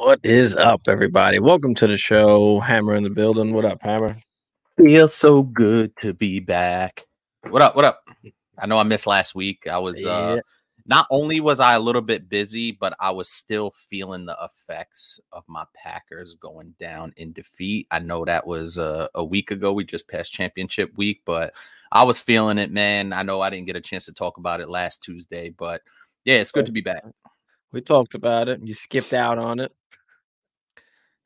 What is up, everybody? Welcome to the show. Hammer in the building. What up, Hammer? Feels so good to be back. What up? What up? I know I missed last week. I was uh not only was I a little bit busy, but I was still feeling the effects of my Packers going down in defeat. I know that was uh, a week ago. We just passed championship week, but I was feeling it, man. I know I didn't get a chance to talk about it last Tuesday, but yeah, it's good to be back. We talked about it. You skipped out on it.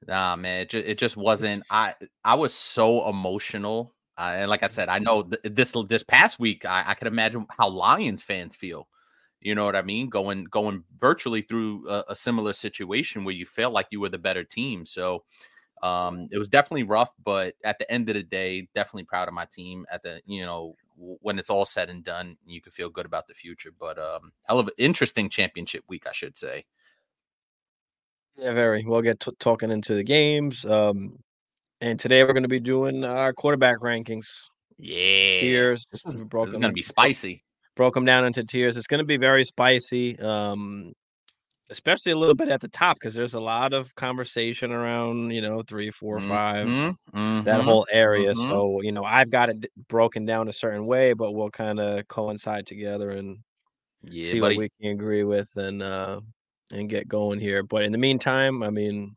Nah, man, it, ju- it just wasn't. I I was so emotional, uh, and like I said, I know th- this this past week, I, I can imagine how Lions fans feel. You know what I mean? Going going virtually through a, a similar situation where you felt like you were the better team. So um, it was definitely rough, but at the end of the day, definitely proud of my team. At the you know when it's all said and done, you can feel good about the future. But um, hell of an interesting championship week, I should say. Yeah, very. We'll get to talking into the games. Um, and today we're going to be doing our quarterback rankings. Yeah, Tiers. This is, We broke this is gonna be spicy. Broke them down into tiers. It's going to be very spicy. Um, especially a little bit at the top because there's a lot of conversation around, you know, three, four, five. Mhm, that mhm. whole area. mhm. So, you know, I've got it broken down a certain way, but we'll kind of coincide together and yeah, see buddy. what we can agree with and uh and get going here. But in the meantime, I mean,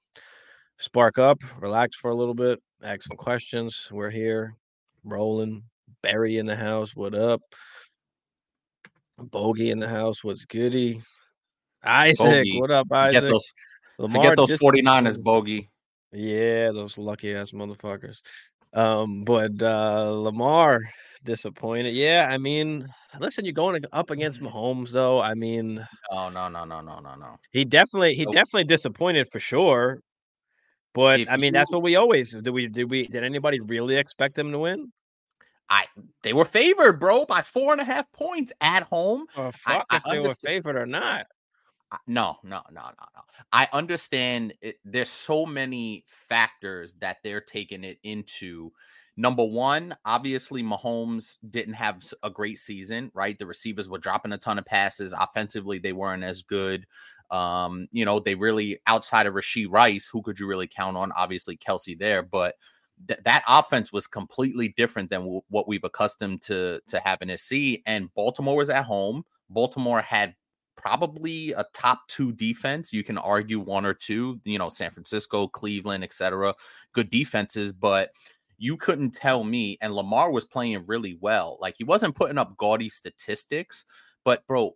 spark up, relax for a little bit, ask some questions. We're here, rolling. Barry in the house, what up? Bogey in the house, what's goody? Isaac, Bogey, what up, Forget Isaac? those, Lamar forget those 49ers, disappointed. bogey. Yeah, those lucky ass motherfuckers. Um, but uh Lamar disappointed. Yeah, I mean, listen, you're going up against mm-hmm. Mahomes though. I mean, Oh no, no, no, no, no, no. he definitely he Nope. definitely disappointed for sure. But If I mean, that's what we always did. We did we did anybody really expect them to win? I they were favored, bro, by four and a half points at home. Oh, fuck I if they were favored or not. I- No, no, no, no, no. I understand it, there's so many factors that they're taking it into. Number one, obviously, Mahomes didn't have a great season, right? The receivers were dropping a ton of passes. Offensively, they weren't as good. Um, you know, they really outside of Rashee Rice, who could you really count on? Obviously, Kelce there, but th- that offense was completely different than w- what we've accustomed to to having to see. And Baltimore was at home. Baltimore had probably a top two defense. You can argue one or two, you know, San Francisco, Cleveland, etc. Good defenses, but you couldn't tell me. And Lamar was playing really well. Like he wasn't putting up gaudy statistics, but bro,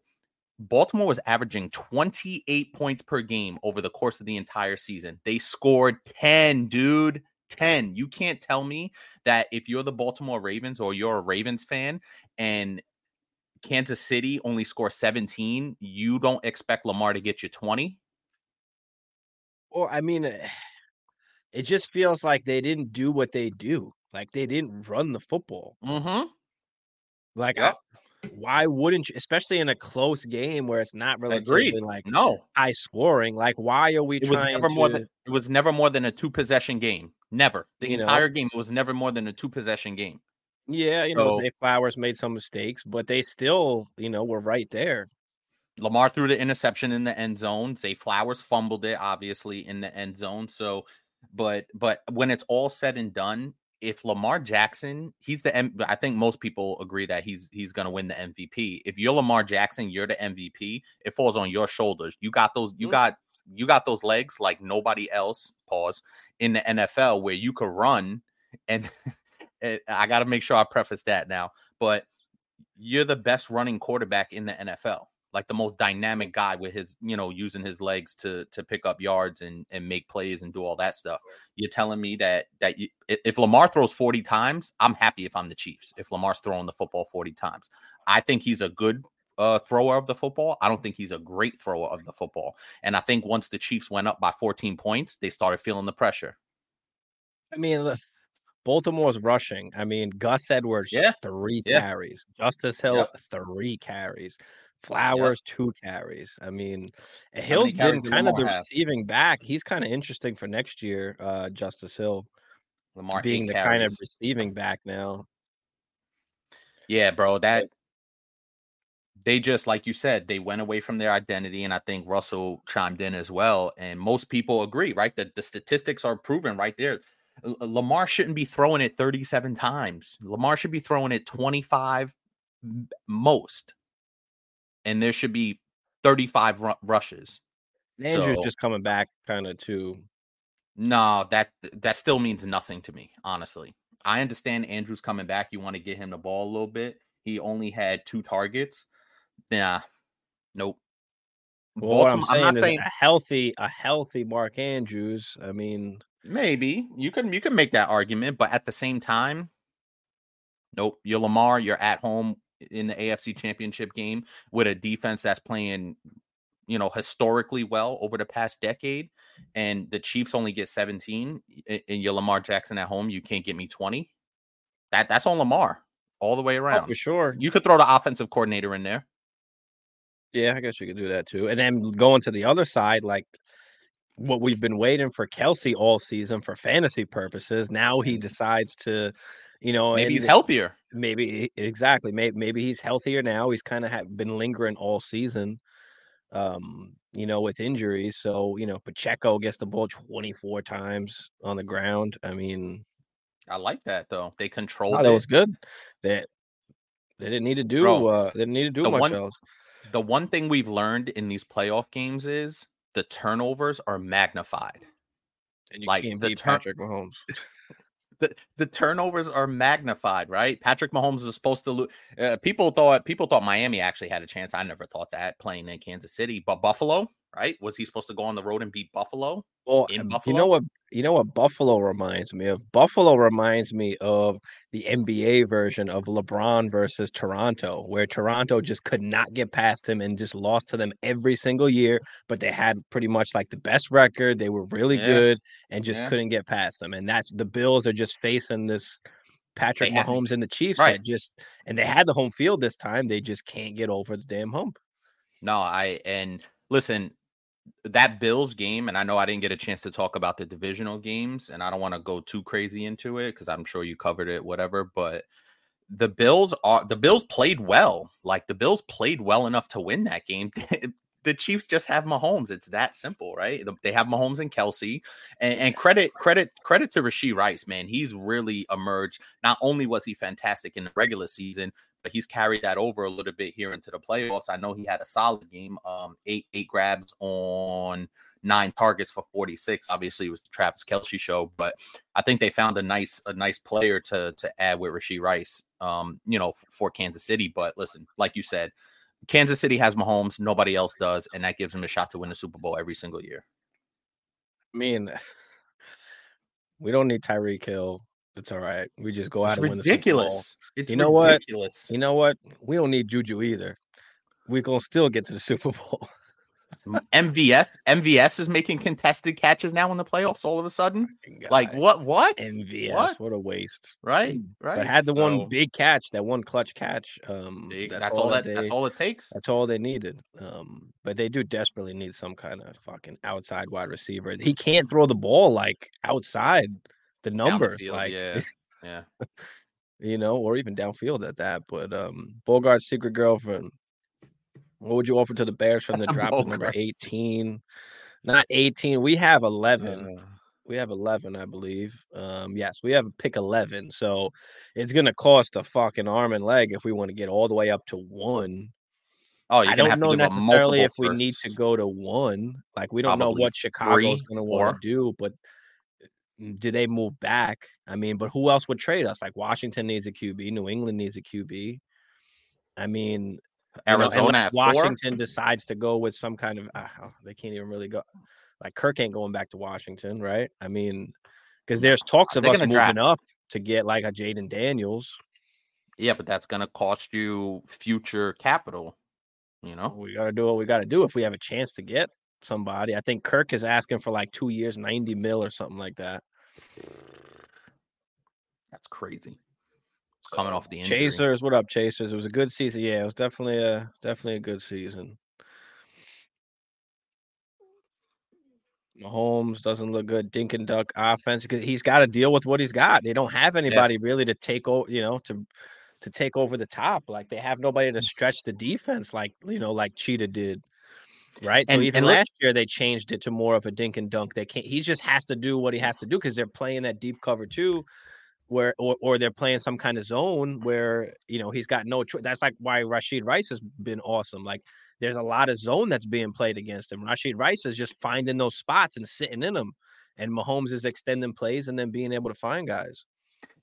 Baltimore was averaging 28 points per game over the course of the entire season. They scored 10, dude. 10. You can't tell me that if you're the Baltimore Ravens or you're a Ravens fan and Kansas City only scores 17, you don't expect Lamar to get you 20. Well, I mean, eh, it just feels like they didn't do what they do. Like they didn't run the football. Mm-hmm. Like, Yep. I- why wouldn't you? Especially in a close game where it's not relatively like No, high scoring. Like, why are we it was never to? more than it was never more than a two possession game. Never. The You know? entire game was never more than a two possession game. yeah, you know, So- Zay Flowers made some mistakes, but they still, you know, were right there. Lamar threw the interception in the end zone. Zay Flowers fumbled it, obviously, in the end zone. So, but but when it's all said and done, if Lamar Jackson, he's the M- I think most people agree that he's he's going to win the MVP. If you're Lamar Jackson, you're the MVP. It falls on your shoulders. You got those. You Mhm. got you got those legs like nobody else. Pause in the NFL where you could run and. and I got to make sure I preface that now, but you're the best running quarterback in the NFL like the most dynamic guy with his, you know, using his legs to to pick up yards and and make plays and do all that stuff. You're telling me that that you, if Lamar throws 40 times, I'm happy if I'm the Chiefs. If Lamar's throwing the football 40 times, I think he's a good uh, thrower of the football. I don't think he's a great thrower of the football. And I think once the Chiefs went up by 14 points, they started feeling the pressure. I mean, the, Baltimore's rushing. I mean, Gus Edwards, Yeah. three Yeah. carries. Justice Hill, Yep. three carries. Flowers, two carries. I mean, Hill's carries been kind of the have? receiving back. He's kind of interesting for next year, uh, Justice Hill Lamar being the kind of receiving back now. Yeah, bro. That they just like you said, they went away from their identity, and I think Russell chimed in as well. And most people agree, right? That the statistics are proven right there. L- Lamar shouldn't be throwing it 37 times. Lamar should be throwing it 25 most, and there should be 35 ru- rushes. Andrew's So- just coming back kind of too. No, that that still means nothing to me, honestly. I understand Andrew's coming back. You want to get him the ball a little bit. He only had two targets. Nah, nope. Well, I'm saying not saying a healthy, a healthy Mark Andrews. I mean, maybe you can you can make that argument, but at the same time, nope. You're Lamar. You're at home in the AFC Championship game with a defense that's playing, you know, historically well over the past decade, and the Chiefs only get 17, and you're Lamar Jackson at home. You can't get me 20. That that's on Lamar all the way oh, around. for sure. You could throw the offensive coordinator in there. Yeah, I guess you could do that too. And then going to the other side, like what we've been waiting for Kelce all season for fantasy purposes. Now he Mm. decides to, you know, Maybe he's healthier. maybe exactly. Maybe maybe he's healthier now. He's kind of ha- been lingering all season, um, you know, with injuries. So you know, Pacheco gets the ball 24 times on the ground. I mean, I like that though. They controlled no, that it. was good. That they didn't need to do. Bro, uh, they didn't need to do much one- else. the one thing we've learned in these playoff games is the turnovers are magnified. And you like, can't the beat turn- Patrick Mahomes. The, the turnovers are magnified, right? Patrick Mahomes is supposed to lose. Uh, people thought people thought Miami actually had a chance. I never thought that playing in Kansas City, but Buffalo, right? Was he supposed to go on the road and beat Buffalo? Well, in um, you know what? You know what Buffalo reminds me of? Buffalo reminds me of the NBA version of LeBron versus Toronto, where Toronto just could not get past him and just lost to them every single year. But they had pretty much like the best record. They were really Yeah. good and just Yeah. couldn't get past them. And that's the Bills are just facing this Patrick had- Mahomes and the Chiefs right. that just and they had the home field this time. They just can't get over the damn hump. No, I and listen, that Bills game, and I know I didn't get a chance to talk about the divisional games, and I don't want to go too crazy into it because I'm sure you covered it, whatever. But the Bills are the Bills played well. Like the Bills played well enough to win that game. the Chiefs just have Mahomes. It's that simple, right? They have Mahomes and Kelce, and, and credit credit credit to Rashee Rice, man. He's really emerged. Not only was he fantastic in the regular season, but he's carried that over a little bit here into the playoffs. I know he had a solid game, um, eight eight grabs on nine targets for 46. Obviously, it was the Travis Kelce show, but I think they found a nice a nice player to to add with Rashee Rice, um, you know, for Kansas City. But listen, like you said, Kansas City has Mahomes, nobody else does, and that gives them a shot to win the Super Bowl every single year. I mean, we don't need Tyreek Hill. It's all right. We just go out It's and win the Super Bowl. ridiculous. It's You know what? You know what? We don't need Juju either. We're gonna still get to the Super Bowl. MVS MVS is making contested catches now in the playoffs all of a sudden. Like what? What? MVS, What? what? a waste. Right, right. But had the So, one big catch, that one clutch catch. Um, that's, that's, all that. they, that's all it takes. That's all they needed. Um, but they do desperately need some kind of fucking outside wide receiver. He can't throw the ball like outside the Down the numbers, field, like yeah, yeah. you know, or even downfield at that. But um, Bogart's secret girlfriend. What would you offer to the Bears from the drop of number Bogart. 18? Not 18. We have 11. Uh, We have 11, I believe. Um, yes, we have a pick 11. So it's going to cost a fucking arm and leg if we want to get all the way up to one. oh, I don't know necessarily if we need to go to one. Like, we don't know what Chicago's going to want to do, but mm, do they move back? I mean, but who else would trade us? Like, Washington needs a QB, New England needs a QB. I mean, you know, Arizona. Washington decides to go with some kind of, uh, they can't even really go. Like Kirk ain't going back to Washington, right? I mean, because there's talks of us moving draft- up to get like a Jayden Daniels. Yeah, but that's gonna cost you future capital. You know, we got to do what we got to do if we have a chance to get somebody. I think Kirk is asking for like two years, 90 mil or something like that. that's crazy. Coming off the injury. Chasers, what up, Chasers? It was a good season. Yeah, it was definitely a definitely a good season. Mahomes doesn't look good. Dink and duck offense because he's got to deal with what he's got. They don't have anybody really to take over, you know, to to take over the top. Like they have nobody Mm. to stretch the defense like you know, like Cheetah did. Right. So even and look- last year they changed it to more of a dink and dunk. They can't he just has to do what he has to do because they're playing that deep cover too where or, or they're playing some kind of zone where you know he's got no choice. That's like why Rashee Rice has been awesome. Like there's a lot of zone that's being played against him. Rashee Rice is just finding those spots and sitting in them, and Mahomes is extending plays and then being able to find guys.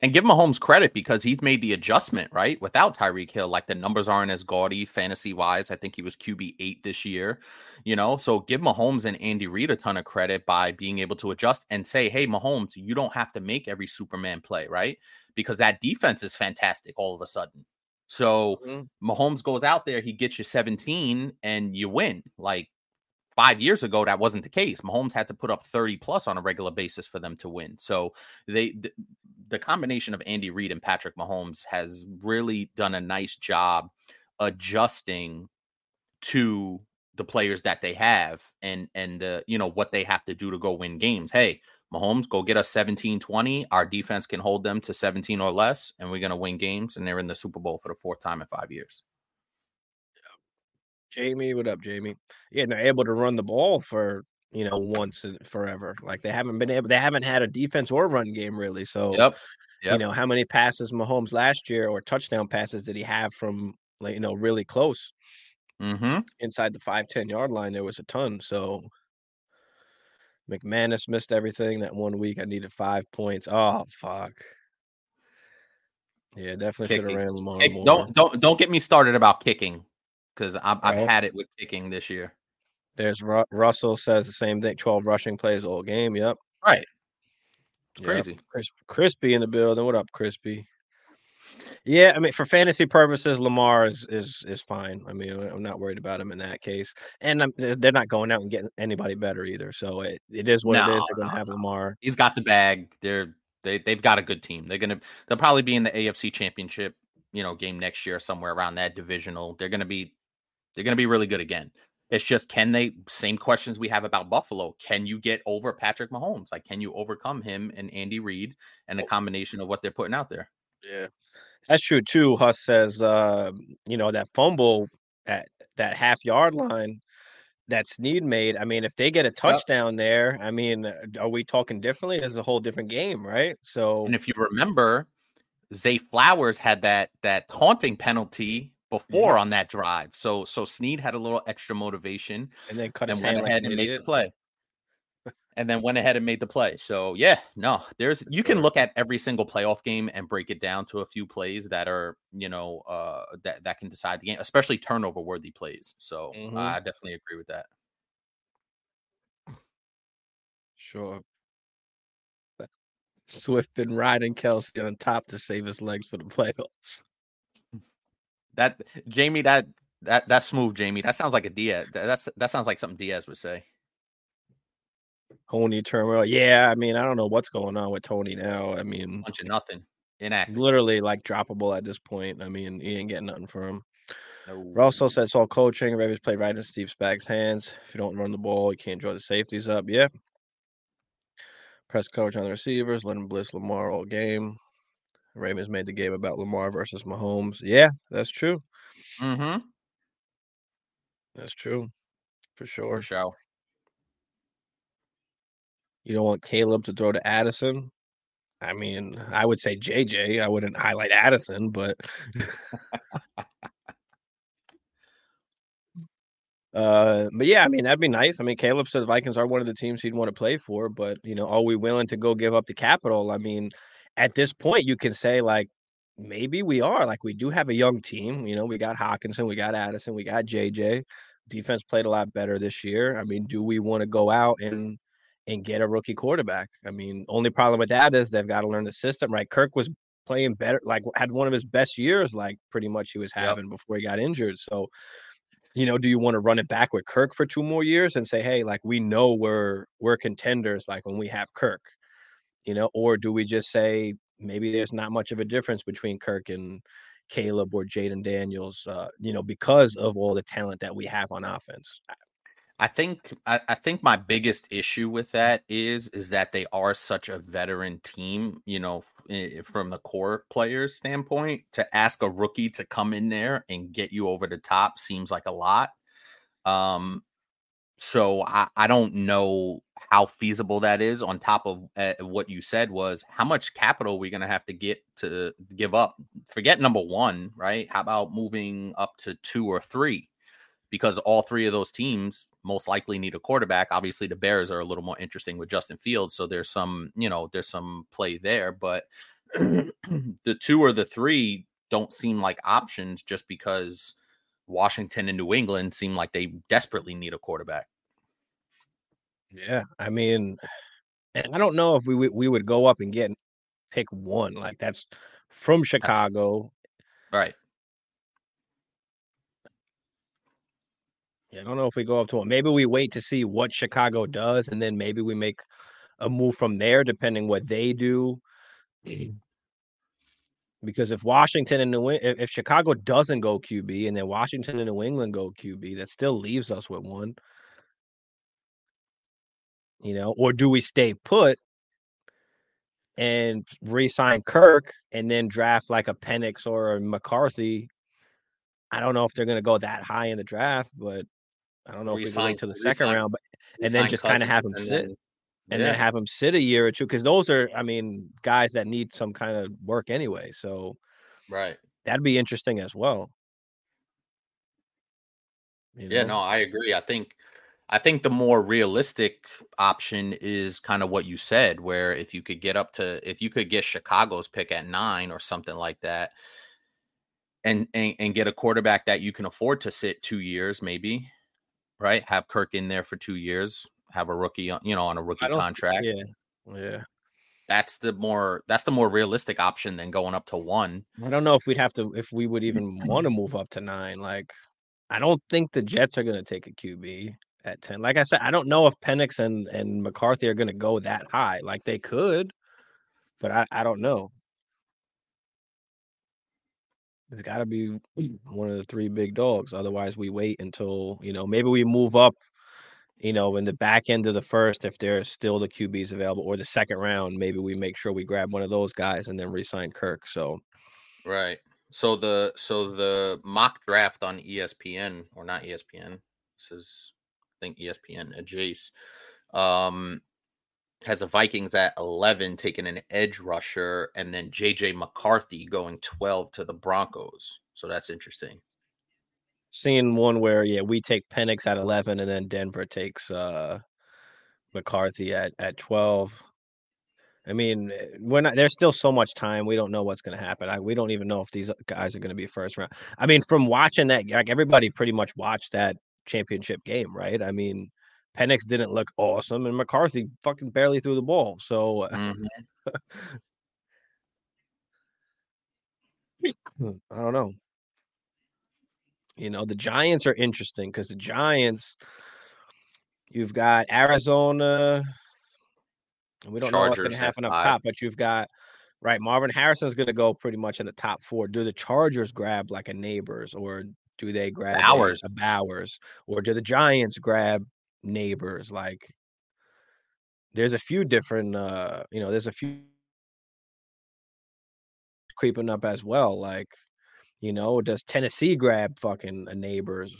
And give Mahomes credit because he's made the adjustment, right? Without Tyreek Hill, like the numbers aren't as gaudy fantasy wise. I think he was QB eight this year, you know. So give Mahomes and Andy Reid a ton of credit by being able to adjust and say, hey, Mahomes, you don't have to make every Superman play, right? Because that defense is fantastic all of a sudden. So Mhm. Mahomes goes out there, he gets you 17 and you win. Like five years ago, that wasn't the case. Mahomes had to put up 30 plus on a regular basis for them to win. So they th- the combination of Andy Reid and Patrick Mahomes has really done a nice job adjusting to the players that they have and and the you know what they have to do to go win games. Hey, Mahomes, go get us 17 20. Our defense can hold them to 17 or less, and we're going to win games. And they're in the Super Bowl for the fourth time in five years. Jamie, what up, Jamie? Yeah, and they're able to run the ball for you know once and forever. Like they haven't been able, they haven't had a defense or run game really. So Yep. you know how many passes Mahomes last year or touchdown passes did he have from like you know really close Mm-hmm. inside the five ten yard line? There was a ton. So McManus missed everything that one week. I needed five points. Oh fuck. Yeah, definitely should have ran Lamar more. don't don't don't get me started about kicking because I've, I've had it with kicking this year. There's Ru- Russell says the same thing. Twelve rushing plays all game. Yep. Right. It's Yep. crazy. Cris- Crispy in the building. What up, Crispy? Yeah, I mean, for fantasy purposes, Lamar is is is fine. I mean, I'm not worried about him in that case, and I'm, they're not going out and getting anybody better either. So it, it is what it No, is. They're going to no, have Lamar. He's got the bag. They're they they've got a good team. They're gonna they'll probably be in the AFC Championship, you know, game next year somewhere around that divisional. They're gonna be they're gonna be really good again. It's just can they same questions we have about Buffalo. Can you get over Patrick Mahomes? Like can you overcome him and Andy Reid and the combination of what they're putting out there? Yeah, that's true too. Huss says, uh, you know, that fumble at that half yard line that Sneed made. I mean, if they get a touchdown there, I mean, uh, are we talking differently? It's a whole different game, right? So And if you remember, Zay Flowers had that that taunting penalty before on that drive. So so Sneed had a little extra motivation and then cut and his went hand like ahead and made the play. And then went ahead and made the play. So yeah, no, there's you can look at every single playoff game and break it down to a few plays that are, you know, uh that, that can decide the game, especially turnover worthy plays. So Mhm. I definitely agree with that. Sure. Swift been riding Kelce on top to save his legs for the playoffs. That Jamie, that that that's smooth, Jamie. That sounds like a Diaz. that- That's that sounds like something Diaz would say. Tony turmoil. Yeah, I mean, I don't know what's going on with Tony now. I mean, Bunch of nothing. Inactive. literally like droppable at this point. I mean, he ain't getting nothing from him. No. Russell said it's all coaching. Ravens played right in Steve Spags' hands. If you don't run the ball, you can't draw the safeties up. Yeah. Press coverage on the receivers. Let him blitz Lamar all game. Ravens made the game about Lamar versus Mahomes. Yeah, that's true. Mm-hmm. That's true. For sure. For sure. You don't want Caleb to throw to Addison. I mean, I would say JJ. I wouldn't highlight Addison, but uh, but yeah, I mean that'd be nice. I mean, Caleb said the Vikings are one of the teams he'd want to play for, but you know, are we willing to go give up the capital? I mean, at this point, you can say like maybe we are. Like we do have a young team. You know, we got Hockenson, we got Addison, we got JJ. Defense played a lot better this year. I mean, do we want to go out and and get a rookie quarterback? I mean, only problem with that is they've got to learn the system, right? Kirk was playing better, like had one of his best years, like pretty much he was Yep. having before he got injured. So you know, do you want to run it back with Kirk for two more years and say, hey, like we know we're we're contenders like when we have Kirk, you know, or do we just say maybe there's not much of a difference between Kirk and Caleb or Jayden Daniels, uh, you know, because of all the talent that we have on offense. I think I, I, think my biggest issue with that is is that they are such a veteran team, you know, from the core players standpoint. To ask a rookie to come in there and get you over the top seems like a lot. Um, so I, I don't know how feasible that is. On top of uh, what you said was how much capital we're gonna have to get to give up. Forget number one, right? How about moving up to two or three? Because all three of those teams most likely need a quarterback. Obviously, the Bears are a little more interesting with Justin Fields, so there's some, you know, there's some play there. But the two or the three don't seem like options just because Washington and New England seem like they desperately need a quarterback. Yeah, I mean, and I don't know if we we would go up and get pick one like that's from Chicago, that's, right? I don't know if we go up to him. Maybe we wait to see what Chicago does, and then maybe we make a move from there, depending what they do. Because if Washington and New if, if Chicago doesn't go QB, and then Washington and New England go QB, that still leaves us with one. You know, or do we stay put and re-sign Kirk and then draft like a Penix or a McCarthy? I don't know if they're going to go that high in the draft, but I don't know if we wait to the second round, but and then just kind of have him sit then, and yeah. then have him sit a year or two because those are, I mean, guys that need some kind of work anyway. So, right, that'd be interesting as well. You know? Yeah, no, I agree. I think I think the more realistic option is kind of what you said, where if you could get up to if you could get Chicago's pick at nine or something like that, and and, and get a quarterback that you can afford to sit two years, maybe, right? Have Kirk in there for two years, have a rookie, you know, on a rookie contract. Yeah, yeah. That's the more that's the more realistic option than going up to one. I don't know if we'd have to if we would even want to move up to nine. Like, I don't think the Jets are going to take a QB at ten. Like I said, I don't know if Penix and and McCarthy are going to go that high. Like they could, but I I don't know. It's got to be one of the three big dogs. Otherwise, we wait until you know maybe we move up, you know, in the back end of the first if there's still the QBs available, or the second round. Maybe we make sure we grab one of those guys and then resign Kirk. So, right. So the so the mock draft on ESPN or not ESPN. This is I think ESPN, Jace. Um, has the Vikings at 11 taking an edge rusher and then JJ McCarthy going 12 to the Broncos. So that's interesting. Seeing one where yeah, we take Penix at 11 and then Denver takes uh McCarthy at at 12. I mean, eh, we're not there's still so much time. We don't know what's going to happen. I, we don't even know if these guys are going to be first round. I mean, from watching that like everybody pretty much watched that championship game, right? I mean, Penix didn't look awesome, and McCarthy fucking barely threw the ball. So uh, mm-hmm. I don't know. You know, the Giants are interesting because the Giants, you've got Arizona. We don't Chargers know what's going to happen up top, but you've got right. Marvin Harrison's going to go pretty much in the top four. Do the Chargers grab like a Nabers, or do they grab Bowers, a, a Bowers, or do the Giants grab Nabers? like there's a few different uh you know there's a few creeping up as well like you know does tennessee grab fucking a Nabers?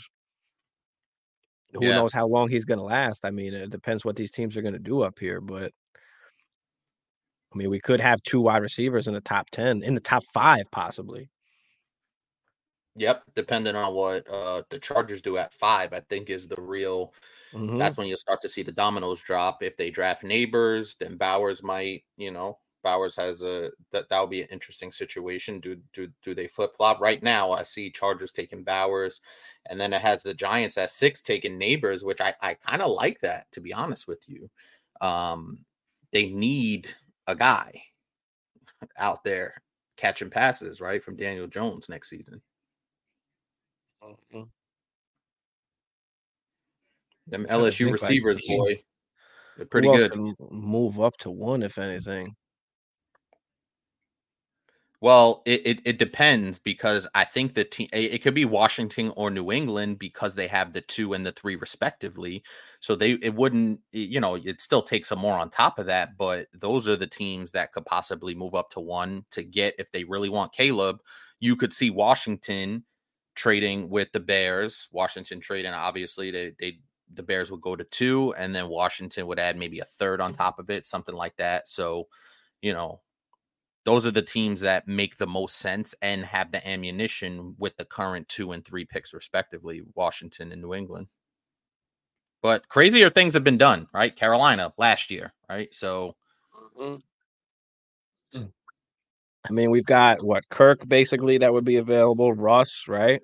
who yeah. knows how long he's going to last i mean it depends what these teams are going to do up here but i mean we could have two wide receivers in the top 10 in the top 5 possibly Yep, depending on what uh, the Chargers do at five, I think is the real. Mm-hmm. That's when you'll start to see the dominoes drop. If they draft Nabers, then Bowers might, you know, Bowers has a that that would be an interesting situation. Do do do they flip flop right now? I see Chargers taking Bowers, and then it has the Giants at six taking Nabers, which I I kind of like that to be honest with you. Um, they need a guy out there catching passes right from Daniel Jones next season. Mm-hmm. Them LSU receivers, boy, they're pretty good. move up to one, if anything. Well, it, it, it depends because I think the team it could be Washington or New England because they have the two and the three respectively. So they it wouldn't you know it still takes some more on top of that, but those are the teams that could possibly move up to one to get if they really want Caleb. You could see Washington trading with the Bears. Washington trading obviously they they the Bears would go to two, and then Washington would add maybe a third on top of it, something like that. So you know those are the teams that make the most sense and have the ammunition with the current two and three picks respectively washington and new england but crazier things have been done right carolina last year right so mm-hmm. mm. I mean, we've got what Kirk basically that would be available. Russ, right?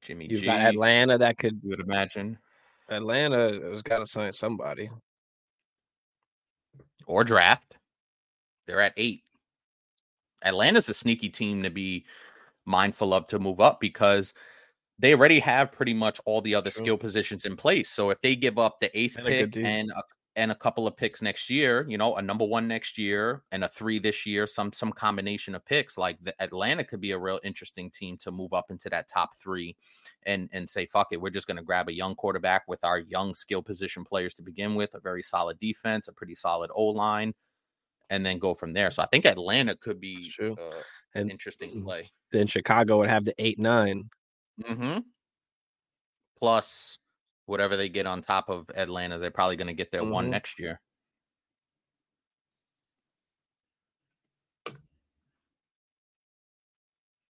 jimmy You've g got Atlanta that could. you would imagine Atlanta has got to sign somebody. or draft they're at eight atlanta's a sneaky team to be mindful of to move up because they already have pretty much all the other True. skill positions in place. So if they give up the eighth And pick D. and a, and a couple of picks next year, you know, a number one next year and a three this year, some some combination of picks, like the Atlanta could be a real interesting team to move up into that top three, and and say fuck it, we're just going to grab a young quarterback with our young skill position players to begin with, a very solid defense, a pretty solid O line, and then go from there. So I think Atlanta could be uh, And interesting mm, play. then Chicago would have the eight nine. Mm-hmm. Plus whatever they get on top of Atlanta, they're probably going to get their one Mhm. next year.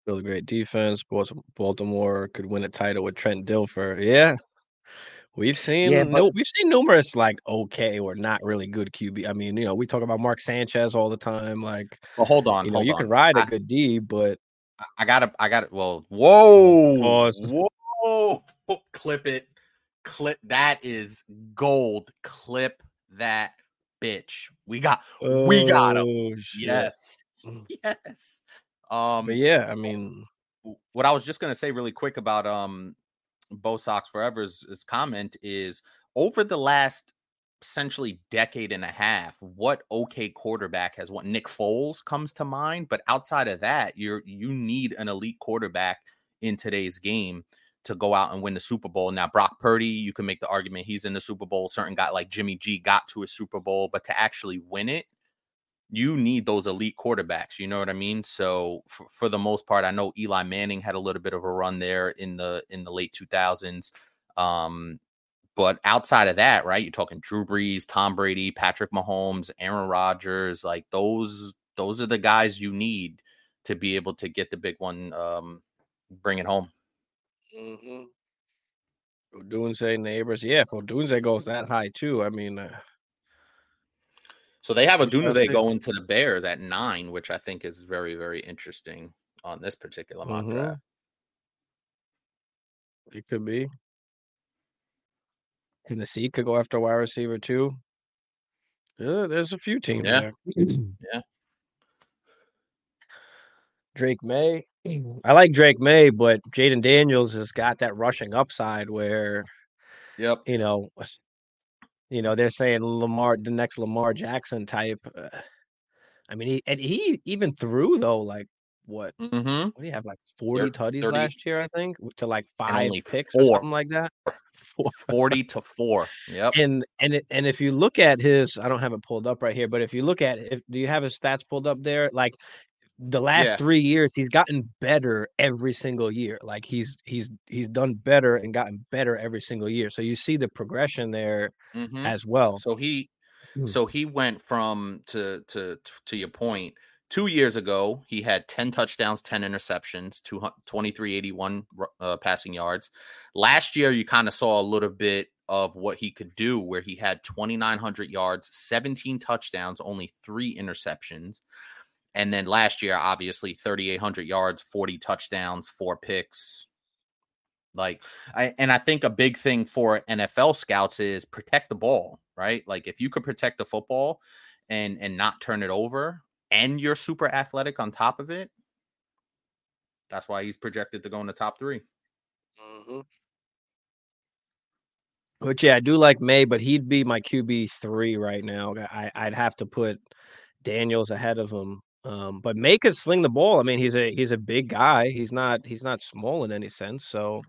Really great defense. Baltimore could win a title with Trent Dilfer. Yeah. We've seen Yeah, no, we've seen numerous like okay or not really good QB. I mean, you know, we talk about Mark Sanchez all the time. Like, Well, hold on, you know, hold you on. can ride a I- good D, but I- I gotta, I gotta. Well, whoa, Pause. whoa, clip it, clip. That is gold. Clip that bitch. We got, we got him. Oh, shit. Yes, yes. Um, But yeah, I mean, what I was just gonna say really quick about um Bo Sox Forever's comment is over the last essentially decade and a half, what okay quarterback has what Nick Foles comes to mind, but outside of that, you're you need an elite quarterback in today's game to go out and win the Super Bowl. Now, Brock Purdy, you can make the argument he's in the Super Bowl. Certain guy like Jimmy G got to a Super Bowl, but to actually win it, you need those elite quarterbacks. You know what I mean? So for, for the most part, I know Eli Manning had a little bit of a run there in the in the late 2000s. Um, but outside of that, right? You're talking Drew Brees, Tom Brady, Patrick Mahomes, Aaron Rodgers, like those those are the guys you need to be able to get the big one um bring it home. mm-hmm. Odunze Nabers. Yeah, if Odunze goes that high too, I mean, uh, So they have Odunze going to the Bears at nine, which I think is very, very interesting on this particular mock Mhm. draft. it could be. Tennessee could go after wide receiver too. Yeah, there's a few teams Yeah. there. Yeah. Drake Maye. I like Drake Maye, but Jayden Daniels has got that rushing upside where Yep. you know, you know, they're saying Lamar, the next Lamar Jackson type. Uh, I mean, he and he even threw though, like what? Mm-hmm. What do you have? Like forty tutties last year, I think, to like five picks or something like that. Four. 40 to 4. Yep. And and it, and if you look at his, I don't have it pulled up right here, but if you look at if do you have his stats pulled up there? Like the last Yeah. three years, he's gotten better every single year. Like he's he's he's done better and gotten better every single year. So you see the progression there Mhm. as well. So he Mm. so he went from to to to your. Two years ago, he had 10 touchdowns, 10 interceptions, 2381 uh, passing yards. Last year, you kind of saw a little bit of what he could do, where he had 2,900 yards, 17 touchdowns, only three interceptions. And then last year, obviously, 3,800 yards, 40 touchdowns, four picks. Like, I, and I think a big thing for NFL scouts is protect the ball, right? Like, if you could protect the football and and not turn it over, and you're super athletic on top of it, that's why he's projected to go in the top 3 Mhm. Which yeah, I do like Maye, but he'd be my QB three right now. I I'd have to put Daniels ahead of him. Um, but Maye could sling the ball. I mean, he's a he's a big guy. He's not he's not small in any sense. So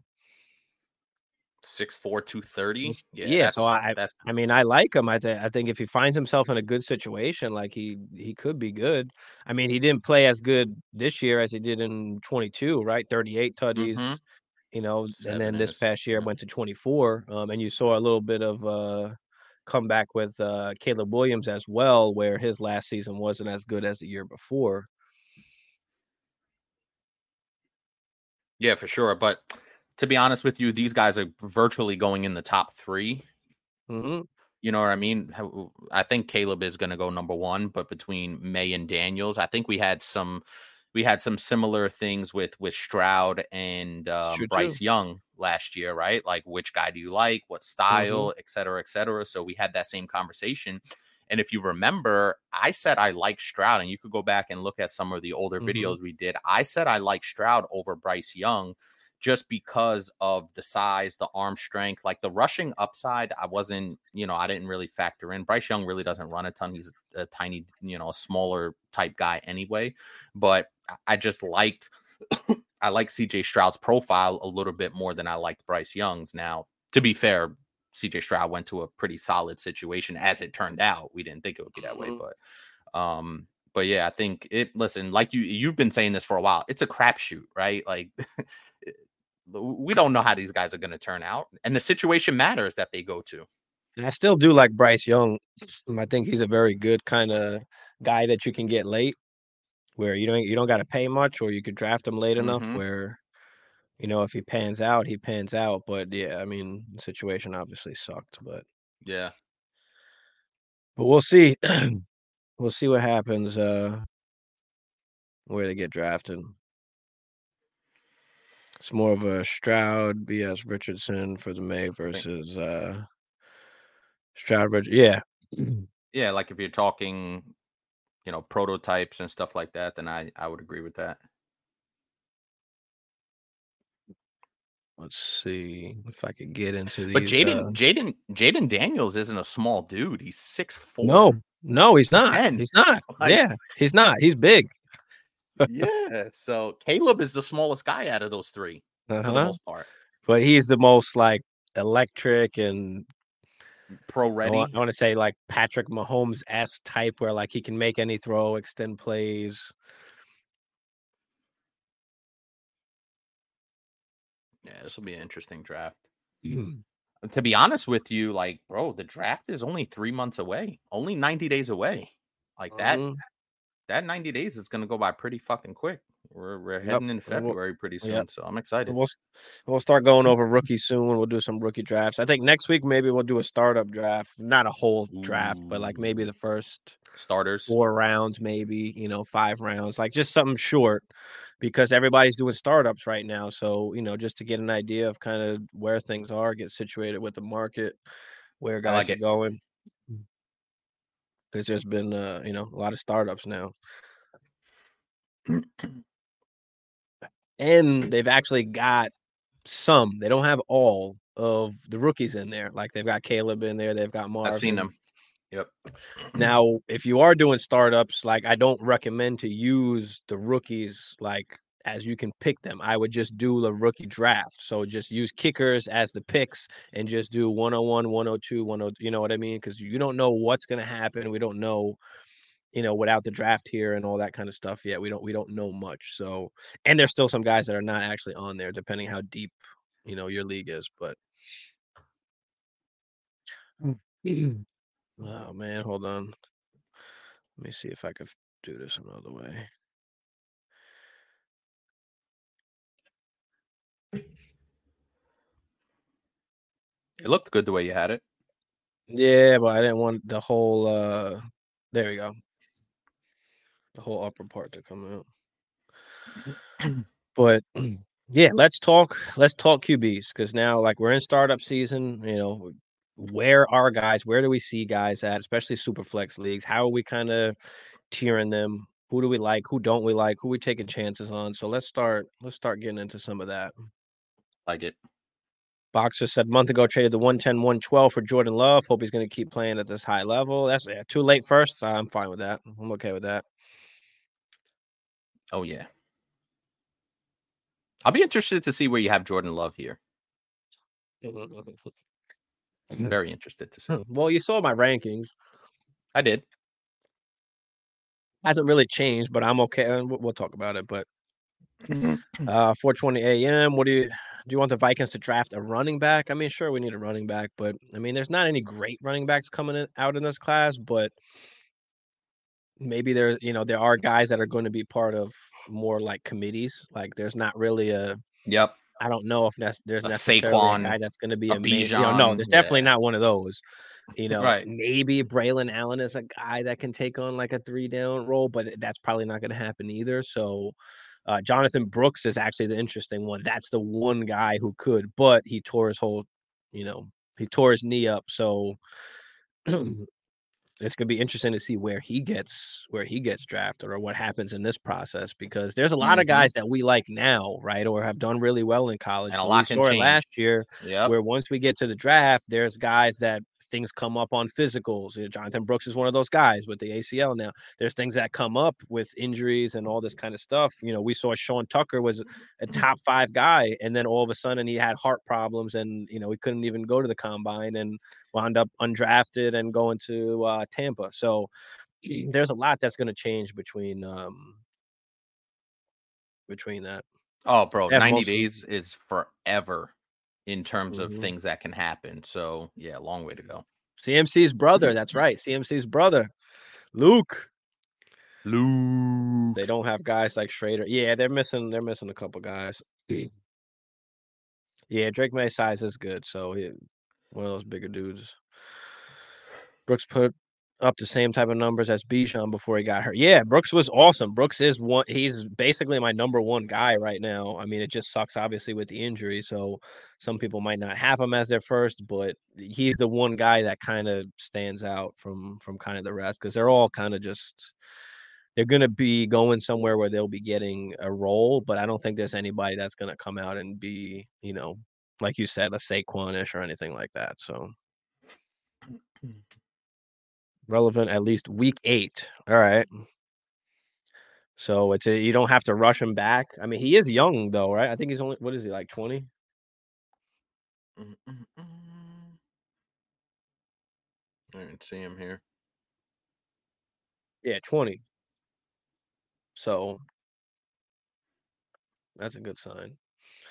Six four two thirty. Yeah, yeah, so I- that's I mean, I like him. I think I think if he finds himself in a good situation, like he he could be good. I mean, he didn't play as good this year as he did in 22, right? 38 tutties, Mhm. you know, Seven and then this past year yeah. went to 24. Um, and you saw a little bit of uh comeback with uh Caleb Williams as well, where his last season wasn't as good as the year before. yeah for sure. But to be honest with you, these guys are virtually going in the top three. hmm You know what I mean? I think Caleb is going to go number one, but between Maye and Daniels, I think we had some we had some similar things with with Stroud and um, Bryce Young last year, right? Like which guy do you like, what style, et cetera, et cetera. So we had that same conversation. And if you remember, I said I like Stroud, and you could go back and look at some of the older Mhm. videos we did. I said I like Stroud over Bryce Young just because of the size, the arm strength, like the rushing upside. I wasn't, you know, I didn't really factor in. Bryce Young really doesn't run a ton. He's a tiny, you know, a smaller type guy anyway. But I- just liked, I like CJ Stroud's profile a little bit more than I liked Bryce Young's. Now, to be fair, CJ Stroud went to a pretty solid situation as it turned out. We didn't think it would be that way, Mhm. but um, but yeah, I think it. Listen, like you, you've been saying this for a while. It's a crapshoot, right? Like we don't know how these guys are going to turn out, and the situation matters that they go to. And I still do like Bryce Young. I think he's a very good kind of guy that you can get late, where you don't you don't got to pay much, or you could draft him late enough Mhm. where, you know, if he pans out, he pans out. But yeah, I mean, the situation obviously sucked, but Yeah, but we'll see. we'll see what happens. Uh, where they get drafted. It's more of a Stroud, B.S. Richardson for the Maye versus uh Stroud. Rich- yeah, yeah. Like if you're talking, you know, prototypes and stuff like that, then I I would agree with that. let's see if I could get into these. But uh, Jayden, Jayden, Jayden Daniels isn't a small dude. He's six four. No, no, he's not. 10. He's not. Like- yeah, he's not. He's big. Yeah. So Caleb is the smallest guy out of those three for the Uh-huh. most part. But he's the most like electric and Pro I ready. want, I want to say like Patrick Mahomes s type, where like he can make any throw, extend plays. Yeah, this will be an interesting draft. Mhm. To be honest with you, like, bro, the draft is only three months away, only 90 days away. Like that, Mhm. That 90 days is gonna go by pretty fucking quick. We're we're heading into February pretty soon, yep. so I'm excited. We'll we'll start going mm. over rookies soon. We'll do some rookie drafts. I think next week maybe we'll do a startup draft, not a whole draft, but like maybe the first Starters. four rounds, maybe, you know, five rounds, like just something short because everybody's doing startups right now. So, you know, just to get an idea of kind of where things are, get situated with the market, where guys like are it. going. Because there's been, uh, you know, a lot of startups now. and they've actually got some, they don't have all of the rookies in there. Like they've got Caleb in there, they've got Marvin. I've seen them. Yep. Now, if you are doing startups, like I don't recommend to use the rookies like as you can pick them. I would just do the rookie draft. So just use kickers as the picks and just do 101, 102, 10, you know what I mean? Because you don't know what's gonna happen. We don't know, you know, without the draft here and all that kind of stuff yet. We don't we don't know much. So and there's still some guys that are not actually on there, depending how deep, you know, your league is. But mm. Oh man, hold on. Let me see if I could do this another way. It looked good the way you had it. Yeah, but I didn't want the whole uh there we go. The whole upper part to come out. but yeah, let's talk let's talk QBs because now like we're in startup season, you know, where are guys, where do we see guys at, especially super flex leagues? How are we kind of tiering them? Who do we like? Who don't we like? Who we taking chances on? So let's start let's start getting into some of that. Like it. Boxer said a month ago traded the 110 112 for Jordan Love. Hope he's going to keep playing at this high level. That's yeah, too late first. I'm fine with that. I'm okay with that. Oh yeah. I'll be interested to see where you have Jordan Love here. I'm very interested to see. Well, you saw my rankings. I did. Hasn't really changed, but I'm okay. We'll we'll talk about it. But uh 4:20 a.m. What do you do? You want the Vikings to draft a running back? I mean, sure, we need a running back, but I mean, there's not any great running backs coming in, out in this class. But maybe there, you know, there are guys that are going to be part of more like committees. Like, there's not really a Yep. I don't know if nec- there's A necessarily a guy that's going to be a a, main, you know, no, there's definitely yeah. not one of those. You know, Right. maybe Braylon Allen is a guy that can take on like a three down role, but that's probably not going to happen either. So, uh, Jonathan Brooks is actually the interesting one. That's the one guy who could, but he tore his whole, you know, he tore his knee up. So it's gonna be interesting to see where he gets where he gets drafted or what happens in this process because there's a lot of Mhm. guys that we like now, right, or have done really well in college. And a lot we saw last year Yep. where once we get to the draft, there's guys that things come up on physicals. You know, Jonathan Brooks is one of those guys with the ACL now. There's things that come up with injuries and all this kind of stuff. You know, we saw Sean Tucker was a top five guy, and then all of a sudden he had heart problems, and you know he couldn't even go to the combine and wound up undrafted and going to uh, Tampa. So there's a lot that's going to change between um between that. Oh, bro, Yeah, 90 mostly- days is forever in terms of Mhm. things that can happen. So, yeah, long way to go. CMC's brother, that's right, CMC's brother, Luke. Luke. They don't have guys like Schrader. Yeah, they're missing. They're missing a couple guys. Yeah, Drake Maye size is good, so he one of those bigger dudes. Brooks put up the same type of numbers as Bijan before he got hurt. Yeah, Brooks was awesome. Brooks is one. He's basically my number one guy right now. I mean, it just sucks obviously with the injury, so some people might not have him as their first, but he's the one guy that kind of stands out from from kind of the rest because they're all kind of just they're going to be going somewhere where they'll be getting a role, but I don't think there's anybody that's going to come out and be, you know, like you said, a Saquonish or anything like that. So relevant at least week eight. All right. So it's a, you don't have to rush him back. I mean, he is young though, right? I think he's only what is he like twenty? Mm, mm, mm. I didn't see him here. Yeah, twenty. So that's a good sign.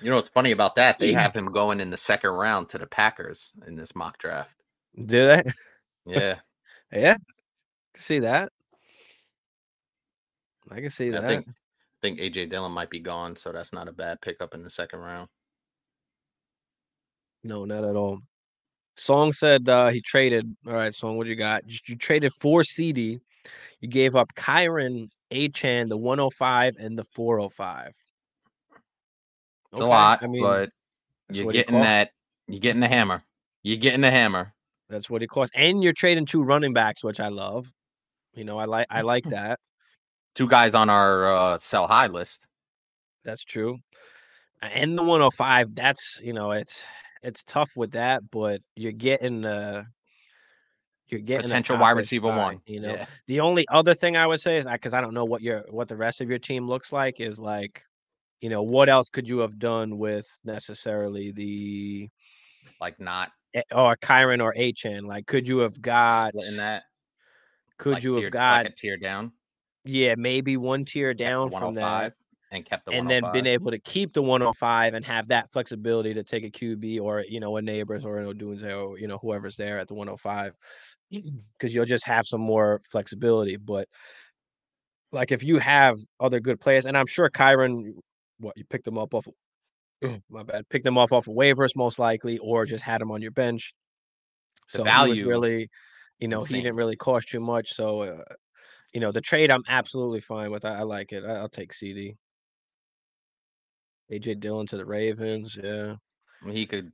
You know what's funny about that? They Yeah. have him going in the second round to the Packers in this mock draft. Do they? Yeah. Yeah, can see that. I can see I that. think I think AJ Dillon might be gone, so that's not a bad pickup in the second round. No, not at all. Song said uh, he traded. All right, Song, what you got? You, you traded for CD. You gave up Kyren, Achane, the 105, and the 405. It's a lot, I mean, but you're getting that. You're getting the hammer. You're getting the hammer. That's what it costs. And you're trading two running backs, which I love. You know, I like I like that. Two guys on our uh, sell high list. That's true. And the 105, that's you know, it's it's tough with that, but you're getting uh you're getting Potential wide receiver guy, one. You know, Yeah. the only other thing I would say is because I don't know what your what the rest of your team looks like is like, you know, what else could you have done with necessarily the Like not Eh, or Kyren or Achane? Like, could you have got? in that. Could like you have got? like a tier down? yeah, maybe one tier down from that. Oh and kept the and then 105. been oh able to keep the 105 and have that flexibility to take a QB or you know a Nabers or an Odunze or you know whoever's there at the 105 because you'll just have some more flexibility. But like if you have other good players, and I'm sure Kyren, what you picked them up off, of- my bad, picked them off off of waivers most likely, or just had them on your bench. The So he was value really, you know, he didn't really cost you much. So. Uh, you know the trade I'm absolutely fine with. I, I like it. I, I'll take CD. AJ Dillon to the Ravens. Yeah. he could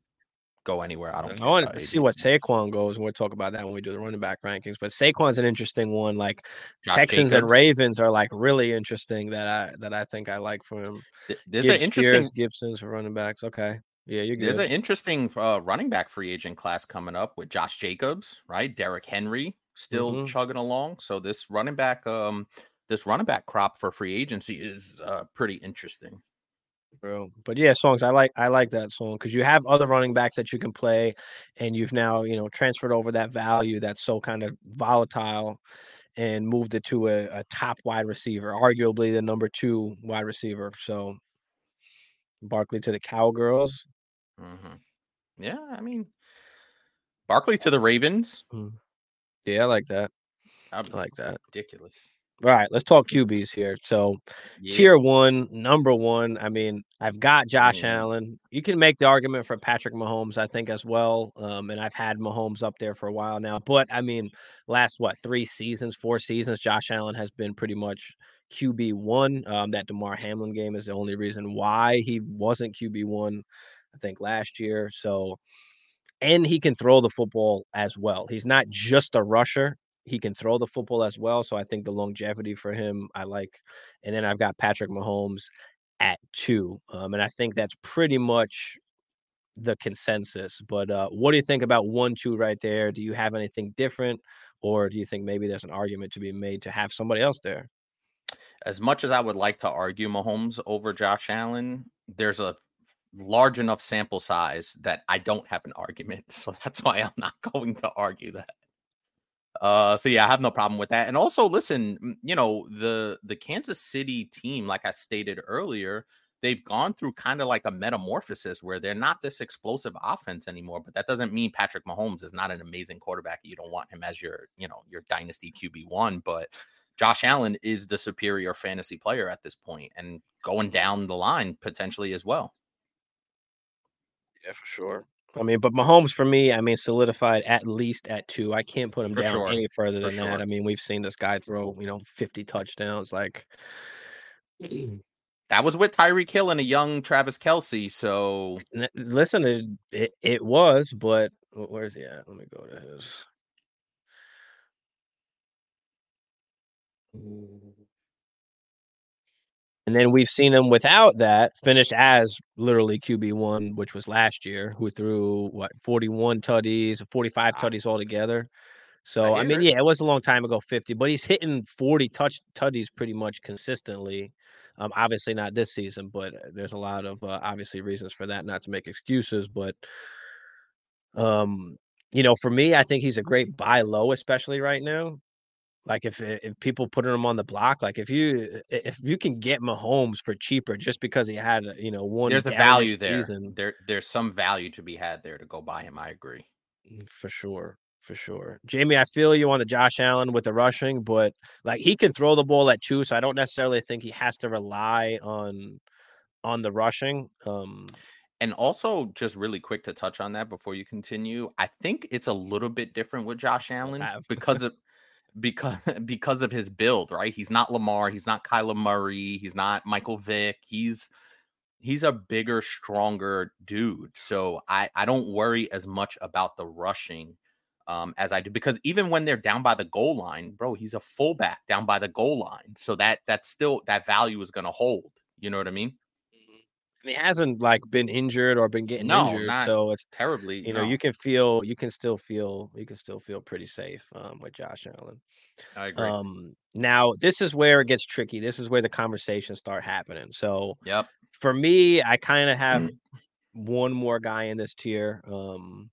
go anywhere. I don't. I about to see what. Saquon goes, and we'll talk about that when we do the running back rankings. But Saquon's an interesting one. Like Josh Texans and Ravens are like really interesting that I that I think I like for him. Th- There's an interesting. Spears, Gibson's for running backs. Okay. Yeah, you're good. There's an interesting uh, running back free agent class coming up with Josh Jacobs, right? Derrick Henry still Mhm. chugging along. So this running back, um, this running back crop for free agency is uh, pretty interesting. Bro. But yeah, songs I like I like that song because you have other running backs that you can play, and you've now you know transferred over that value that's so kind of volatile, and moved it to a, a top wide receiver, arguably the number two wide receiver. So Barkley to the Cowgirls. hmm Yeah, I mean, Barkley to the Ravens. Yeah, I like that. Um, I like that. ridiculous. All right, let's talk QBs here. So Yeah. tier one, number one. I mean, I've got Josh Mm. Allen. You can make the argument for Patrick Mahomes, I think, as well. Um, and I've had Mahomes up there for a while now. But I mean, last what three seasons, four seasons, Josh Allen has been pretty much QB one. Um, that Damar Hamlin game is the only reason why he wasn't QB one. I think last year. So, and he can throw the football as well. He's not just a rusher he can throw the football as well. So I think the longevity for him, I like. And then I've got Patrick Mahomes at two. Um, and I think that's pretty much the consensus. But uh, what do you think about one, two right there? Do you have anything different? Or do you think maybe there's an argument to be made to have somebody else there? As much as I would like to argue Mahomes over Josh Allen, there's a large enough sample size that I don't have an argument. So that's why I'm not going to argue that. Uh, so yeah, I have no problem with that. And also, listen, you know, the the Kansas City team, like I stated earlier, they've gone through kind of like a metamorphosis where they're not this explosive offense anymore. But that doesn't mean Patrick Mahomes is not an amazing quarterback. You don't want him as your, you know, your dynasty QB one, but Josh Allen is the superior fantasy player at this point and going down the line potentially as well. Yeah, for sure. I mean, but Mahomes for me, I mean, solidified at least at two. I can't put him For down sure. any further For than that. sure. I mean, we've seen this guy throw, you know, 50 touchdowns. Like, That was with Tyreek Hill and a young Travis Kelce. So Listen, it, it it was, but where's he at? Let me go to his. Mm. And then we've seen him without that finish as literally QB one, which was last year, who threw what 41 tutties, 45 Ah. tutties altogether. So I, hear mean, yeah, it was a long time ago, 50, but he's hitting 40 touch tutties pretty much consistently. Um, obviously not this season, but uh, there's a lot of uh, obviously reasons for that. Not to make excuses, but um, you know, for me, I think he's a great buy low, especially right now. Like if if people putting him on the block, like if you if you can get Mahomes for cheaper just because he had you know one there's a value there. season, There there's some value to be had there to go buy him. I agree. Mm, for sure, for sure. Jamie, I feel you on the Josh Allen with the rushing, but like he can throw the ball at two, so I don't necessarily think he has to rely on on the rushing. Um, And also, just really quick to touch on that before you continue, I think it's a little bit different with Josh Allen because of because because of his build, right? He's not Lamar, he's not Kyler Murray, he's not Michael Vick. He's he's a bigger, stronger dude. So I I don't worry as much about the rushing um as I do because even when they're down by the goal line, bro, he's a fullback down by the goal line. So that that's still that value is going to hold. You know what I mean? And he hasn't like been injured or been getting No, injured, not so it's Terribly, you know no. you can feel you can still feel you can still feel pretty safe um, with Josh Allen. I agree. Um, now this is where it gets tricky. This is where the conversations start happening. So yep. for me, I kind of have one more guy in this tier. Um,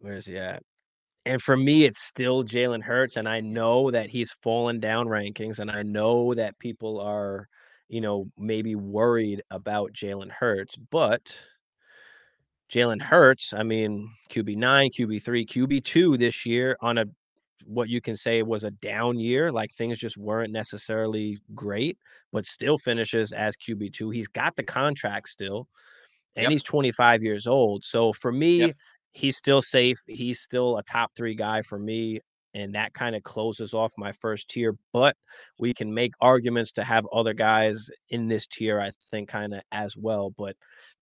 where's he at? And for me, it's still Jalen Hurts, and I know that he's fallen down rankings, and I know that people are, you know, maybe worried about Jalen Hurts, but Jalen mm-hmm. Hurts, I mean, QB nine, QB three, QB two this year on a what you can say was a down year. Like things just weren't necessarily great, but still finishes as QB two. He's got the contract still, and Yep. he's 25 years old. So for me, Yep. he's still safe. He's still a top three guy for me. And that kind of closes off my first tier. But we can make arguments to have other guys in this tier, I think, kind of as well. But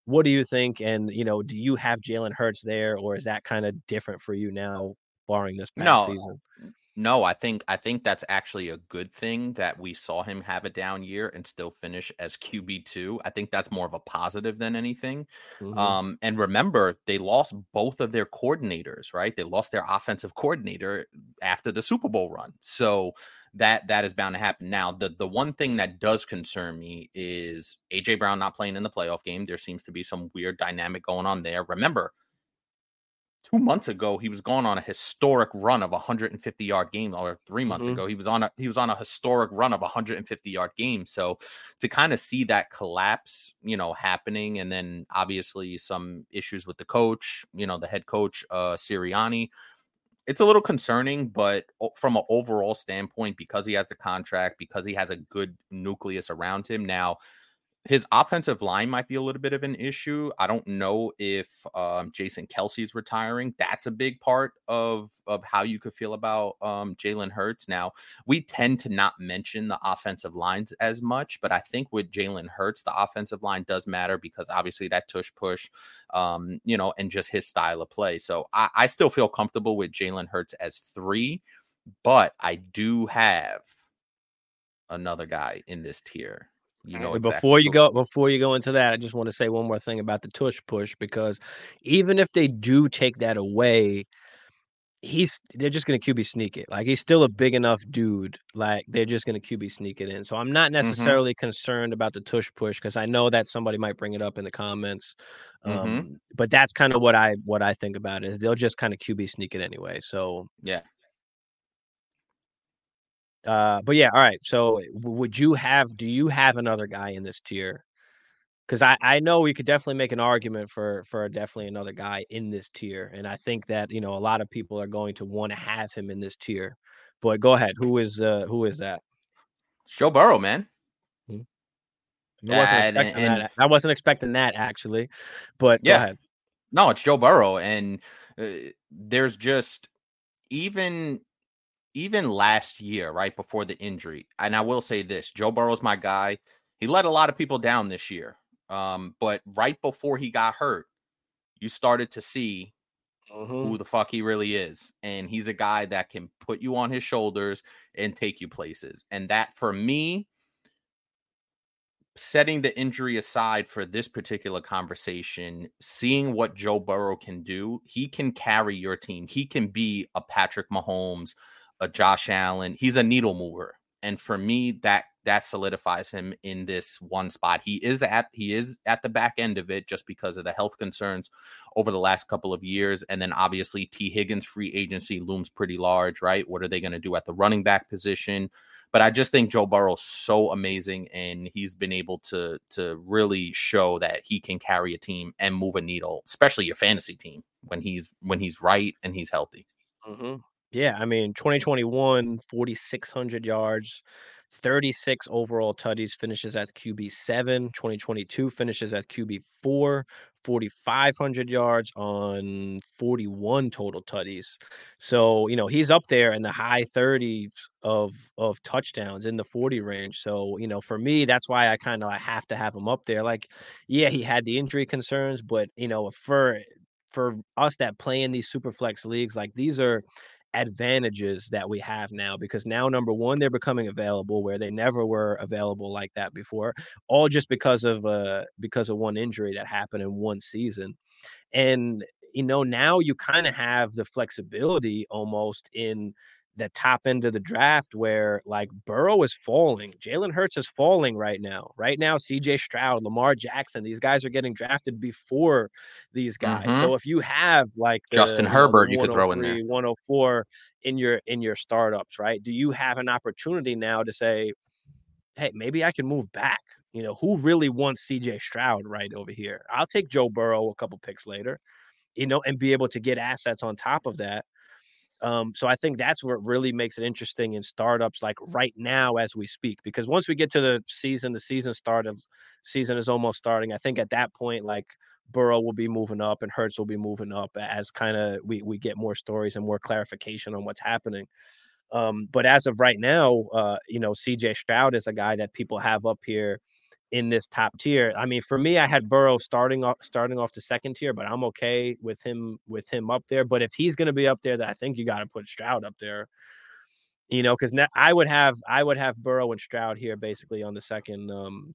what do you think? And you know, do you have Jalen Hurts there, or is that kind of different for you now, barring this past No, season? No, I think I think that's actually a good thing that we saw him have a down year and still finish as QB two. I think that's more of a positive than anything. Mhm. Um, and remember, they lost both of their coordinators, right? They lost their offensive coordinator after the Super Bowl run. So that that is bound to happen. Now, the the one thing that does concern me is AJ Brown not playing in the playoff game. There seems to be some weird dynamic going on there. Remember, two months ago he was going on a historic run of 150 yard game or 3 months Mhm. ago he was on a he was on a historic run of 150 yard game so to kind of see that collapse you know happening and then obviously some issues with the coach you know the head coach uh Sirianni it's a little concerning but from an overall standpoint because he has the contract because he has a good nucleus around him now his offensive line might be a little bit of an issue. I don't know if um, Jason Kelce is retiring. That's a big part of of how you could feel about um, Jalen Hurts. Now, we tend to not mention the offensive lines as much, but I think with Jalen Hurts, the offensive line does matter because obviously that tush push, um, you know, and just his style of play. So I, I still feel comfortable with Jalen Hurts as three, but I do have another guy in this tier. You know, exactly before you go before you go into that, I just want to say one more thing about the tush push because even if they do take that away, he's they're just gonna QB sneak it. Like he's still a big enough dude. Like they're just gonna QB sneak it in. So I'm not necessarily concerned about the tush push because I know that somebody might bring it up in the comments. Mhm. Um, but that's kind of what I what I think about is they'll just kind of QB sneak it anyway. So Yeah. Uh, but yeah, all right. So would you have? Do you have another guy in this tier? Because I I know we could definitely make an argument for for definitely another guy in this tier, and I think that you know a lot of people are going to want to have him in this tier. But go ahead. Who is uh who is that? Joe Burrow, man. I wasn't And- expecting and- that. I wasn't expecting that actually, but Yeah. go ahead. No, it's Joe Burrow, and uh, there's just even even last year, right before the injury. And I will say this: Joe Burrow's my guy. He let a lot of people down this year, um, but right before he got hurt, you started to see Mhm. who the fuck he really is. And he's a guy that can put you on his shoulders and take you places. And that for me, setting the injury aside for this particular conversation, seeing what Joe Burrow can do, he can carry your team. He can be a Patrick Mahomes, a Josh Allen. He's a needle mover. And for me, that that solidifies him in this one spot. He is at he is at the back end of it just because of the health concerns over the last couple of years. And then obviously T. Higgins free agency looms pretty large, right? What are they going to do at the running back position? But I just think Joe Burrow's so amazing and he's been able to to really show that he can carry a team and move a needle, especially your fantasy team when he's when he's right and he's healthy. Mhm. Yeah, I mean, 2021, 4,600 yards, 36 overall tutties, finishes as QB7. 2022 finishes as QB4, 4,500 yards on 41 total tutties. So, you know, he's up there in the high 30s of of touchdowns in the 40 range. So, you know, for me, that's why I kind of like have to have him up there. Like, yeah, he had the injury concerns, but you know, for for us that play in these super flex leagues, like these are advantages that we have now because now number one they're becoming available where they never were available like that before all just because of uh because of one injury that happened in one season. And you know now you kind of have the flexibility almost in the top end of the draft where like Burrow is falling, Jalen Hurts is falling right now. Right now, CJ Stroud, Lamar Jackson, these guys are getting drafted before these guys. Mhm. So if you have like the, Justin Herbert you could throw in there. 104 in your in your startups, right? Do you have an opportunity now to say, hey, maybe I can move back? You know, who really wants CJ Stroud right over here? I'll take Joe Burrow a couple picks later, you know, and be able to get assets on top of that. Um, so I think that's what really makes it interesting in startups like right now as we speak. Because once we get to the season, the season start of season is almost starting. I think at that point, like Burrow will be moving up and Hurts will be moving up as kind of we we get more stories and more clarification on what's happening. Um, but as of right now, uh, you know, CJ Stroud is a guy that people have up here in this top tier. I mean, for me, I had Burrow starting off starting off the second tier, but I'm okay with him with him up there. But if he's going to be up there, that I think you got to put Stroud up there. you know, because I would have I would have Burrow and Stroud here basically on the second um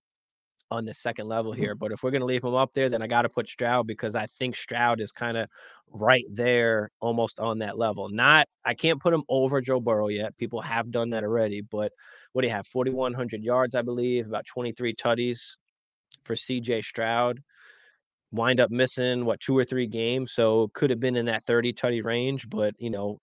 on the second level Mm-hmm. here. But if we're gonna leave him up there, then I got to put Stroud because I think Stroud is kind of right there, almost on that level. Not I can't put him over Joe Burrow yet. People have done that already, but what do you have? Forty one hundred yards, I believe, about twenty three tutties for C.J. Stroud. Wind up missing what two or three games, so could have been in that thirty tutty range. But you know,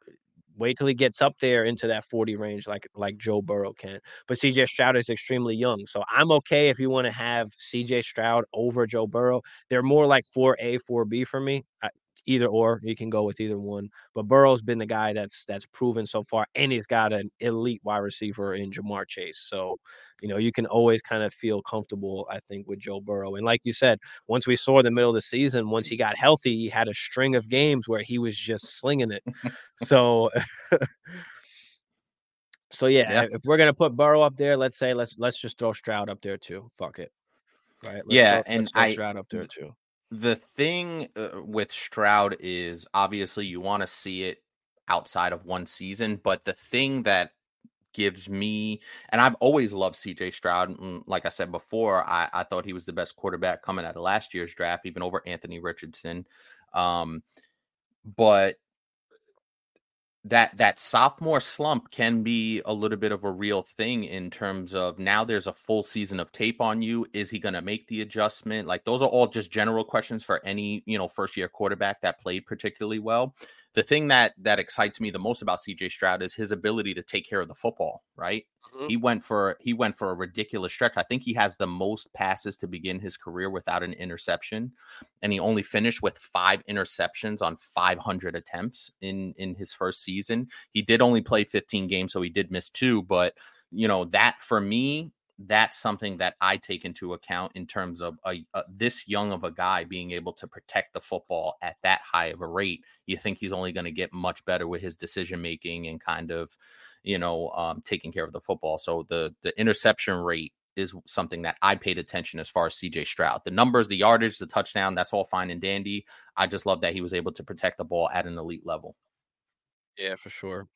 wait till he gets up there into that 40 range like like Joe Burrow can. But CJ Stroud is extremely young. So I'm okay if you want to have CJ Stroud over Joe Burrow. They're more like 4A, 4B for me. I, either or, you can go with either one. But Burrow's been the guy that's that's proven so far and he's got an elite wide receiver in Ja'Marr Chase. So, you know, you can always kind of feel comfortable I think with Joe Burrow. And like you said, once we saw the middle of the season, once he got healthy, he had a string of games where he was just slinging it. so so yeah, Yeah. if we're gonna put Burrow up there, let's say let's let's just throw Stroud up there too. Fuck it. Right. Let's Yeah, throw, and I- Stroud up there too. The thing uh, with Stroud is obviously you want to see it outside of one season, but the thing that gives me, and I've always loved CJ Stroud. Like I said before, I, I thought he was the best quarterback coming out of last year's draft, even over Anthony Richardson. Um, but that that sophomore slump can be a little bit of a real thing in terms of now there's a full season of tape on you is he going to make the adjustment like those are all just general questions for any you know first year quarterback that played particularly well the thing that that excites me the most about CJ Stroud is his ability to take care of the football right? Mhm. he went for he went for a ridiculous stretch. I think he has the most passes to begin his career without an interception and he only finished with five interceptions on 500 attempts in in his first season. He did only play 15 games so he did miss two but you know that for me that's something that i take into account in terms of a, a this young of a guy being able to protect the football at that high of a rate you think he's only going to get much better with his decision making and kind of you know um, taking care of the football so the the interception rate is something that I paid attention as far as CJ Stroud. The numbers, the yardage, the touchdown, that's all fine and dandy. I just love that he was able to protect the ball at an elite level. Yeah, for sure.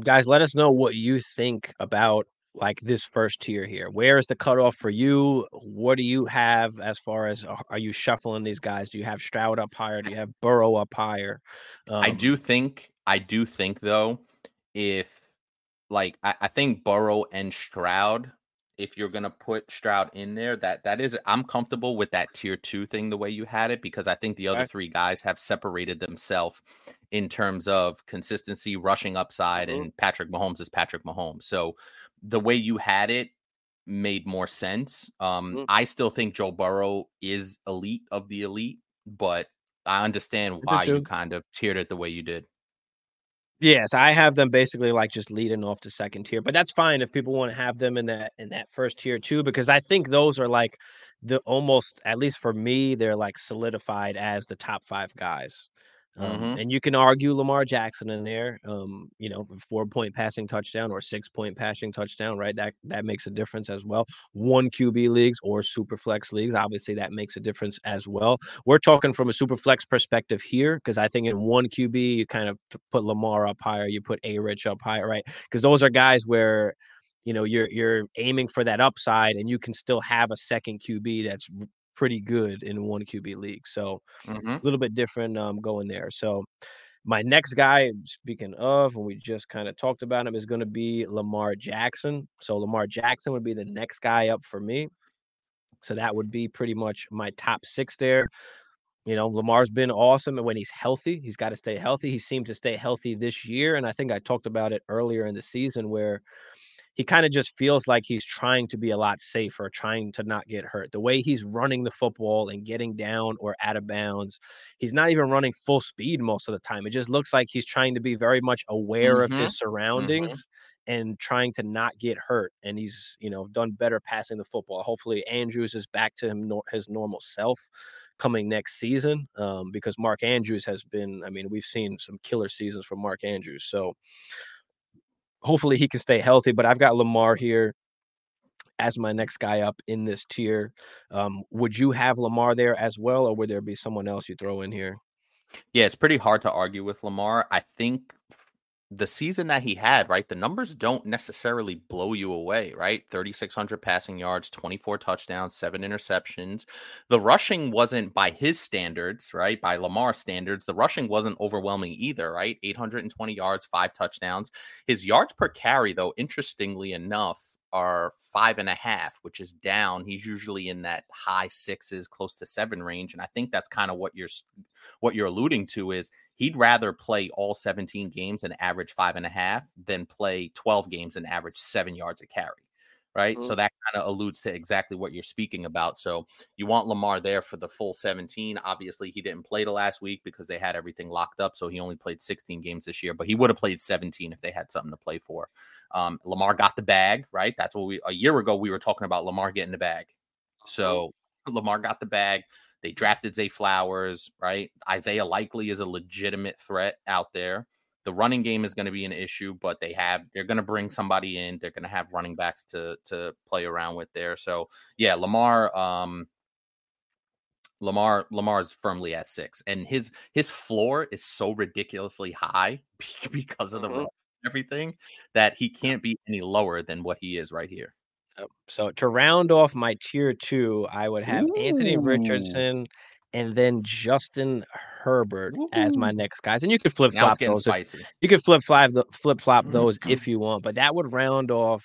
Guys, let us know what you think about like this first tier here. Where is the cutoff for you? What do you have as far as are are you shuffling these guys? Do you have Stroud up higher? Do you have Burrow up higher? I Um, do think, I do think though, if like I, I think Burrow and Stroud, if you're gonna put Stroud in there, that that is I'm comfortable with that tier two thing the way you had it because I think the other Okay. three guys have separated themselves in terms of consistency, rushing upside, Mhm. and Patrick Mahomes is Patrick Mahomes. So the way you had it made more sense. Um, Mhm. I still think Joe Burrow is elite of the elite, but I understand why you kind of tiered it the way you did. Yes, I have them basically like just leading off the second tier, but that's fine if people want to have them in that in that first tier too, because I think those are like the almost at least for me, they're like solidified as the top five guys. Um, Mhm. and you can argue Lamar Jackson in there, um, you know, four point passing touchdown or six point passing touchdown, right? That that makes a difference as well. One QB leagues or super flex leagues, obviously that makes a difference as well. We're talking from a super flex perspective here because I think in one QB you kind of put Lamar up higher, you put A Rich up higher, right? Because those are guys where you know you're you're aiming for that upside and you can still have a second QB that's pretty good in one QB league. So Mhm. a little bit different um, going there. So my next guy, speaking of, and we just kind of talked about him, is going to be Lamar Jackson. So Lamar Jackson would be the next guy up for me. So that would be pretty much my top six there. You know, Lamar's been awesome, and when he's healthy, he's got to stay healthy. He seemed to stay healthy this year, and I think I talked about it earlier in the season where he kind of just feels like he's trying to be a lot safer, trying to not get hurt. The way he's running the football and getting down or out of bounds, he's not even running full speed most of the time. It just looks like he's trying to be very much aware of his surroundings and trying to not get hurt. And he's, you know, done better passing the football. Hopefully, Andrews is back to him nor- his normal self coming next season um, because Mark Andrews has been, I mean, we've seen some killer seasons from Mark Andrews. So, hopefully he can stay healthy. But I've got Lamar here as my next guy up in this tier. Um, would you have Lamar there as well, or would there be someone else you throw in here? Yeah, it's pretty hard to argue with Lamar. I think the season that he had, right? The numbers don't necessarily blow you away, right? 3,600 passing yards, 24 touchdowns, seven interceptions. The rushing wasn't by his standards, right? By Lamar standards, the rushing wasn't overwhelming either, right? 820 yards, five touchdowns. His yards per carry, though, interestingly enough, are five and a half, which is down. He's usually in that high sixes, close to seven range, and I think that's kind of what you're what you're alluding to is he'd rather play all 17 games and average five and a half than play 12 games and average seven yards a carry. Right. Mm-hmm. So that kind of alludes to exactly what you're speaking about. So you want Lamar there for the full 17. Obviously, he didn't play the last week because they had everything locked up. So he only played 16 games this year, but he would have played 17 if they had something to play for. Um, Lamar got the bag, right? That's what we a year ago we were talking about Lamar getting the bag. Mm-hmm. So Lamar got the bag. They drafted Zay Flowers, right? Isaiah Likely is a legitimate threat out there. The running game is going to be an issue, but they have they're going to bring somebody in. They're going to have running backs to to play around with there. So yeah, Lamar, um, Lamar Lamar is firmly at six, and his his floor is so ridiculously high because of the mm-hmm. everything that he can't be any lower than what he is right here. Uh, so to round off my tier two, I would have Ooh. Anthony Richardson and then Justin Herbert Ooh. as my next guys. And you could flip flop those. Spicy. You could flip flop the flip flop those if you want, but that would round off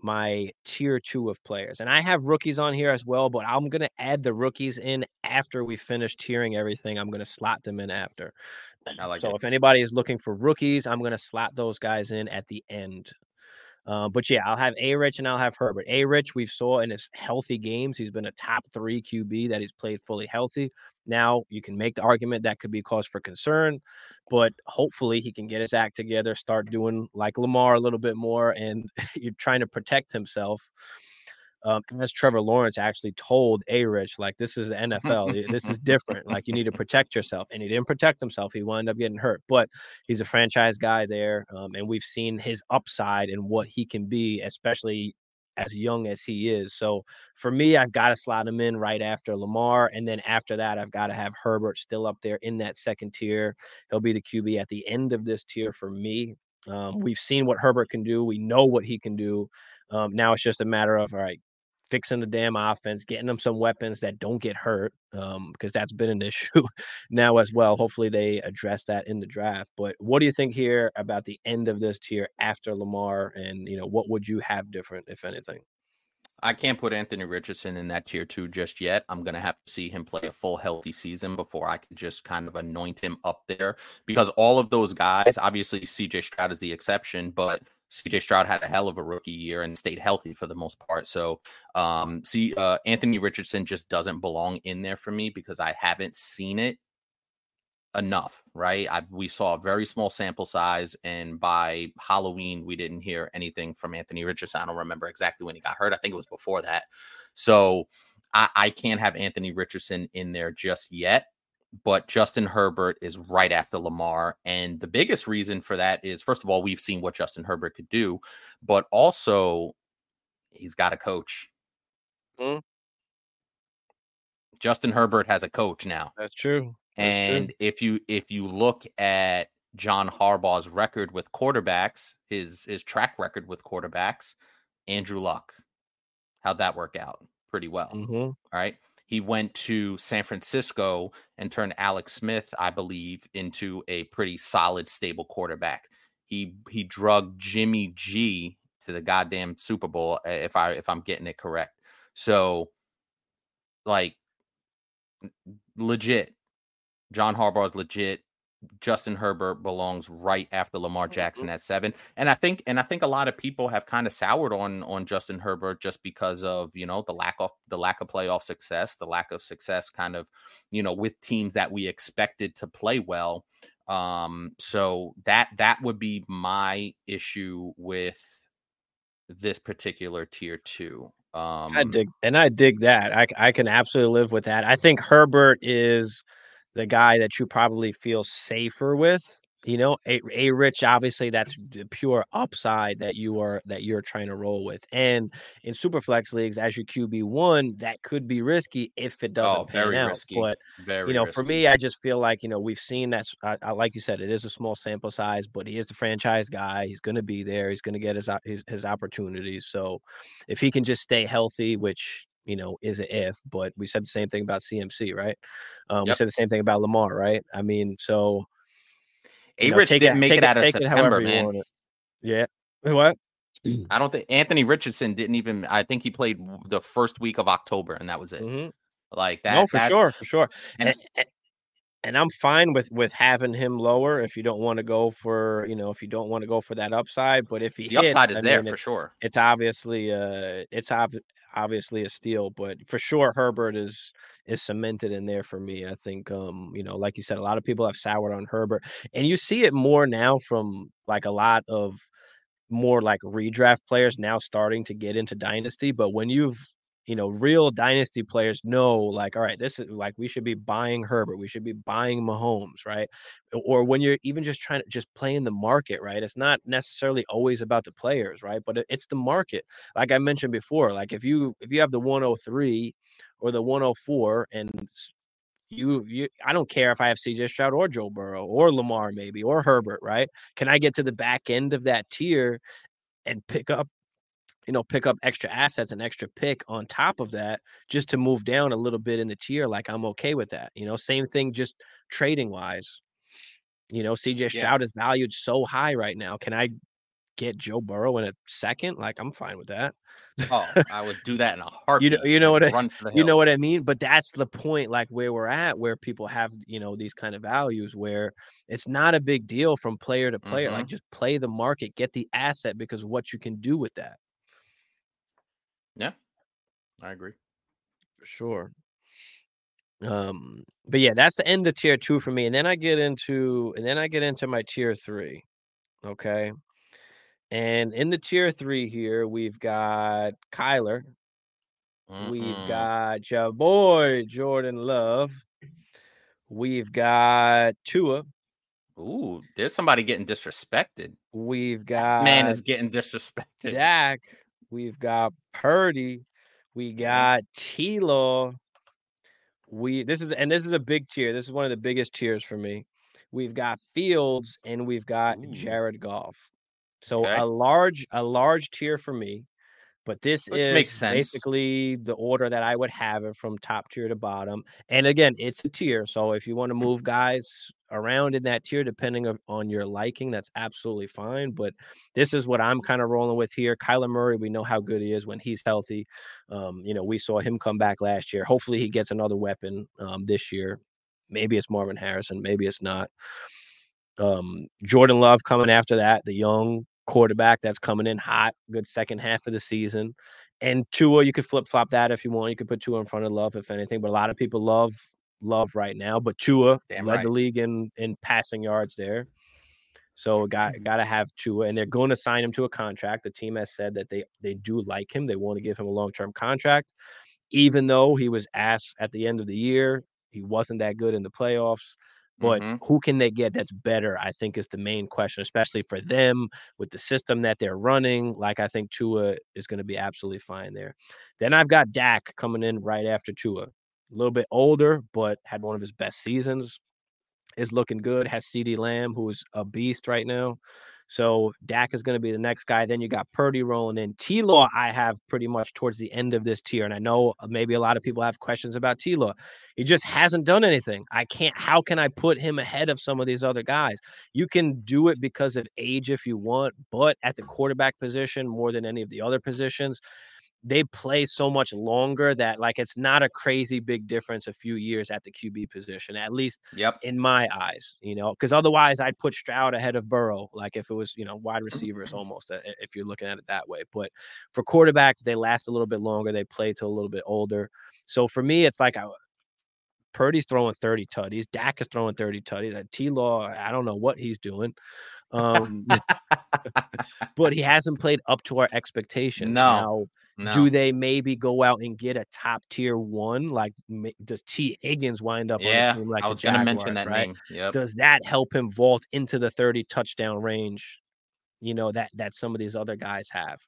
my tier two of players. And I have rookies on here as well, but I'm gonna add the rookies in after we finish tiering everything. I'm gonna slot them in after. Like so it. if anybody is looking for rookies, I'm gonna slot those guys in at the end uh, but yeah, I'll have A Rich and I'll have Herbert. A Rich, we've saw in his healthy games, he's been a top three QB that he's played fully healthy. Now you can make the argument that could be cause for concern, but hopefully he can get his act together, start doing like Lamar a little bit more, and you're trying to protect himself um, as Trevor Lawrence actually told A Rich, like, this is the NFL. this is different. Like, you need to protect yourself. And he didn't protect himself. He wound up getting hurt. But he's a franchise guy there. Um, and we've seen his upside and what he can be, especially as young as he is. So for me, I've got to slot him in right after Lamar. And then after that, I've got to have Herbert still up there in that second tier. He'll be the QB at the end of this tier for me. Um, we've seen what Herbert can do. We know what he can do. Um, now it's just a matter of all right, fixing the damn offense, getting them some weapons that don't get hurt, um, because that's been an issue now as well. Hopefully they address that in the draft. But what do you think here about the end of this tier after Lamar, and you know what would you have different, if anything? I can't put Anthony Richardson in that tier two just yet. I'm going to have to see him play a full healthy season before I can just kind of anoint him up there because all of those guys, obviously CJ Stroud is the exception, but CJ Stroud had a hell of a rookie year and stayed healthy for the most part. So, um, see, uh, Anthony Richardson just doesn't belong in there for me because I haven't seen it enough. Right? I, we saw a very small sample size, and by Halloween, we didn't hear anything from Anthony Richardson. I don't remember exactly when he got hurt. I think it was before that. So, I, I can't have Anthony Richardson in there just yet but Justin Herbert is right after Lamar. And the biggest reason for that is, first of all, we've seen what Justin Herbert could do, but also he's got a coach. Mm-hmm. Justin Herbert has a coach now. That's true. That's and true. if you if you look at John Harbaugh's record with quarterbacks, his his track record with quarterbacks, Andrew Luck, how'd that work out? Pretty well. Mm-hmm. All right. He went to San Francisco and turned Alex Smith, I believe, into a pretty solid, stable quarterback. He he drugged Jimmy G to the goddamn Super Bowl, if I if I'm getting it correct. So, like, legit, John Harbaugh is legit. Justin Herbert belongs right after Lamar Jackson mm-hmm. at seven. And I think and I think a lot of people have kind of soured on on Justin Herbert just because of, you know, the lack of the lack of playoff success, the lack of success kind of, you know, with teams that we expected to play well. Um so that that would be my issue with this particular tier 2. Um I dig and I dig that. I I can absolutely live with that. I think Herbert is the guy that you probably feel safer with You know, a, a rich obviously that's mm-hmm. the pure upside that you are that you're trying to roll with. And in superflex leagues, as your QB one, that could be risky if it doesn't Oh, pan out. risky. But Very you know, for me, I just feel like you know we've seen that. I, I- like you said, it is a small sample size, but he is the franchise guy. He's going to be there. He's going to get his, his his opportunities. So, if he can just stay healthy, which you know is an if, but we said the same thing about CMC, right? Um, We said the same thing about Lamar, right? I mean, so A Rich didn't make take it out of September, man. Yeah. What? I don't think Anthony Richardson didn't even. I think he played the first week of October, and that was it. Mhm. Like that. no, for that- sure, for sure. and- And, and I'm fine with with having him lower if you don't want to go for you know if you don't want to go for that upside. But if he The hits, upside is I there mean, for it's, sure. it's obviously uh it's ob- obviously a steal. But for sure, Herbert is is cemented in there for me. I think um you know like you said, a lot of people have soured on Herbert, and you see it more now from like a lot of more like redraft players now starting to get into dynasty. But when you've you know, real dynasty players know, like, all right, this is like we should be buying Herbert, we should be buying Mahomes, right? Or when you're even just trying to just play in the market, right? It's not necessarily always about the players, right? But it's the market. Like I mentioned before, like if you if you have the 103 or the 104 and you you I don't care if I have CJ Stroud or Joe Burrow or Lamar maybe or Herbert, right? Can I get to the back end of that tier and pick up you know, pick up extra assets and extra pick on top of that just to move down a little bit in the tier. Like I'm okay with that. You know, same thing just trading wise. You know, CJ Yeah. Is valued so high right now. Can I get Joe Burrow in a second? Like I'm fine with that. Oh, I would do that in a heartbeat. You know, you know what I, you know what. I mean? But that's the point, like where we're at, where people have, you know, these kind of values where it's not a big deal from player to player. Like mm-hmm. just play the market, get the asset because what you can do with that. I agree. for sure. Um, but yeah, that's the end of tier two for me, and then I get into and then I get into my tier three. Okay. And in the tier three here, we've got Kyler, we've Mm-mm. got your boy Jordan Love, we've got Tua, Ooh, there's somebody getting disrespected. we've got Man is getting disrespected. Dak, we've got Purdy, we mm-hmm. got T Law. We this is and this is a big tier. This is one of the biggest tiers for me. We've got Fields and we've got Ooh. Jared Goff. So Okay. a large a large tier for me. But this Which is basically the order that I would have it from top tier to bottom. And again, it's a tier. So if you want to move guys around in that tier, depending on your liking, that's absolutely fine. But this is what I'm kind of rolling with here. Kyler Murray, we know how good he is when he's healthy. Um, you know, we saw him come back last year. Hopefully, he gets another weapon um, this year. Maybe it's Marvin Harrison. Maybe it's not. Um, Jordan Love coming after that, the young quarterback that's coming in hot, good second half of the season. And Tua, you could flip flop that if you want. You could put Tua in front of Love, if anything. But a lot of people love Love right now. But Tua Damn led right. the league in in passing yards there. So got got to have Tua, and they're going to sign him to a contract. The team has said that they they do like him. They want to give him a long term contract, even though he was asked at the end of the year he wasn't that good in the playoffs. But Mhm. who can they get that's better? I think is the main question, especially for them with the system that they're running. Like I think Tua is going to be absolutely fine there. Then I've got Dak coming in right after Tua, a little bit older, but had one of his best seasons. Is looking good. Has CeeDee Lamb, who's a beast right now. So Dak is going to be the next guy. Then you got Purdy rolling in. T Law, I have pretty much towards the end of this tier. And I know uh, maybe a lot of people have questions about T Law. He just hasn't done anything. I can't, how can I put him ahead of some of these other guys? You can do it because of age if you want, but at the quarterback position, more than any of the other positions, they play so much longer that like it's not a crazy big difference a few years at the QB position, at least Yep. in my eyes, you know, because otherwise I'd put Stroud ahead of Burrow, like if it was, you know, wide receivers almost, uh, if you're looking at it that way. But for quarterbacks, they last a little bit longer, they play to a little bit older. So for me, it's like I, Purdy's throwing 30 tutties, Dak is throwing 30 tutties. That T Law, I don't know what he's doing. Um, but he hasn't played up to our expectations. No. Now, No. Do they maybe go out and get a top tier one? Like, does T Higgins wind up yeah, on a like I was going to mention that right? name. Yep. Does that help him vault into the 30 touchdown range? You know, that that some of these other guys have.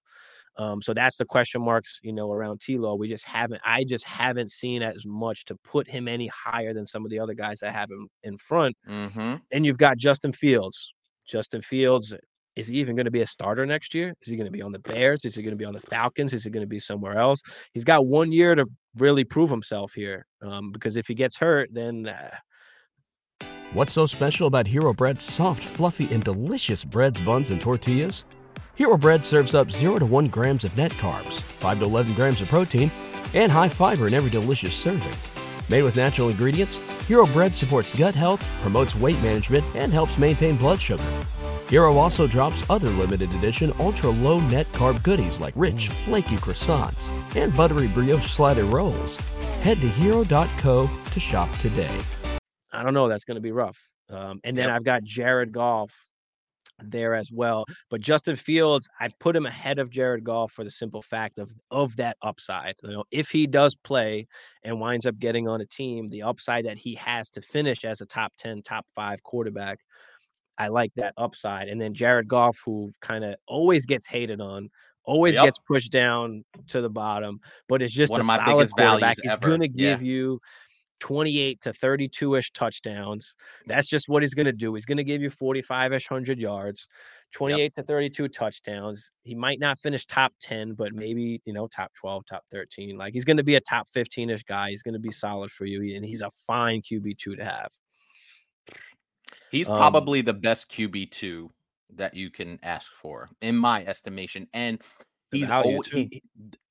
Um, so that's the question marks, you know, around T Law. We just haven't, I just haven't seen as much to put him any higher than some of the other guys that have him in front. hmm And you've got Justin Fields. Justin Fields, is he even going to be a starter next year? Is he going to be on the Bears? Is he going to be on the Falcons? Is he going to be somewhere else? He's got one year to really prove himself here. Um, because if he gets hurt, then uh, What's so special about Hero Bread's soft, fluffy, and delicious breads, buns, and tortillas? Hero Bread serves up 0 to 1 grams of net carbs, 5 to 11 grams of protein, and high fiber in every delicious serving. Made with natural ingredients, Hero Bread supports gut health, promotes weight management, and helps maintain blood sugar. Hero also drops other limited edition ultra low net carb goodies like rich, flaky croissants and buttery brioche slider rolls. Head to hero.co to shop today. I don't know. That's going to be rough. Um, and then Yep. I've got Jared Goff there as well. But Justin Fields, I put him ahead of Jared Goff for the simple fact of of that upside. You know, if he does play and winds up getting on a team, the upside that he has to finish as a top 10, top 5 quarterback, I like that upside. And then Jared Goff who kind of always gets hated on, always Yep. gets pushed down to the bottom, but it's just One a solid quarterback. He's going to Yeah. give you 28 to 32 ish touchdowns. That's just what he's going to do. He's going to give you 45 ish 100 yards, 28 to 32 touchdowns. He might not finish top 10, but maybe, you know, top 12, top 13. Like he's going to be a top 15 ish guy. He's going to be solid for you. And he's a fine QB2 to have. He's Um, probably the best QB two that you can ask for, in my estimation. And he's he-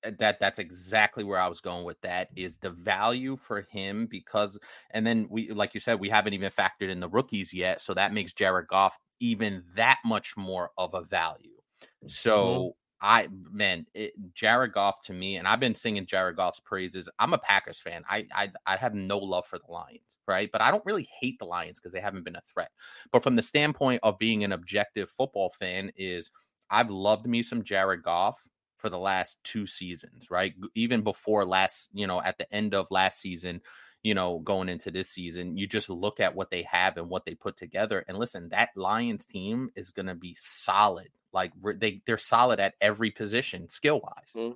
that that's exactly where I was going with that is the value for him because and then we like you said we haven't even factored in the rookies yet so that makes Jared Goff even that much more of a value. So I man, it, Jared Goff to me, and I've been singing Jared Goff's praises. I'm a Packers fan. I I, I have no love for the Lions, right? But I don't really hate the Lions because they haven't been a threat. But from the standpoint of being an objective football fan, is I've loved me some Jared Goff for the last two seasons, right? Even before last, you know, at the end of last season, you know, going into this season, you just look at what they have and what they put together. And listen, that Lions team is going to be solid. Like they they're solid at every position, skill wise. Mhm.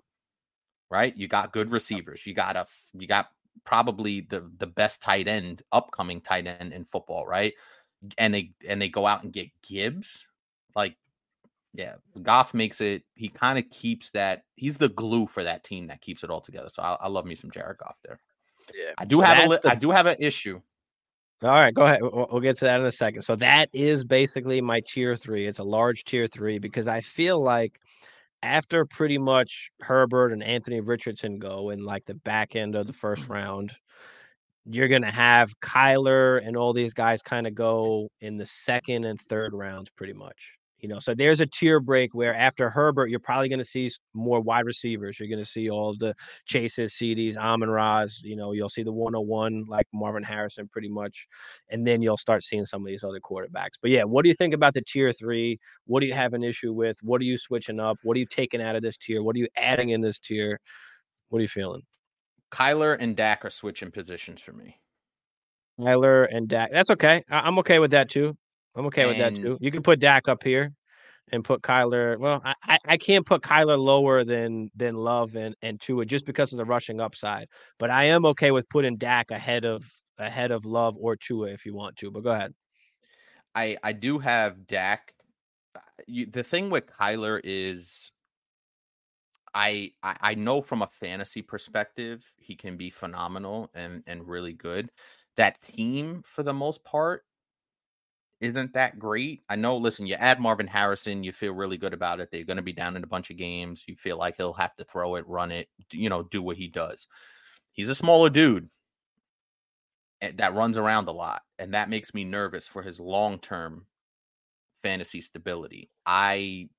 Right? You got good receivers. You got a you got probably the the best tight end, upcoming tight end in football, right? And they and they go out and get Gibbs. Like yeah, Goff makes it. He kind of keeps that. He's the glue for that team that keeps it all together. So I, I love me some Jared Goff there. Yeah. I do So have a li- the- I do have an issue. All right, go ahead. We'll, we'll get to that in a second. So that is basically my tier three. It's a large tier three because I feel like after pretty much Herbert and Anthony Richardson go in like the back end of the first round, you're gonna have Kyler and all these guys kind of go in the second and third rounds, pretty much. You know, so there's a tier break where after Herbert, you're probably going to see more wide receivers. You're going to see all the Chases, CDs, Amon-Ras. You know, you'll see the 101 like Marvin Harrison, pretty much, and then you'll start seeing some of these other quarterbacks. But yeah, what do you think about the tier three? What do you have an issue with? What are you switching up? What are you taking out of this tier? What are you adding in this tier? What are you feeling? Kyler and Dak are switching positions for me. Kyler and Dak. That's okay. I'm okay with that too. I'm okay with that too. You can put Dak up here and put Kyler. Well, I, I, can't put Kyler lower than than Love and and Tua just because of the rushing upside. But I am okay with putting Dak ahead of ahead of Love or Tua if you want to. But go ahead. I I do have Dak. You, the thing with Kyler is, I, I I know from a fantasy perspective he can be phenomenal and and really good. That team for the most part isn't that great. I know. Listen, you add Marvin Harrison, you feel really good about it. They're going to be down in a bunch of games. You feel like he'll have to throw it, run it, you know, do what he does. He's a smaller dude that runs around a lot, and that makes me nervous for his long term fantasy stability. I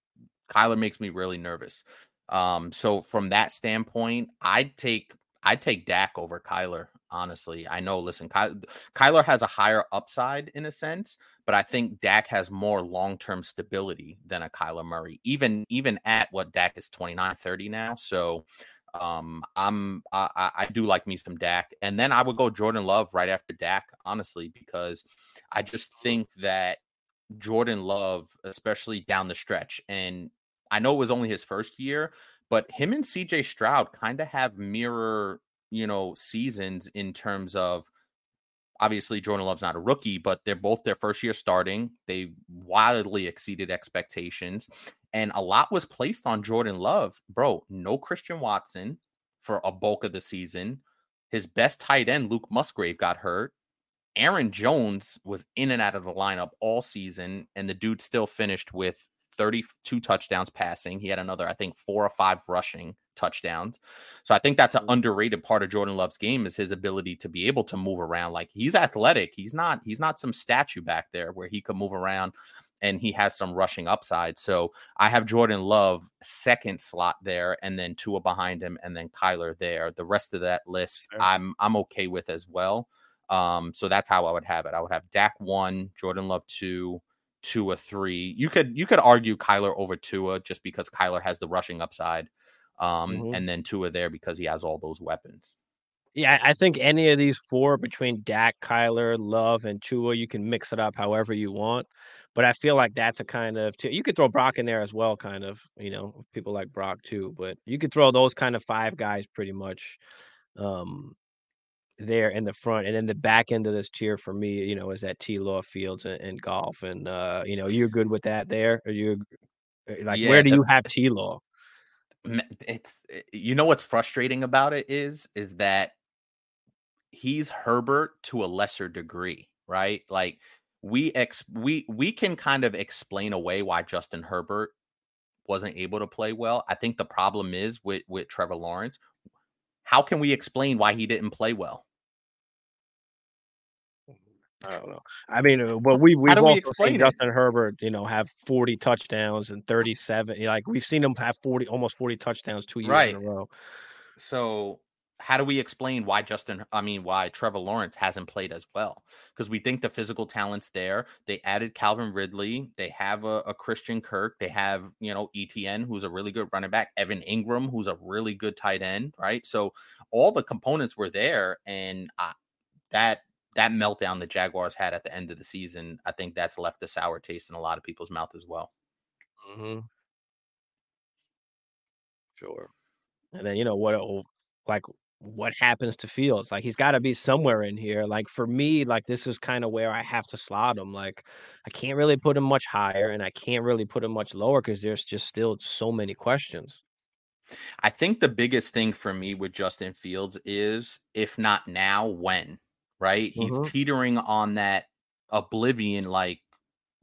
Kyler makes me really nervous. Um, so from that standpoint, I'd take I'd take Dak over Kyler honestly. I know, listen, Ky- Kyler has a higher upside in a sense, but I think Dak has more long-term stability than a Kyler Murray, even even at what Dak is 29, 30 now. So um I'm I, I do like me some Dak. And then I would go Jordan Love right after Dak, honestly, because I just think that Jordan Love, especially down the stretch, and I know it was only his first year, but him and CJ Stroud kind of have mirror, you know, seasons in terms of obviously Jordan Love's not a rookie, but they're both their first year starting. They wildly exceeded expectations, and a lot was placed on Jordan Love. Bro, no Christian Watson for a bulk of the season. His best tight end, Luke Musgrave, got hurt. Aaron Jones was in and out of the lineup all season, and the dude still finished with 32 touchdowns passing. He had another, I think, four or five rushing touchdowns. So I think that's an underrated part of Jordan Love's game is his ability to be able to move around. Like he's athletic. He's not he's not some statue back there where he could move around and he has some rushing upside. So I have Jordan Love second slot there and then Tua behind him and then Kyler there. The rest of that list sure. I'm I'm okay with as well. Um so that's how I would have it. I would have Dak 1, Jordan Love 2, Tua three. You could you could argue Kyler over Tua just because Kyler has the rushing upside, um, mm-hmm. and then Tua there because he has all those weapons. Yeah, I think any of these four between Dak, Kyler, Love, and Tua, you can mix it up however you want. But I feel like that's a kind of you could throw Brock in there as well, kind of. You know, people like Brock too, but you could throw those kind of five guys pretty much um there in the front, and then the back end of this tier for me, you know, is that T Law Fields and, and, Goff, and uh, you know, you're good with that there. Are you uh, like yeah, where do the, you have T Law? It's eh, you know what's frustrating about it is is that he's Herbert to a lesser degree, right? Like we ex we we can kind of explain away why Justin Herbert wasn't able to play well. I think the problem is with with Trevor Lawrence. How can we explain why he didn't play well? I don't know. I mean, uh, well, we we've we also seen it? Justin Herbert, you know, have forty touchdowns and thirty-seven. Like we've seen him have forty, almost forty touchdowns two years right. in a row. So, how do we explain why Justin? I mean, why Trevor Lawrence hasn't played as well? Because we think the physical talent's there. They added Calvin Ridley. They have a, a Christian Kirk. They have you know ETN, who's a really good running back. Evan Engram, who's a really good tight end. Right. So all the components were there, and uh, that that meltdown the Jaguars had at the end of the season, I think that's left a sour taste in a lot of people's mouth as well. Mm-hmm. Sure. And then you know what? Like what happens to Fields? Like he's got to be somewhere in here. Like for me, like this is kind of where I have to slot him. Like I can't really put him much higher, and I can't really put him much lower because there's just still so many questions. I think the biggest thing for me with Justin Fields is if not now, when? Right? Mm-hmm. He's teetering on that oblivion like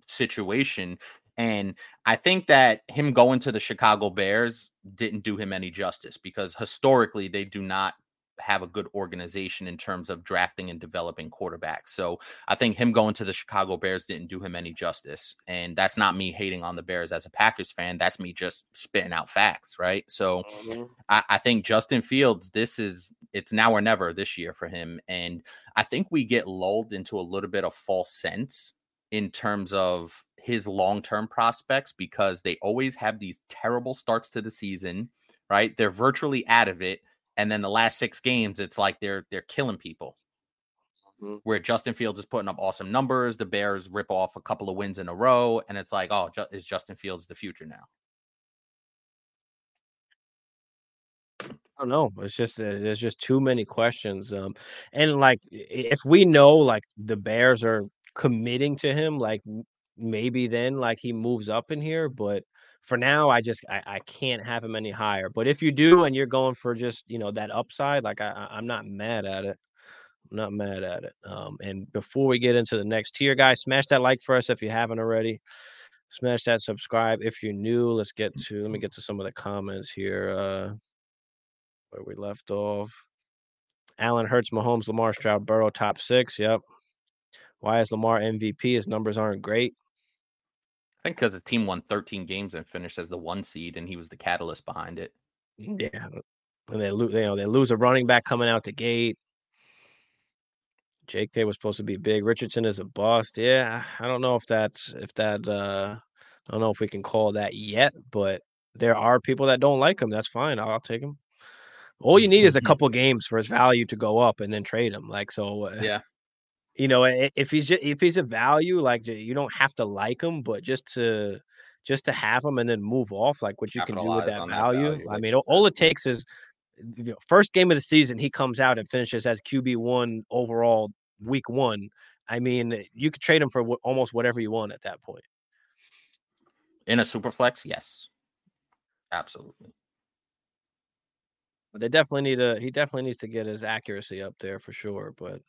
situation. And I think that him going to the Chicago Bears didn't do him any justice because historically they do not have a good organization in terms of drafting and developing quarterbacks. So I think him going to the Chicago Bears didn't do him any justice. And that's not me hating on the Bears as a Packers fan. That's me just spitting out facts, right? So mm-hmm. I, I think Justin Fields, this is it's now or never this year for him. And I think we get lulled into a little bit of false sense in terms of his long-term prospects because they always have these terrible starts to the season, right? They're virtually out of it and then the last six games, it's like they're they're killing people. Mm-hmm. Where Justin Fields is putting up awesome numbers, the Bears rip off a couple of wins in a row, and it's like, oh, ju- is Justin Fields the future now? Don't know. It's just uh, there's just too many questions. Um, and like if we know like the Bears are committing to him, like maybe then like he moves up in here. But for now, I just I, I can't have him any higher. But if you do and you're going for just you know that upside, like I I'm not mad at it. I'm not mad at it. Um, and before we get into the next tier, guys, smash that like for us if you haven't already. Smash that subscribe if you're new. Let's get to let me get to some of the comments here. Uh, where we left off. Allen Hurts, Mahomes, Lamar Stroud, Burrow, top six. Yep. Why is Lamar MVP? His numbers aren't great I think because the team won 13 games and finished as the one seed, and he was the catalyst behind it. Yeah, and they lose. You know, they lose a running back coming out the gate. J.K. was supposed to be big. Richardson is a bust. Yeah, I don't know if that's if that. uh I don't know if we can call that yet, but there are people that don't like him. That's fine. I'll, I'll take him. All you need is a couple games for his value to go up, and then trade him. Like so. Uh, Yeah. you know, if he's just, if he's a value, like you don't have to like him, but just to just to have him and then move off, like what you can do with that on that value. value, I mean, all, it takes is you know, first game of the season, he comes out and finishes as QB one overall week one. I mean, you could trade him for wh- almost whatever you want at that point. In a super flex, yes. Absolutely. But they definitely need to. He definitely needs to get his accuracy up there for sure. But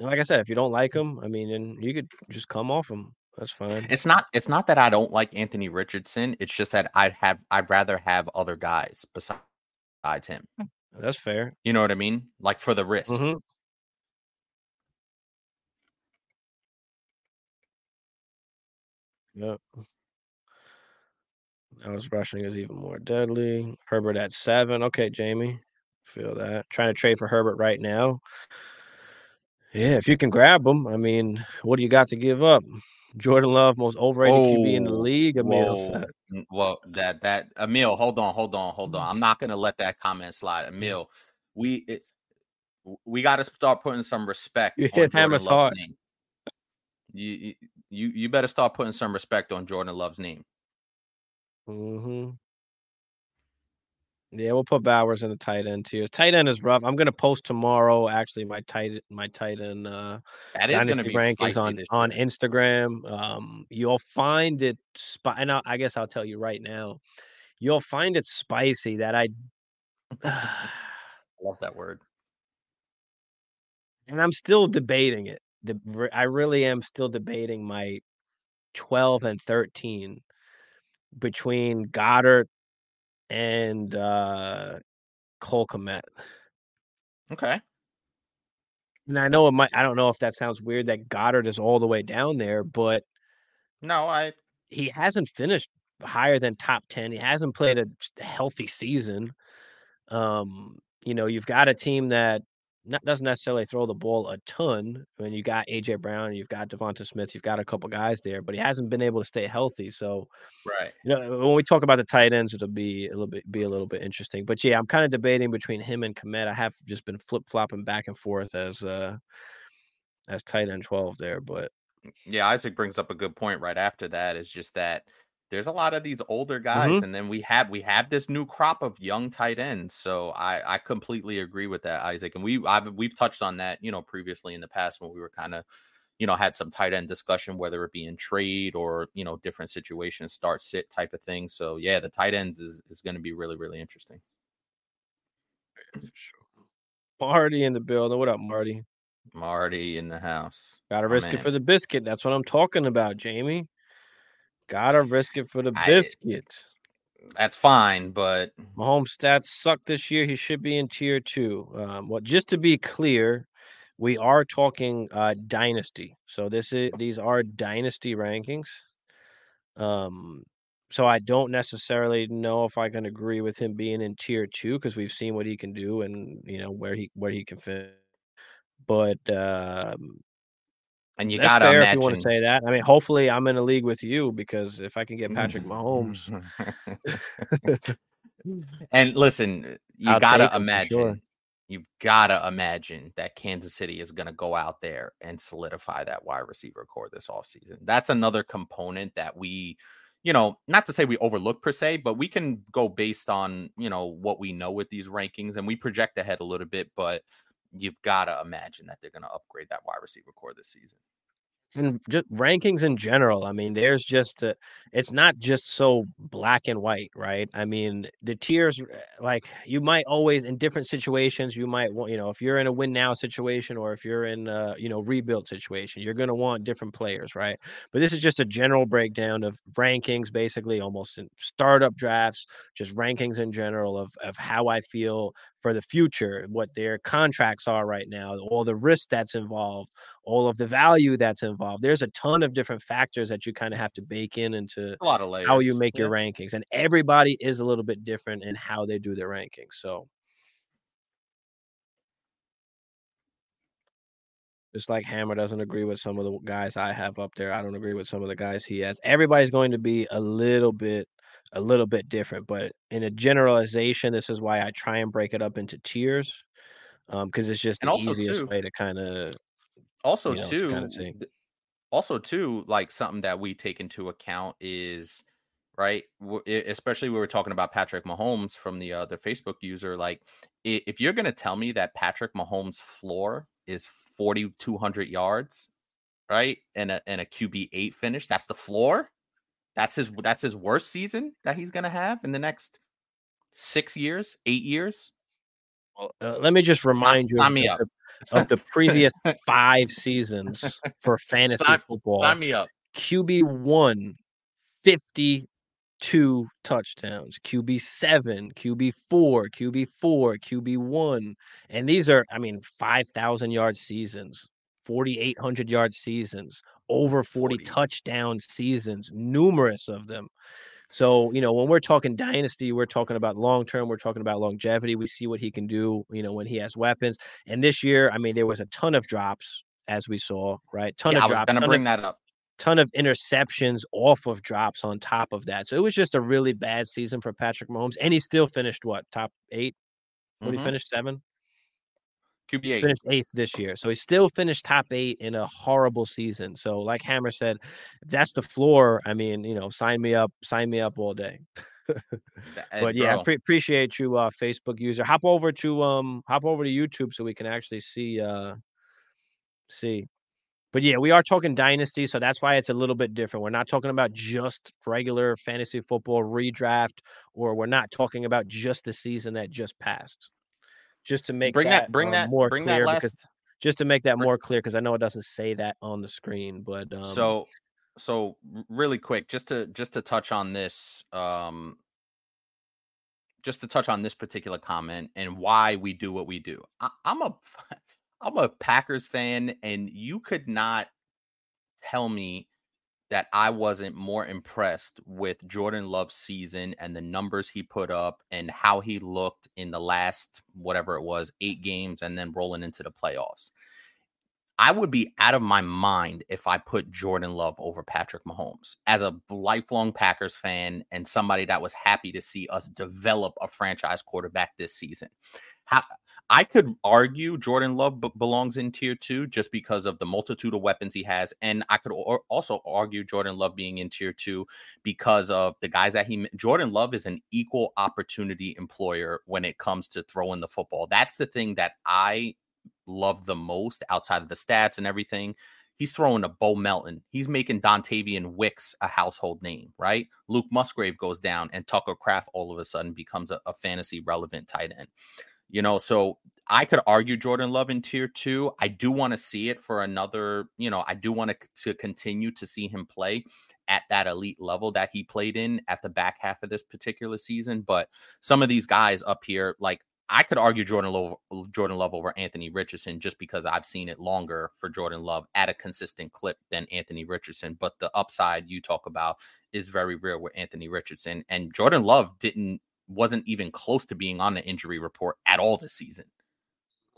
like I said, if you don't like him, I mean, and you could just come off him. That's fine. It's not it's not that I don't like Anthony Richardson. It's just that I'd have I'd rather have other guys besides him. That's fair. You know what I mean? Like for the risk. hmm Yep. His rushing is even more deadly. Herbert at seven. Okay, Jamie. Feel that. Trying to trade for Herbert right now. Yeah, if you can grab him, I mean, what do you got to give up? Jordan Love, most overrated QB in the Oh, league. Emil Whoa. said. Well, that that Emil, hold on, hold on, hold Mm. on. I'm not gonna let that comment slide. Emil, we it, we got to start putting some respect You on hit Jordan Hammers Love's hard. name. You you you better start putting some respect on Jordan Love's name. Hmm Yeah, we'll put Bowers in the tight end tiers. Tight end is rough. I'm gonna post tomorrow. Actually, my tight my tight end uh, That is gonna dynasty be rankings on on. Instagram. Um, you'll find it. Spi- and I'll, I guess I'll tell you right now. You'll find it spicy that I. I love that word. and I'm still debating it. I really am still debating my 12 and 13 between Goedert and uh, Cole Kmet. Okay. And I know it might. I don't know if that sounds weird that Goedert is all the way down there, but No, I he hasn't finished higher than top 10. He hasn't played a healthy season. Um, you know, you've got a team that not, doesn't necessarily throw the ball a ton. When you got AJ Brown, you've got DeVonta Smith, you've got a couple guys there, but he hasn't been able to stay healthy. So, right. you know, when we talk about the tight ends, it'll be a little bit be a little bit interesting. But yeah, I'm kind of debating between him and Kmet. I have just been flip flopping back and forth as uh as tight end 12 there, but Yeah, Isaac brings up a good point right after that. Is just that there's a lot of these older guys, Mhm. and then we have we have this new crop of young tight ends. So I I completely agree with that, Isaac. And we I've we've touched on that, you know, previously in the past when we were kind of, you know, had some tight end discussion, whether it be in trade or you know different situations, start sit type of thing. So yeah, the tight ends is is going to be really really interesting. Marty in the building. What up, Marty? Marty in the house. Gotta risk it for the biscuit. That's what I'm talking about, Jamie. Gotta risk it for the I- biscuit. That's fine, but Mahomes stats suck this year. He should be in tier two. Um, well, just to be clear, we are talking uh, dynasty. So this is these are dynasty rankings. Um, so I don't necessarily know if I can agree with him being in tier two because we've seen what he can do and you know where he where he can fit. But um, and you gotta fair imagine. if you want to say that. I mean, hopefully I'm in a league with you because if I can get mm-hmm. Patrick Mahomes, and listen, you him for imagine. sure. You gotta imagine that Kansas City is gonna go out there and solidify that wide receiver core this offseason. That's another component that we, you know, not to say we overlook per se, but we can go based on you know what we know with these rankings and we project ahead a little bit, but you've gotta imagine that they're gonna upgrade that wide receiver core this season. and just rankings in general. I mean, there's just a, it's not just so black and white, right? I mean, the tiers, uh, like you might always in different situations, you might want, you know, if you're in a win now situation or if you're in a, you know, rebuild situation, you're going to want different players, right? But this is just a general breakdown of rankings, basically almost in startup drafts, just rankings in general of, of how I feel for the future, what their contracts are right now, all the risk that's involved all of the value that's involved. There's a ton of different factors that you kind of have to bake in into A lot of layers. how you make your rankings, and everybody is a little bit different in how they do their rankings. So Just like Hammer doesn't agree with some of the guys I have up there. I don't agree with some of the guys he has. Everybody's going to be a little bit a little bit different, but in a generalization, this is why I try and break it up into tiers. Um, because it's just And the easiest too- way to kind of also you know, to too th- also too like something that we take into account is right especially we were talking about patrick mahomes from the other facebook user like if you're going to tell me that patrick mahomes floor is 4200 yards right and a and a qb 8 finish that's the floor that's his that's his worst season that he's going to have in the next 6 years 8 years Well, uh, let me just Sign- remind you sign of, me of up. the, of the previous five seasons for fantasy sign, football. sign me up QB one, 52 touchdowns, QB seven, QB four, QB four, QB one. And these are, I mean, 5,000 yard seasons, 4,800 yard seasons, over 40, 40. touchdown seasons, numerous of them. So, you know, when we're talking dynasty, we're talking about long term, we're talking about longevity. We see what he can do, you know, when he has weapons. And this year, I mean, there was a ton of drops, as we saw, right? Ton yeah, of i was drops, going to ton of bring that up ton of interceptions off of drops on top of that. So it was just a really bad season for Patrick Mahomes. And he still finished what, top eight? What Mhm. he finished seven? Qb 8 Finished eighth this year. So he still finished top eight in a horrible season. So like Hammer said, if that's the floor, I mean, you know, sign me up, sign me up all day. But yeah, bro. pre- appreciate you, uh, Facebook user. Hop over to um, hop over to YouTube so we can actually see uh, see. But yeah, we are talking dynasty, so that's why it's a little bit different. We're not talking about just regular fantasy football redraft, or we're not talking about just the season that just passed. Just to make bring that, that, bring um, that more bring clear, that because last just to make that more clear, because I know it doesn't say that on the screen. But um, so so really quick just to just to touch on this um just to touch on this particular comment and why we do what we do I, i'm a i'm a packers fan and you could not tell me that i wasn't more impressed with jordan love's season and the numbers he put up and how he looked in the last whatever it was eight games and then rolling into the playoffs I would be out of my mind if I put Jordan Love over Patrick Mahomes as a lifelong Packers fan and somebody that was happy to see us develop a franchise quarterback this season. How, I could argue Jordan Love b- belongs in tier two just because of the multitude of weapons he has. And I could al- also argue Jordan Love being in tier two because of the guys that he, Jordan Love is an equal opportunity employer when it comes to throwing the football. That's the thing that I love the most outside of the stats and everything. He's throwing a Bo Melton. He's making Dontayvion Wicks a household name, right? Luke Musgrave goes down, and Tucker Kraft all of a sudden becomes a, a fantasy relevant tight end. You know, so I could argue Jordan Love in tier two. I do want to see it for another, you know, I do want to, to continue to see him play at that elite level that he played in at the back half of this particular season. But some of these guys up here, like I could argue Jordan Love, uh, Jordan Love over Anthony Richardson just because I've seen it longer for Jordan Love at a consistent clip than Anthony Richardson. But the upside you talk about is very real with Anthony Richardson, and Jordan Love didn't wasn't even close to being on the injury report at all this season.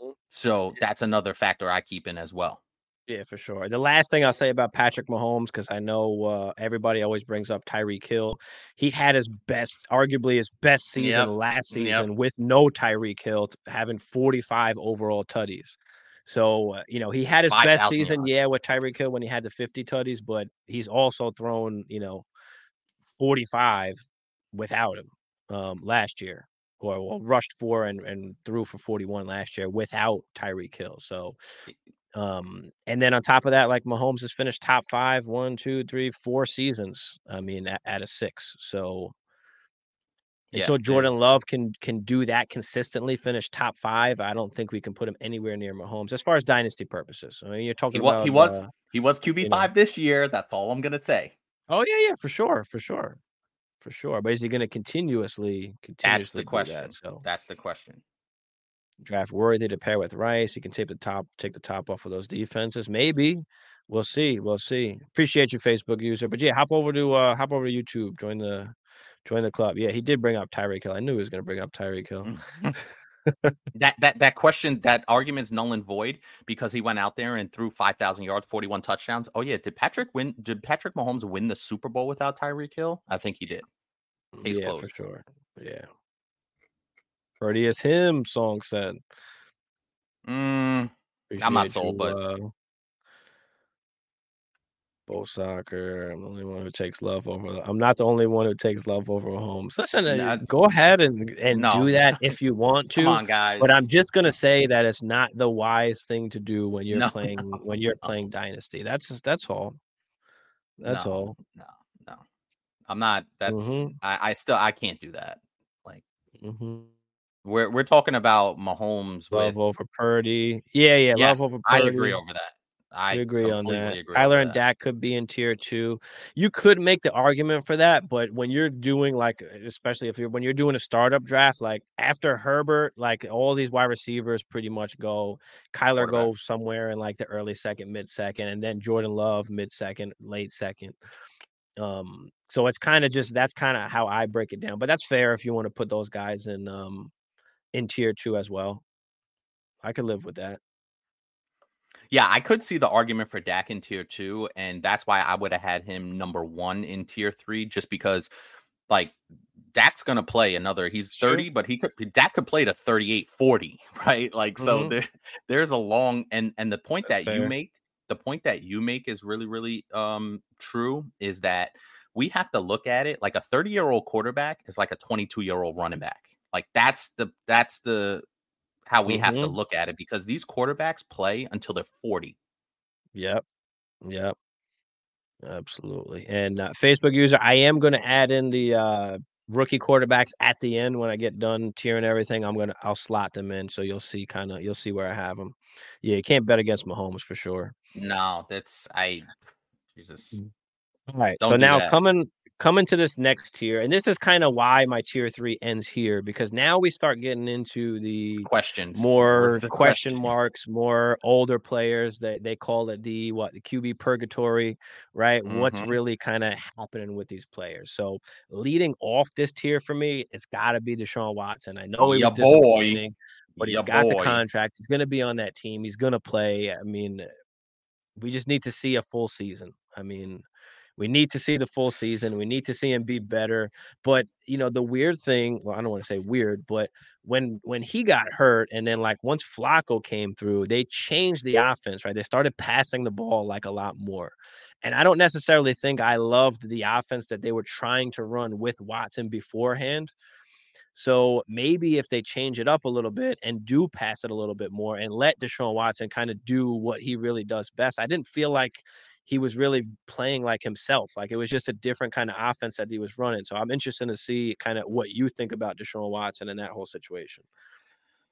Mhm. So that's another factor I keep in as well. Yeah, for sure. The last thing I'll say about Patrick Mahomes, because I know uh, everybody always brings up Tyreek Hill. He had his best, arguably his best season Yep, last yep. season with no Tyreek Hill, t- having 45 overall tutties. So, uh, you know, he had his best season, yards. yeah, with Tyreek Hill when he had the 50 tutties, but he's also thrown, you know, 45 without him um, last year, or well, rushed for and, and threw for 41 last year without Tyreek Hill. So, um, and then on top of that, like Mahomes has finished top five, one, two, three, four seasons. I mean, at, a six. So Yeah, until Jordan Love can can do that consistently, finish top five, I don't think we can put him anywhere near Mahomes as far as dynasty purposes. I mean, you're He talking was about he was uh, he was QB you know. five this year. That's all I'm gonna say. oh yeah, yeah, for sure, for sure, for sure. But is he going to continuously continuously That's the do question. that? So That's the question. draft worthy to pair with Rice. He can take the top, take the top off of those defenses. Maybe we'll see. We'll see. Appreciate you, Facebook user. But yeah, hop over to uh hop over to YouTube. Join the join the club. Yeah, he did bring up Tyreek Hill. I knew he was gonna bring up Tyreek Hill. that that that question, that argument's null and void because he went out there and threw five thousand yards, forty one touchdowns. Oh yeah, did Patrick win? Did Patrick Mahomes win the Super Bowl without Tyreek Hill? I think he did. Case yeah, closed. for sure. Yeah. Prettiest him song said. Mm, I'm not sold, you, but uh, Bo Soccer. I'm the only one who takes love over. I'm not the only one who takes love over Mahomes. Listen, uh, go ahead and and no. do that if you want come to. on, guys. But I'm just gonna say that it's not the wise thing to do when you're No, playing no, when you're no. playing Dynasty. That's that's all. That's No, all. No, no, I'm not. That's Mhm. I, I still I can't do that. Like hmm we're we're talking about Mahomes Love with. over Purdy. Yeah, yeah. Yes, love over I agree over that. I we agree on that. agree Kyler over and that. Dak could be in tier two. You could make the argument for that, but when you're doing like, especially if you're when you're doing a startup draft, like after Herbert, like all these wide receivers pretty much go. Kyler goes somewhere in like the early second, mid second, and then Jordan Love mid second, late second. Um, so it's kind of just that's kind of how I break it down. But that's fair if you want to put those guys in um in tier two as well. I could live with that. Yeah, I could see the argument for Dak in tier two, and that's why I would have had him number one in tier three, just because like Dak's gonna play another. He's Sure. 30, but he could Dak could play to 38, 40, right? Like so Mhm. there, there's a long and and the point That's that you make, the point that you make is really, really um true, is that we have to look at it like a 30 year old quarterback is like a 22 year old running back. Like that's the that's the how we have to Mhm. look at it because these quarterbacks play until they're 40. Yep. Yep. Absolutely. And uh, Facebook user, I am going to add in the uh, rookie quarterbacks at the end when I get done tiering everything. I'm gonna I'll slot them in, so you'll see kind of you'll see where I have them. Yeah, you can't bet against Mahomes for sure. No, that's I Jesus. All right. Don't so now that. coming coming to this next tier, and this is kind of why my tier three ends here because now we start getting into the Questions. more the question questions. marks, more older players. that they call it the what the QB purgatory, right? What's Mhm. really kind of happening with these players? So leading off this tier for me, it's got to be Deshaun Watson. I know he Ya was boy. disappointing, but he's Ya got the contract. He's going to be on that team. He's going to play. I mean, we just need to see a full season. I mean, we need to see the full season. We need to see him be better. But you know, the weird thing, well, I don't want to say weird, but when when he got hurt, and then like once Flacco came through, they changed the offense, right? They started passing the ball like a lot more. And I don't necessarily think I loved the offense that they were trying to run with Watson beforehand. So maybe if they change it up a little bit and do pass it a little bit more and let Deshaun Watson kind of do what he really does best, I didn't feel like he was really playing like himself. Like it was just a different kind of offense that he was running. So I'm interested to see kind of what you think about Deshaun Watson and that whole situation.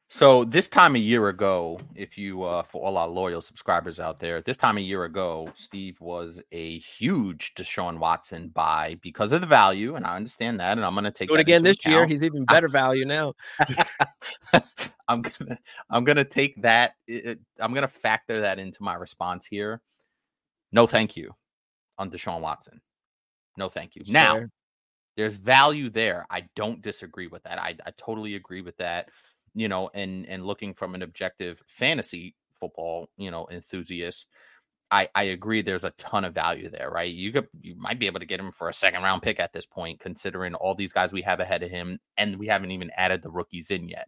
So this time a year ago, if you uh for all our loyal subscribers out there, this time a year ago, Steve was a huge Deshaun Watson buy because of the value, and I understand that, and I'm gonna take Do it again this year. He's even better value now. I'm gonna I'm gonna take that. it- I'm gonna factor that into my response here. No, thank you on Deshaun Watson. No, thank you. Now there's value there. I don't disagree with that. I, I totally agree with that. You know, and and looking from an objective fantasy football, you know, enthusiast, I I agree. There's a ton of value there, right? You could you might be able to get him for a second round pick at this point, considering all these guys we have ahead of him, and we haven't even added the rookies in yet.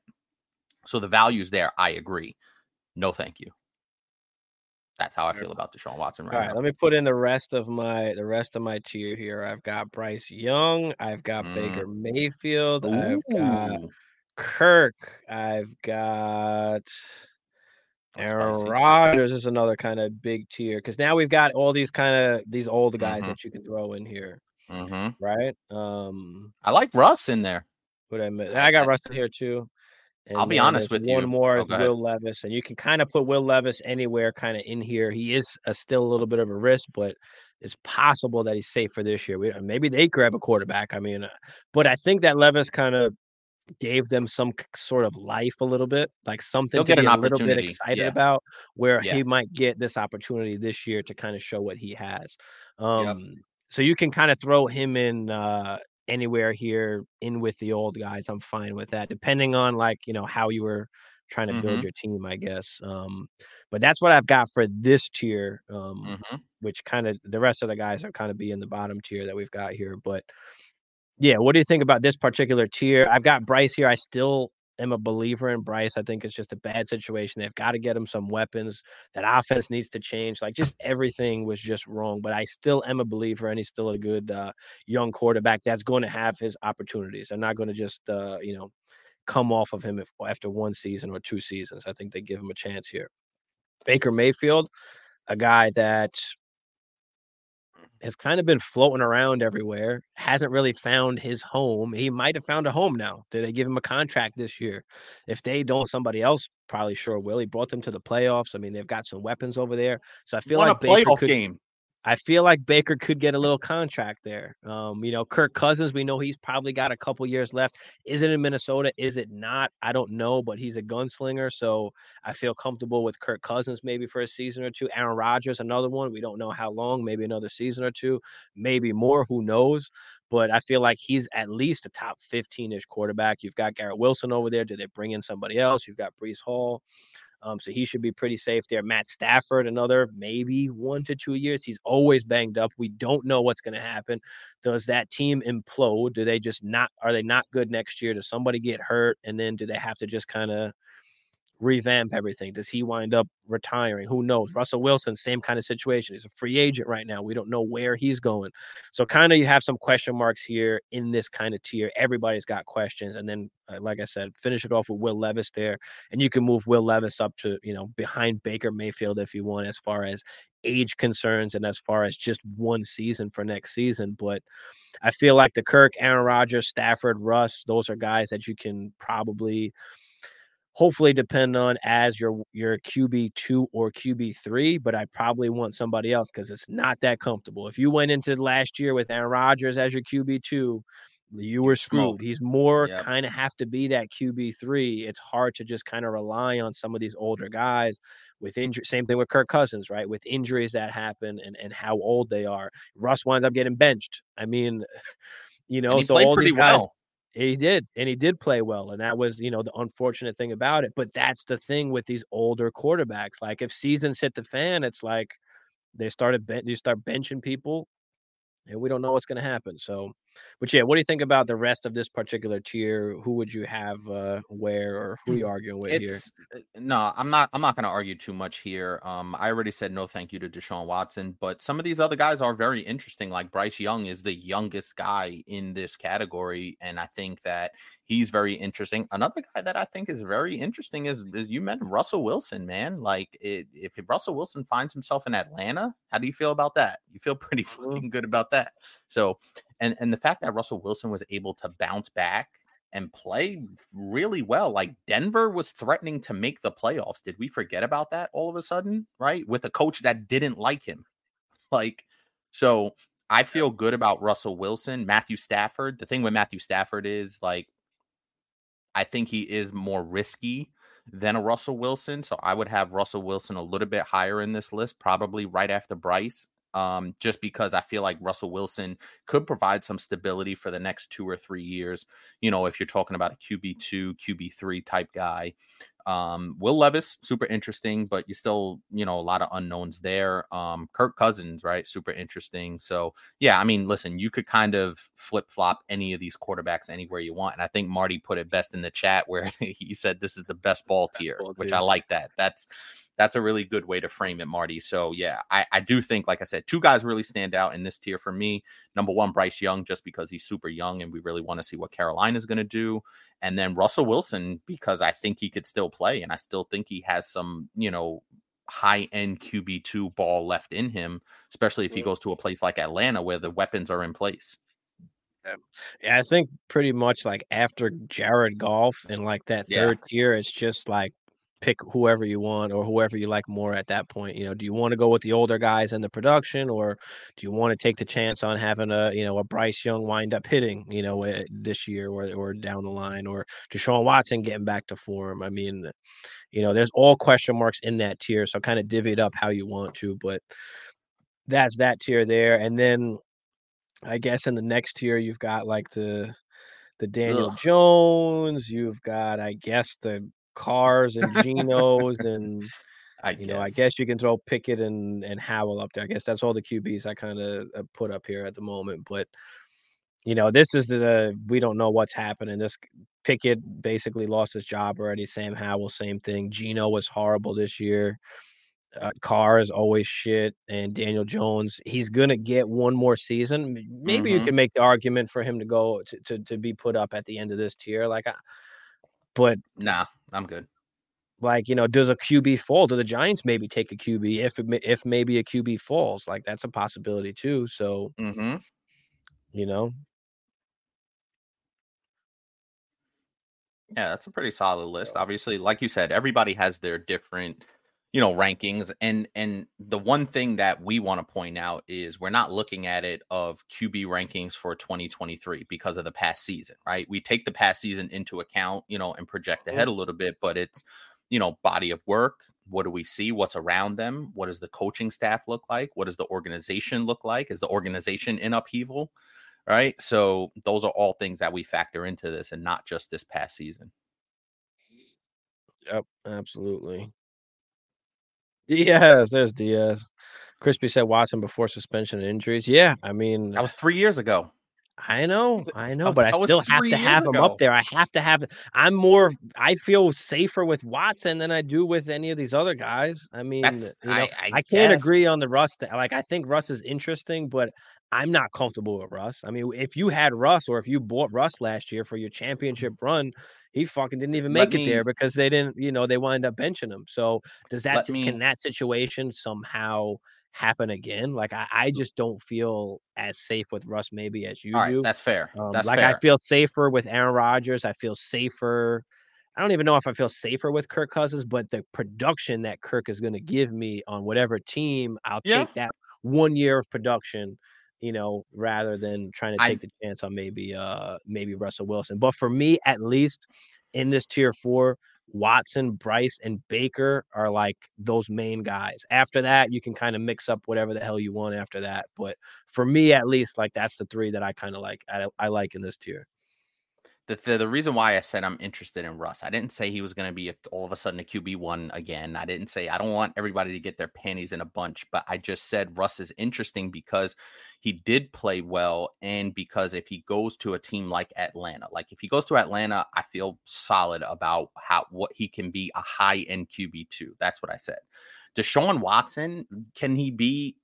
So the value's there. I agree. No, thank you. That's how I feel about Deshaun Watson All right, right, now. let me put in the rest of my the rest of my tier here. I've got Bryce Young, I've got Mm. Baker Mayfield, I've got Kirk, I've got that's Aaron. Rodgers is another kind of big tier because now we've got all these kind of these old guys Mhm. that you can throw in here, Mhm. right? Um, I like Russ in there. what I? I- got I- Rustin here too. I'll be honest with one you. One more, Oh, is go ahead. Will Levis, and you can kind of put Will Levis anywhere, kind of in here. He is a, still a little bit of a risk, but it's possible that he's safe for this year. We, maybe they grab a quarterback. I mean, uh, but I think that Levis kind of gave them some sort of life a little bit, like something He'll to get be an a little bit excited yeah. about, where Yeah. he might get this opportunity this year to kind of show what he has. Um, so you can kind of throw him in uh anywhere here in with the old guys, I'm fine with that. Depending on like you know how you were trying to build Mm-hmm. your team, I guess. Um, but that's what I've got for this tier. Um, Mhm. which kind of the rest of the guys are kind of be in the bottom tier that we've got here. But yeah, what do you think about this particular tier? I've got Bryce here. I still am a believer in Bryce. I think it's just a bad situation. They've got to get him some weapons. That offense needs to change. Like just everything was just wrong. But I still am a believer, and he's still a good uh, young quarterback that's going to have his opportunities. They're not going to just uh, you know come off of him if, after one season or two seasons. I think they give him a chance here. Baker Mayfield, a guy that has kind of been floating around everywhere, hasn't really found his home. He might have found a home now. Did they give him a contract this year? If they don't, somebody else probably sure will. He brought them to the playoffs. I mean, they've got some weapons over there. So I feel Won like a playoff could, game. I feel like Baker could get a little contract there. Um, you know, Kirk Cousins, we know he's probably got a couple years left. Is it in Minnesota? Is it not? I don't know, but he's a gunslinger, so I feel comfortable with Kirk Cousins maybe for a season or two. Aaron Rodgers, another one. We don't know how long, maybe another season or two, maybe more, who knows? But I feel like he's at least a top 15-ish quarterback. You've got Garrett Wilson over there. Do they bring in somebody else? You've got Breece Hall. Um, so he should be pretty safe there. Matt Stafford, another maybe one to two years. He's always banged up. We don't know what's going to happen. Does that team implode? Do they just not? Are they not good next year? Does somebody get hurt? And then do they have to just kind of revamp everything? Does he wind up retiring? Who knows? Russell Wilson, same kind of situation. He's a free agent right now. We don't know where he's going. So kind of you have some question marks here in this kind of tier. Everybody's got questions. And then, uh, like I said, finish it off with Will Levis there. And you can move Will Levis up to, you know, behind Baker Mayfield if you want, as far as age concerns and as far as just one season for next season. But I feel like the Kirk, Aaron Rodgers, Stafford, Russ, those are guys that you can probably hopefully depend on as your your QB two or QB three, but I probably want somebody else because it's not that comfortable. If you went into last year with Aaron Rodgers as your QB two, you were screwed. He's more Yep. kind of have to be that QB three. It's hard to just kind of rely on some of these older guys with injury. Same thing with Kirk Cousins, right? With injuries that happen and and how old they are. Russ winds up getting benched. I mean, you know, so all these guys, well. He did, and he did play well, and that was, you know, the unfortunate thing about it. But that's the thing with these older quarterbacks. Like if seasons hit the fan, it's like they started ben- you start benching people, and we don't know what's going to happen. So, but yeah, what do you think about the rest of this particular tier? Who would you have uh, where, or who are you arguing with here? It's uh, no, I'm not. I'm not going to argue too much here. Um, I already said no, thank you to Deshaun Watson, but some of these other guys are very interesting. Like Bryce Young is the youngest guy in this category, and I think that he's very interesting. Another guy that I think is very interesting is, is you mentioned Russell Wilson, man. Like it, if Russell Wilson finds himself in Atlanta, how do you feel about that? You feel pretty Mhm. fucking good about that. So, and and the fact that Russell Wilson was able to bounce back and play really well. Like Denver was threatening to make the playoffs. Did we forget about that all of a sudden? Right? With a coach that didn't like him. Like, so I feel good about Russell Wilson, Matthew Stafford. The thing with Matthew Stafford is like, I think he is more risky than a Russell Wilson. So I would have Russell Wilson a little bit higher in this list, probably right after Bryce. Um, just because I feel like Russell Wilson could provide some stability for the next two or three years. You know, if you're talking about a QB2, QB3 type guy. Um, Will Levis, super interesting, but you still, you know, a lot of unknowns there. Um, Kirk Cousins, right? Super interesting. So, yeah, I mean, listen, you could kind of flip flop any of these quarterbacks anywhere you want. And I think Marty put it best in the chat where he said this is the best ball tier, ball which tier. I like that. That's that's a really good way to frame it, Marty. So yeah, I, I do think, like I said, two guys really stand out in this tier for me. Number one, Bryce Young, just because he's super young and we really want to see what Carolina's going to do. And then Russell Wilson, because I think he could still play and I still think he has some, you know, high end QB2 ball left in him, especially if he Mhm. goes to a place like Atlanta where the weapons are in place. Yeah, I think pretty much like after Jared Goff and like that Yeah. third tier, it's just like pick whoever you want or whoever you like more at that point. You know, do you want to go with the older guys in the production or do you want to take the chance on having a, you know, a Bryce Young wind up hitting, you know, eh, this year or or down the line or Deshaun Watson getting back to form? I mean, you know, there's all question marks in that tier. So kind of divvy it up how you want to, but that's that tier there. And then I guess in the next tier you've got like the the Daniel Ugh. Jones, you've got I guess the Carrs and Genos and I you know, I guess you can throw Pickett and and Howell up there. I guess that's all the QBs I kind of put up here at the moment. But you know, this is the we don't know what's happening. This Pickett basically lost his job already. Sam Howell, same thing. Geno was horrible this year. Uh, Carr is always shit, and Daniel Jones, he's gonna get one more season. Maybe you Mhm. can make the argument for him to go to, to to be put up at the end of this tier, like, I, but nah, I'm good. like you know, does a QB fall? Do the Giants maybe take a QB if it, if maybe a QB falls? Like that's a possibility too. So Mm-hmm. you know, Yeah, that's a pretty solid list. Obviously, like you said, everybody has their different, you know, rankings. And and the one thing that we want to point out is we're not looking at it of QB rankings for 2023 because of the past season, right? We take the past season into account, you know, and project mm-hmm. ahead a little bit, but it's, you know, body of work. What do we see? What's around them? What does the coaching staff look like? What does the organization look like? Is the organization in upheaval? Right. So those are all things that we factor into this and not just this past season. yep, absolutely. Yes, there's Diaz. Crispy said Watson before suspension and injuries. Yeah, I mean, That was three years ago. I know, I know, oh, but I still have to have him ago. up there. I have to have. I'm more. I feel safer with Watson than I do with any of these other guys. I mean, you know, I, I, I can't agree on the Russ. Like, I think Russ is interesting, but I'm not comfortable with Russ. I mean, if you had Russ or if you bought Russ last year for your championship run, he fucking didn't even Let make it there because they didn't, you know, they wound up benching him. So does that Let me- can that situation somehow happen again? Like, I, I just don't feel as safe with Russ maybe as you right, do. that's fair. Um, that's like fair. I feel safer with Aaron Rodgers. I feel safer. I don't even know if I feel safer with Kirk Cousins, but the production that Kirk is going to give me on whatever team, I'll Yeah. take that one year of production, you know, rather than trying to I- take the chance on maybe uh maybe Russell Wilson. But for me, at least in this tier four, Watson, Bryce, and Baker are like those main guys. After that, you can kind of mix up whatever the hell you want after that. But for me, at least, like that's the three that I kind of like. I, I like in this tier. The, the the reason why I said I'm interested in Russ, I didn't say he was going to be a, all of a sudden a QB one again. I didn't say I don't want everybody to get their panties in a bunch, but I just said Russ is interesting because he did play well, and because if he goes to a team like Atlanta, like if he goes to Atlanta, I feel solid about how what he can be a high end QB two. That's what I said. Deshaun Watson, can he be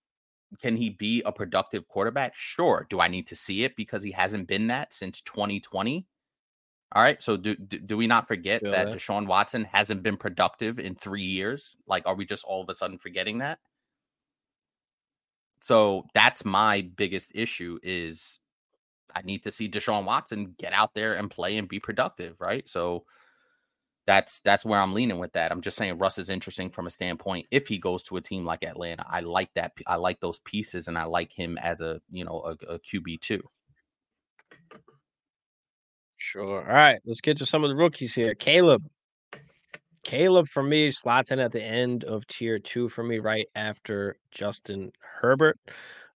can he be a productive quarterback? Sure. Do I need to see it because he hasn't been that since 2020? All right. So do do, do we not forget Feel that that. Deshaun Watson hasn't been productive in three years? Like, are we just all of a sudden forgetting that? So that's my biggest issue is I need to see Deshaun Watson get out there and play and be productive, right? So that's that's where I'm leaning with that. I'm just saying Russ is interesting from a standpoint if he goes to a team like Atlanta. I like that. I like those pieces, and I like him as a you know a, a QB too. Sure. All right. Let's get to some of the rookies here. Caleb. Caleb for me slots in at the end of tier two for me, right after Justin Herbert.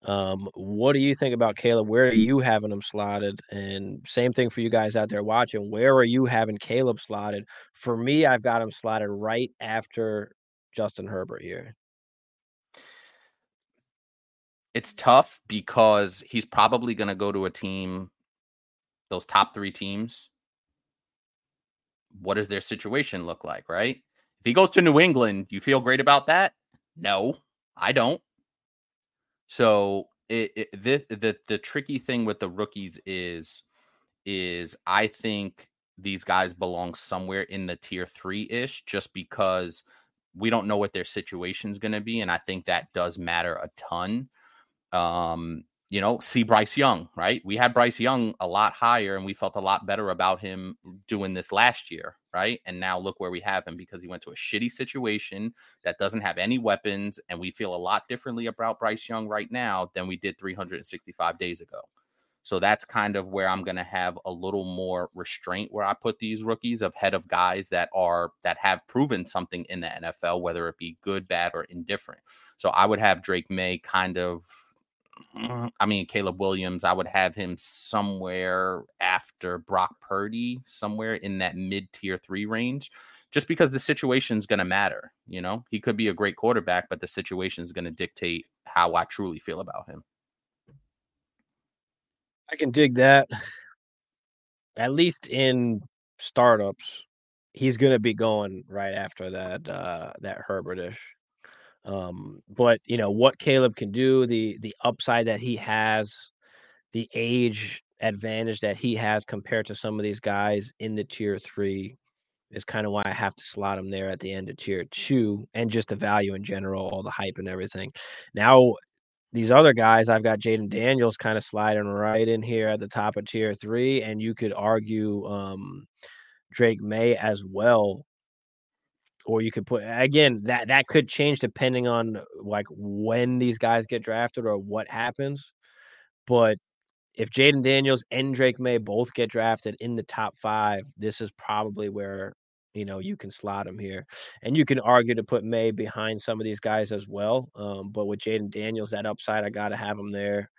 Um, what do you think about Caleb? Where are you having him slotted? And same thing for you guys out there watching. Where are you having Caleb slotted? For me, I've got him slotted right after Justin Herbert here. It's tough because he's probably going to go to a team, those top three teams. What does their situation look like, right? If he goes to New England, you feel great about that? No, I don't. So it, it the, the the tricky thing with the rookies is is I think these guys belong somewhere in the tier three ish, just because we don't know what their situation is going to be, and I think that does matter a ton. Um, you know, see Bryce Young, right? We had Bryce Young a lot higher, and we felt a lot better about him doing this last year, right? And now look where we have him because he went to a shitty situation that doesn't have any weapons, and we feel a lot differently about Bryce Young right now than we did 365 days ago. So that's kind of where I'm going to have a little more restraint where I put these rookies ahead of guys that are that have proven something in the NFL, whether it be good, bad, or indifferent. So I would have Drake Maye kind of I mean, Caleb Williams, I would have him somewhere after Brock Purdy, somewhere in that mid tier three range, just because the situation is going to matter. You know, he could be a great quarterback, but the situation is going to dictate how I truly feel about him. I can dig that. At least in startups, he's going to be going right after that uh that Herbertish. Um, but you know what Caleb can do, the the upside that he has, the age advantage that he has compared to some of these guys in the tier three is kind of why I have to slot him there at the end of tier two, and just the value in general, all the hype and everything. Now, these other guys, I've got Jayden Daniels kind of sliding right in here at the top of tier three, and you could argue um, Drake Maye as well or you could put again that that could change depending on like when these guys get drafted or what happens. But if Jayden Daniels and Drake Maye both get drafted in the top five, this is probably where you know you can slot him here, and you can argue to put Maye behind some of these guys as well. Um, but with Jayden Daniels, that upside, I got to have him there.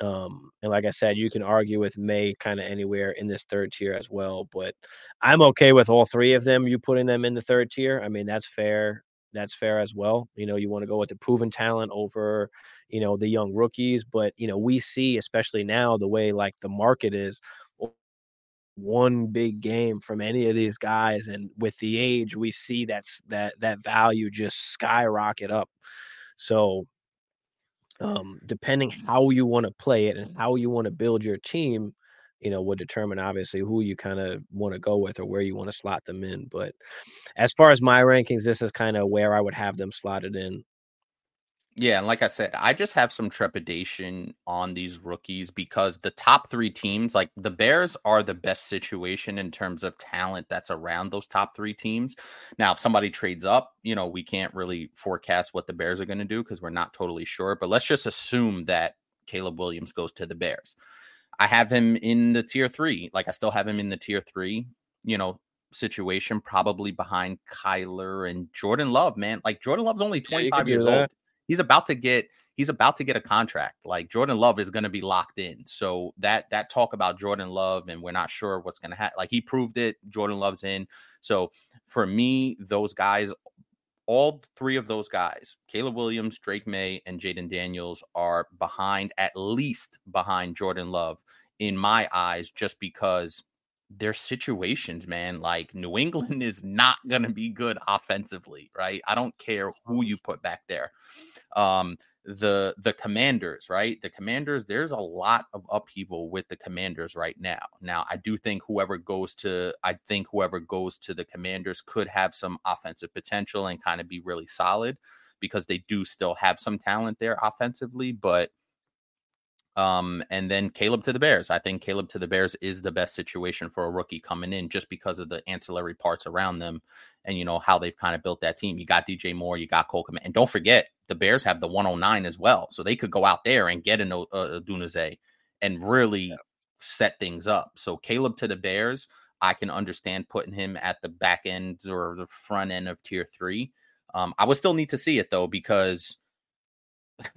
Um, and like I said, you can argue with Maye kind of anywhere in this third tier as well. But I'm okay with all three of them. You putting them in the third tier. I mean, that's fair. That's fair as well. You know, you want to go with the proven talent over, you know, the young rookies. But you know, we see, especially now, the way like the market is one big game from any of these guys and with the age we see that's that that value just skyrocket up so um, depending how you want to play it and how you want to build your team, you know, would determine obviously who you kind of want to go with or where you want to slot them in. But as far as my rankings, this is kind of where I would have them slotted in. Yeah, and like I said, I just have some trepidation on these rookies because the top three teams, like the Bears, are the best situation in terms of talent that's around those top three teams. Now, if somebody trades up, you know, we can't really forecast what the Bears are going to do because we're not totally sure. But let's just assume that Caleb Williams goes to the Bears. I have him in the tier three. Like I still have him in the tier three, you know, situation, probably behind Kyler and Jordan Love, man. Like Jordan Love's only 25 yeah, years old he's about to get he's about to get a contract. Like Jordan Love is going to be locked in. So that that talk about Jordan Love and we're not sure what's going to happen. Like he proved it. Jordan Love's in. So for me, those guys, all three of those guys, Caleb Williams, Drake Maye, and Jayden Daniels, are behind at least behind Jordan Love in my eyes, just because their situations, man. Like New England is not going to be good offensively, right? I don't care who you put back there um, the the commanders right? The commanders there's a lot of upheaval with the commanders right now. Now i do think whoever goes to i think whoever goes to the commanders could have some offensive potential and kind of be really solid because they do still have some talent there offensively but um, and then Caleb to the Bears. I think Caleb to the Bears is the best situation for a rookie coming in just because of the ancillary parts around them and you know how they've kind of built that team. You got DJ Moore, you got Cole and don't forget the Bears have the 109 as well, so they could go out there and get an uh, Odunze and really yeah. set things up. So Caleb to the Bears, I can understand putting him at the back end or the front end of tier three. Um, I would still need to see it though because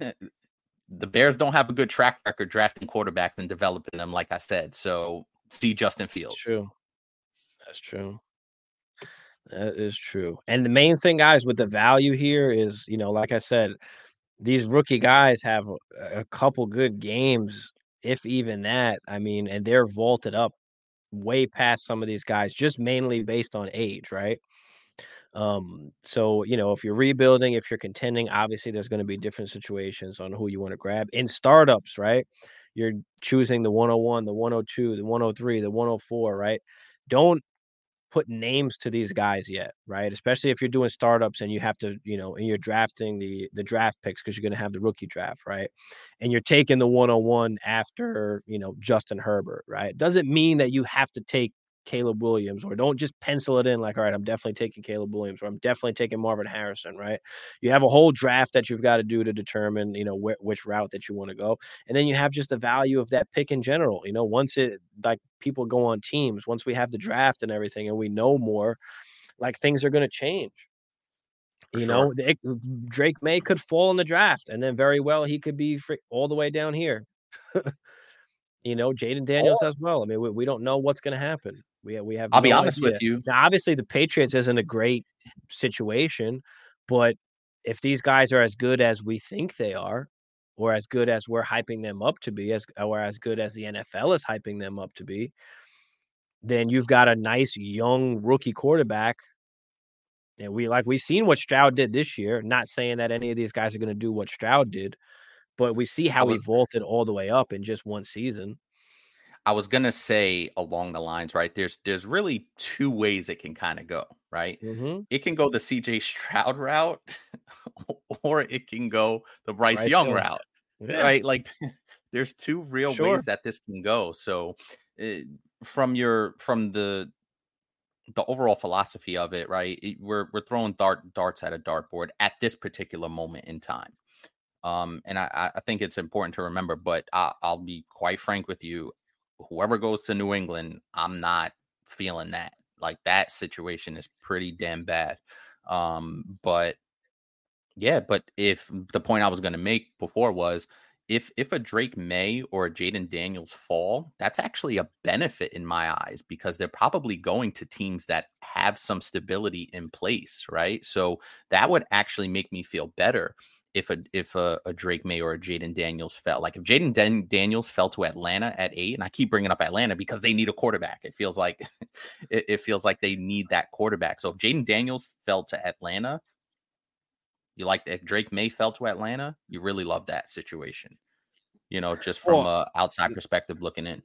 the Bears don't have a good track record drafting quarterbacks and developing them, like I said. So see Justin Fields. That's true. That's true. That is true. And the main thing, guys, with the value here is, you know, like I said, these rookie guys have a, a couple good games, if even that. I mean, and they're vaulted up way past some of these guys, just mainly based on age, right? Um, so you know, if you're rebuilding, if you're contending, obviously there's going to be different situations on who you want to grab. In startups, right? You're choosing the 101, the 102, the 103, the 104, right? Don't put names to these guys yet, right? Especially if you're doing startups and you have to, you know, and you're drafting the the draft picks because you're going to have the rookie draft, right? And you're taking the 101 after, you know, Justin Herbert, right? Doesn't mean that you have to take Caleb Williams, or don't just pencil it in like, all right, I'm definitely taking Caleb Williams, or I'm definitely taking Marvin Harrison, right? You have a whole draft that you've got to do to determine, you know, wh- which route that you want to go, and then you have just the value of that pick in general. You know, once it like people go on teams, once we have the mm-hmm. draft and everything, and we know more, like things are going to change. you know, it, Drake Maye could fall in the draft, and then very well he could be fr- all the way down here. you know, Jayden Daniels as well. I mean, we, we don't know what's going to happen. We we have. I'll be honest idea. with you. Now, obviously, the Patriots isn't a great situation, but if these guys are as good as we think they are, or as good as we're hyping them up to be, as or as good as the NFL is hyping them up to be, then you've got a nice young rookie quarterback. And we like we've seen what Stroud did this year. Not saying that any of these guys are going to do what Stroud did, but we see how he vaulted all the way up in just one season. I was gonna say along the lines, right? There's there's really two ways it can kind of go, right? Mm-hmm. It can go the CJ Stroud route, or it can go the Bryce, Bryce Young Young. route, Yeah. right? Like there's two real Sure. ways that this can go. So eh, from your from the the overall philosophy of it, right? it- we're we're throwing dart darts at a dartboard at this particular moment in time. Um, and I, I- I think it's important to remember, but I, I'll be quite frank with you. Whoever goes to New England, I'm not feeling that. Like that situation is pretty damn bad. Um, but yeah, but if the point I was going to make before was if if a Drake Maye or a Jayden Daniels fall, that's actually a benefit in my eyes because they're probably going to teams that have some stability in place, right? So that would actually make me feel better if a if a, a Drake Maye or a Jayden Daniels fell. Like if Jayden Dan- Daniels fell to Atlanta at eight, and I keep bringing up Atlanta because they need a quarterback. It feels like it, it feels like they need that quarterback. So if Jayden Daniels fell to Atlanta, you like if Drake Maye fell to Atlanta, you really love that situation. You know, just from Well, a outside perspective looking in.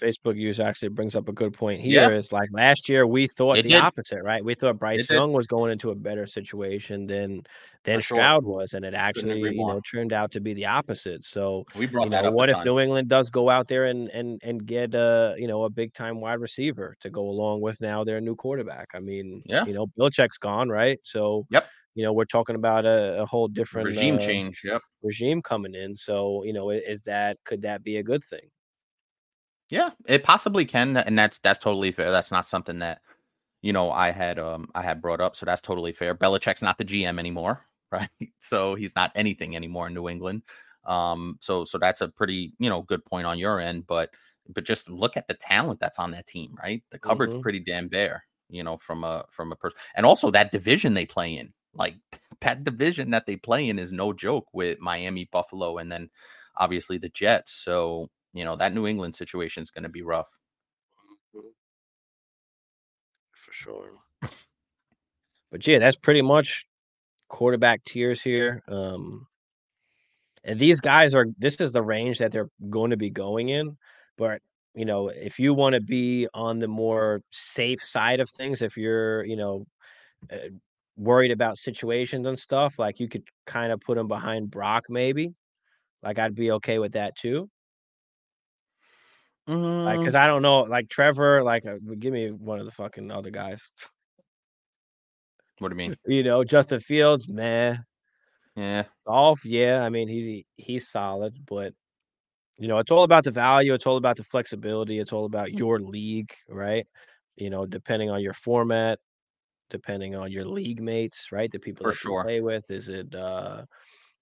Facebook user actually brings up a good point Yeah. here. Is like last year we thought It the did. opposite, right? We thought Bryce did. Young was going into a better situation than than sure. Stroud was, and it actually you know turned out to be the opposite. So We brought you that up. what if. New England does go out there and and and get a you know a big time wide receiver to go along with now their new quarterback? I mean, Yeah. you know, Belichick's gone, right? So Yep. you know, we're talking about a, a whole different regime uh, change? Yep. regime coming in. So you know, is that could that be a good thing? Yeah, it possibly can, and that's that's totally fair. That's not something that you know I had um I had brought up, so that's totally fair. Belichick's not the GM anymore, right? So he's not anything anymore in New England. Um, so so that's a pretty you know good point on your end, but but just look at the talent that's on that team, right? The cupboard's Mhm. pretty damn bare, you know, from a from a person, and also that division they play in, like that division that they play in is no joke with Miami, Buffalo, and then obviously the Jets. So you know that New England situation is going to be rough. For sure. But yeah, that's pretty much quarterback tiers here. Um, and these guys are this is the range that they're going to be going in. But you know, if you want to be on the more safe side of things, if you're you know uh, worried about situations and stuff, like you could kind of put them behind Brock, maybe. Like I'd be okay with that too. Like, Mm, because I don't know, like Trevor, like uh, give me one of the fucking other guys. what do you mean? You know, Justin Fields, man. Yeah, Goff, yeah. I mean, he's he's solid, but you know, it's all about the value. It's all about the flexibility. It's all about your league, right? You know, depending on your format, depending on your league mates, right? The people For that you sure. play with. Is it, uh,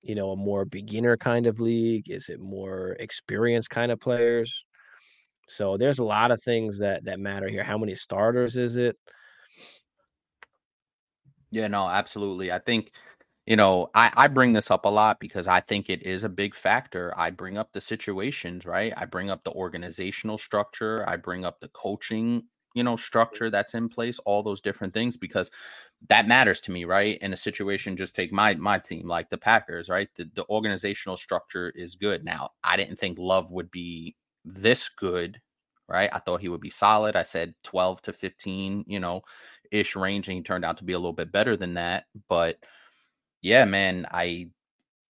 you know, a more beginner kind of league? Is it more experienced kind of players? So there's a lot of things that that matter here. How many starters is it? yeah, no, absolutely. I think you know I I bring this up a lot because I think it is a big factor. I bring up the situations, right? I bring up the organizational structure. I bring up the coaching, you know, structure that's in place. All those different things because that matters to me, right? In a situation, just take my my team, like the Packers, right? The the organizational structure is good. Now, I didn't think Love would be this good, right? I thought he would be solid. I said 12 to 15, you know, ish range, and he turned out to be a little bit better than that. But yeah, man, I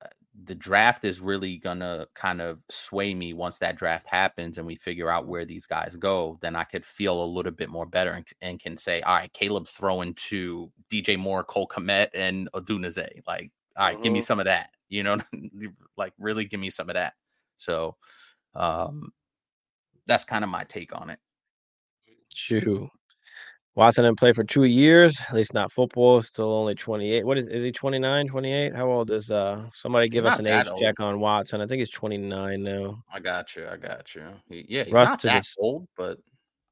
uh, the draft is really gonna kind of sway me once that draft happens and we figure out where these guys go. Then I could feel a little bit more better and, and can say, all right, Caleb's throwing to DJ Moore, Cole Kmet, and Odunze. Like, all right, give me Mhm. some of that. You know, like really give me some of that. So, um, that's kind of my take on it. Shoo. Watson didn't play for two years, at least not football. Still only 28. What is is he 29, 28? How old is uh somebody give us an age old. check on Watson? I think he's 29 now. I got you. I got you. He- yeah, he's Russ not that old, but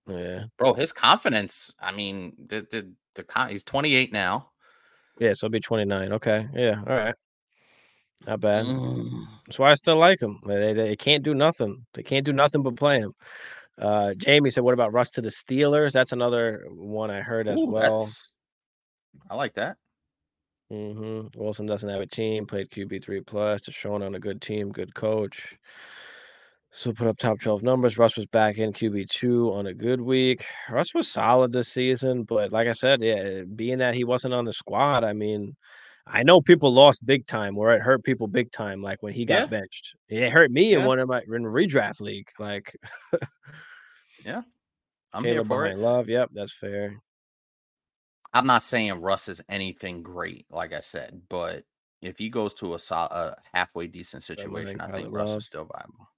Yeah. bro, his confidence. I mean, the the the con- he's 28 now. Yeah, so it'll be 29. Okay. Yeah. All right. Not bad. Mm. That's why I still like him. They, they, they can't do nothing. They can't do nothing but play him. Uh, Jamie said, "What about Russ to the Steelers?" That's another one I heard as Ooh, well. I like that. hmm Wilson doesn't have a team. Played QB three plus. Deshaun on a good team, good coach. So put up top twelve numbers. Russ was back in QB two on a good week. Russ was solid this season, but like I said, yeah, being that he wasn't on the squad, I mean, I know people lost big time, where it hurt people big time, like when he got Yeah. benched. It hurt me in one of my in redraft league. Like yeah, I'm here Caleb for it. Love. Yep, that's fair. I'm not saying Russ is anything great, like I said, but if he goes to a, sol- a halfway decent situation, I think Russ Love. is still viable.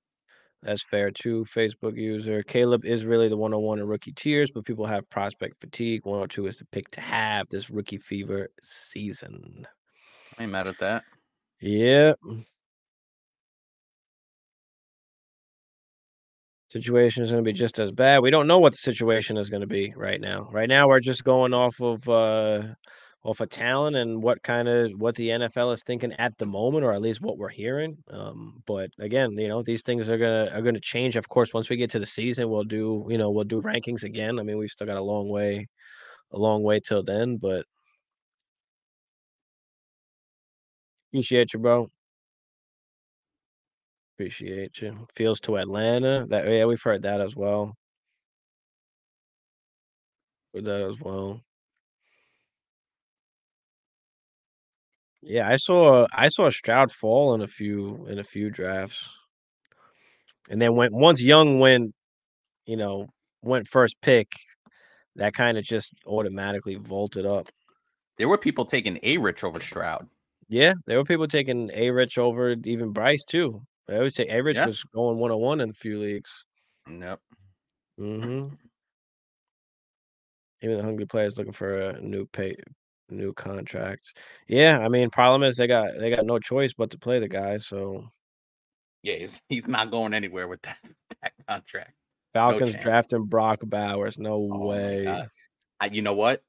That's fair too. Facebook user Caleb is really the 101 in rookie tiers, but people have prospect fatigue. 102 is the pick to have this rookie fever season. I ain't mad at that. Yep. Situation is going to be just as bad. We don't know what the situation is going to be right now. Right now, we're just going off of uh, of talent and what kind of what the NFL is thinking at the moment, or at least what we're hearing. Um, but again, you know, these things are gonna are gonna change. Of course, once we get to the season, we'll do you know we'll do rankings again. I mean, we've still got a long way, a long way till then. But appreciate you, bro. Appreciate you. Feels to Atlanta. That yeah, we've heard that as well. Heard that as well. Yeah, I saw I saw Stroud fall in a few in a few drafts. And then when once Young went, you know, went first pick, that kind of just automatically vaulted up. There were people taking A Rich over Stroud. Yeah, there were people taking A Rich over even Bryce too. I always say A Rich Yeah. was going one on one in a few leagues. Yep. hmm Even the hungry players looking for a new pay, new contract. Yeah, I mean, problem is they got they got no choice but to play the guy. So Yeah, he's, he's not going anywhere with that, that contract. Falcons chance. drafting Brock Bowers. No Oh way. I, you know what?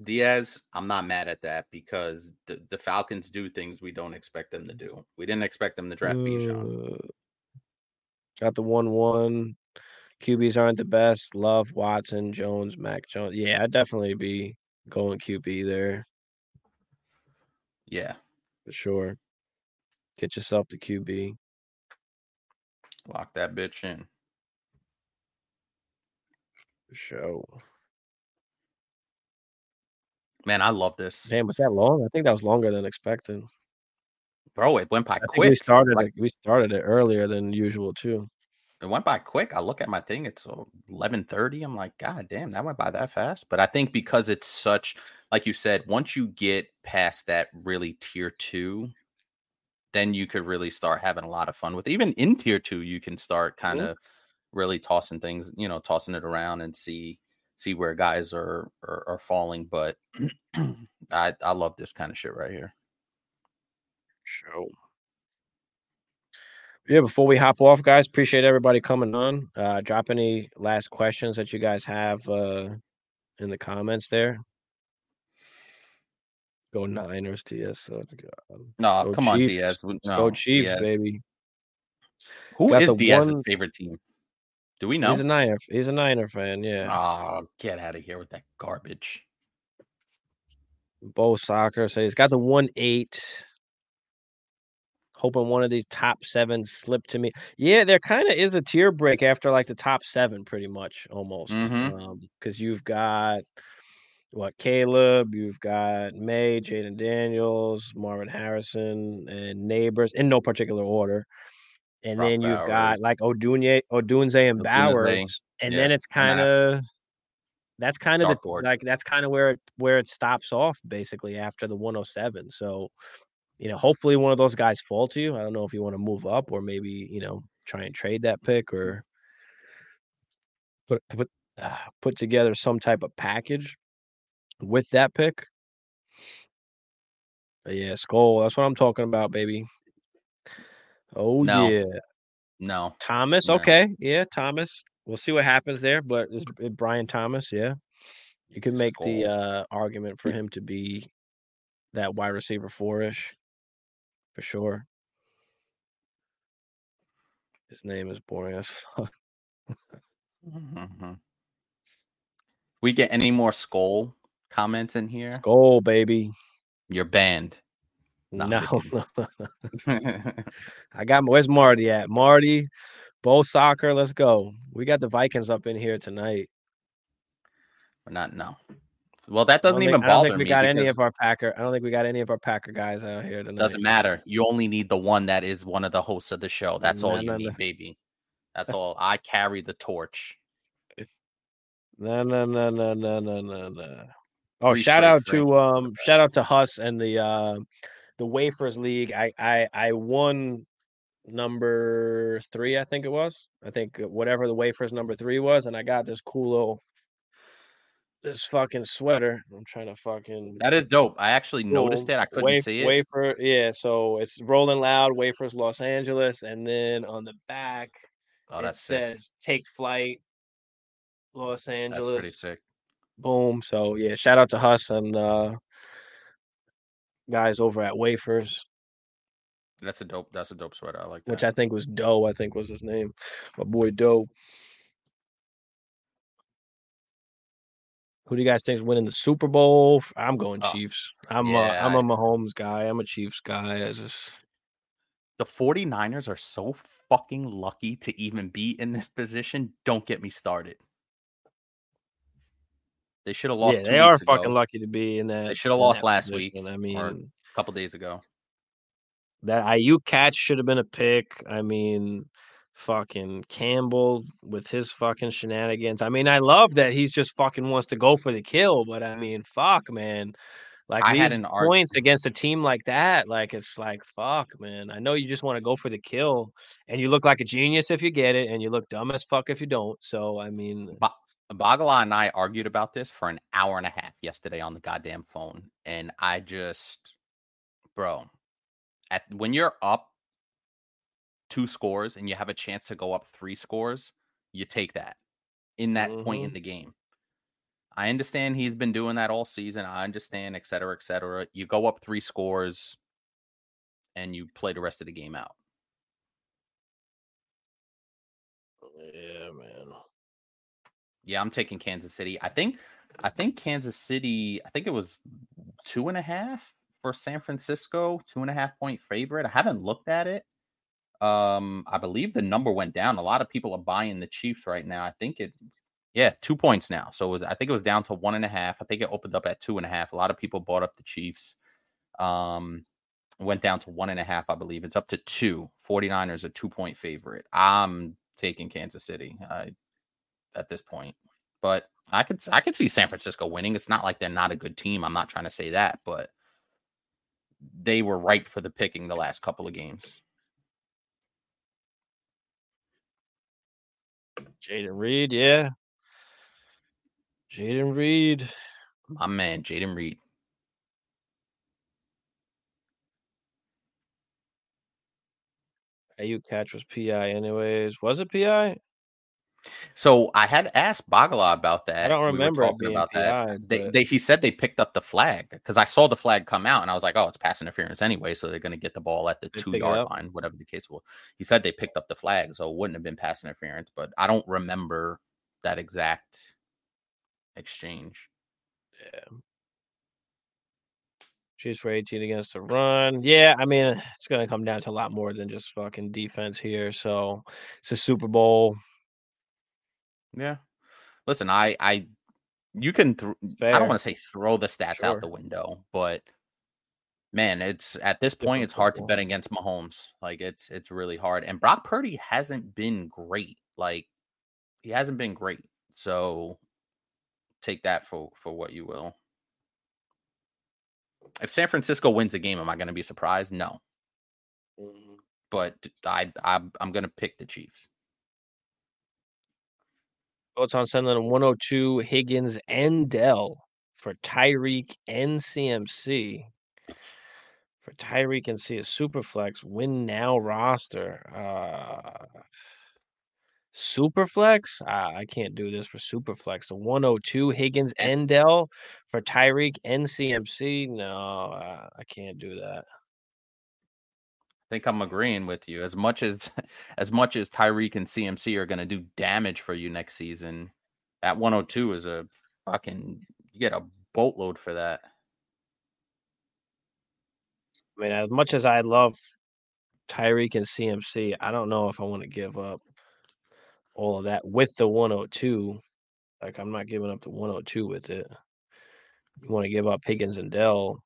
Diaz, I'm not mad at that because the, the Falcons do things we don't expect them to do. We didn't expect them to draft Bijan. Uh, got the one one. QBs aren't the best. Love Watson, Jones, Mac Jones. Yeah, I'd definitely be going QB there Yeah, for sure. Get yourself the QB. lock that bitch in. For sure. Man, I love this. Damn, was that long? I think that was longer than expected. Bro, it went by I quick. we started Like, it. We started it earlier than usual too. It went by quick. I look at my thing, it's 11:30. I'm like, God damn, that went by that fast. But I think because it's such like you said, once you get past that really tier 2, then you could really start having a lot of fun with even in tier 2 you can start kind of really tossing things, you know, tossing it around and see see where guys are are, are falling, but I I love this kind of shit right here. Sure. Yeah, before we hop off, guys, appreciate everybody coming on. Uh, drop any last questions that you guys have uh, in the comments there. Go Niners, TS. So, No, Go come on, Chiefs. Diaz. No, Go Chiefs, Diaz. baby. Who Got is Diaz's one- favorite team? Do we know? He's a Niner. He's a Niner fan. Yeah. Oh, get out of here with that garbage. Bo Soccer. So he's got the one eight. Hoping one of these top seven slip to me. Yeah, there kind of is a tier break after like the top seven, pretty much almost. Mm-hmm. Um, because you've got what Caleb, you've got Maye, Jayden Daniels, Marvin Harrison, and Nabers in no particular order. And Brock then you've Bowers. got like Odunze, Odunze and Odunze, Bowers, and then it's kind of that's kind of the like that's kind of where it where it stops off basically after the 107. So, you know, hopefully one of those guys fall to you. I don't know if you want to move up or maybe you know try and trade that pick or put put uh, put together some type of package with that pick. But yeah, Skull. That's what I'm talking about, baby. Oh No. yeah, No. Thomas. No. Okay, yeah, Thomas. We'll see what happens there, but it's it Brian Thomas. Yeah, you can make the uh, argument for him to be that wide receiver four-ish for sure. His name is boring as fuck. Mhm. We get any more skull comments in here? Skull, baby. You're banned. No, I'm No, no, no. I got where's Marty at? Marty, Bo Soccer, let's go. We got the Vikings up in here tonight. We're not no. Well, that doesn't even I don't think we got any of our Packer. I don't think we got any of our Packer guys out here tonight. doesn't matter. You only need the one that is one of the hosts of the show. That's all you no, need, no. baby. That's all. I carry the torch. No, no, no, no, no, no, no, no. Oh, shout out to um, shout out to Huss and the uh, the Wafers League. I I I won number three, I think it was. I think whatever the Wafers number three was, and I got this cool little this fucking sweater. I'm trying to fucking That is dope. I actually noticed it. I couldn't Waf- see it. Wafer, yeah. So it's Rolling Loud, Wafers, Los Angeles, and then on the back oh, it that's sick. says "Take Flight, Los That's Angeles." pretty sick. Boom. So yeah, shout out to Huss and uh, guys over at Wafers, That's a dope. That's a dope sweater. I like that. which I think was Doe. I think was his name. My boy Doe. Who do you guys think is winning the Super Bowl? I'm going Oh, Chiefs. I'm yeah, a I'm a Mahomes guy. I'm a Chiefs guy. I just the 49ers are so fucking lucky to even be in this position. Don't get me started. They should have lost yeah, they are fucking ago, lucky to be in that. They should have lost last week. I mean, a couple days ago. that Aiyuk catch should have been a pick. I mean, fucking Campbell with his fucking shenanigans. I mean, I love that he's just fucking wants to go for the kill, but I mean, fuck, man. Like I had these points against a team like that, like it's like fuck, man. I know you just want to go for the kill, and you look like a genius if you get it, and you look dumb as fuck if you don't. So I mean, Ba- Bagala and I argued about this for an hour and a half yesterday on the goddamn phone, and I just, bro, at when you're up two scores and you have a chance to go up three scores, you take that in that point mm-hmm. in the game. I understand he's been doing that all season. I understand, et cetera, et cetera. You go up three scores and you play the rest of the game out. yeah, man. Yeah, I'm taking Kansas City. I think I think Kansas City, I think it was two and a half for San Francisco, two and a half point favorite. I haven't looked at it. Um, I believe the number went down. A lot of people are buying the Chiefs right now. I think it yeah, two points now. So it was I think it was down to one and a half. I think it opened up at two and a half. A lot of people bought up the Chiefs. Um went down to one and a half, I believe. It's up to two. 49ers a two point favorite. I'm taking Kansas City. I at this point. But I could I could see San Francisco winning. It's not like they're not a good team. I'm not trying to say that, but they were ripe for the picking the last couple of games. Jayden Reed, yeah. Jayden Reed. My man, Jayden Reed. Aiyuk catch was PI anyways. Was it PI? So I had asked Bagala about that. I don't remember it talking about that. PI, They, he said they picked up the flag because I saw the flag come out and I was like, oh, it's pass interference anyway, so they're gonna get the ball at the two yard line, whatever the case was. He said they picked up the flag, so it wouldn't have been pass interference, but I don't remember that exact exchange. Yeah. Chiefs for 18 against the run. Yeah, I mean, it's going to come down to a lot more than just fucking defense here. So it's a Super Bowl. Yeah. Listen, I I you can th- I don't want to say throw the stats Sure. out the window, but man, it's at this point it's hard to bet against Mahomes. Like it's it's really hard. And Brock Purdy hasn't been great. Like he hasn't been great. So take that for for what you will. If San Francisco wins the game, am I going to be surprised? No. Mm-hmm. But I, I I'm going to pick the Chiefs. Thoughts on sending 102 Higgins and Dell for Tyreek and CMC. For Tyreek and see a super flex win now roster. Uh Superflex? Uh, I can't do this for Superflex. The 102 Higgins and Dell for Tyreek and CMC. No, I can't do that. I think I'm agreeing with you. As much as as much as Tyreek and CMC are going to do damage for you next season, at 102 is a fucking you get a boatload for that. I mean, as much as I love Tyreek and CMC, I don't know if I want to give up all of that with the 102. Like I'm not giving up the 102 with it. You want to give up Higgins and Dell,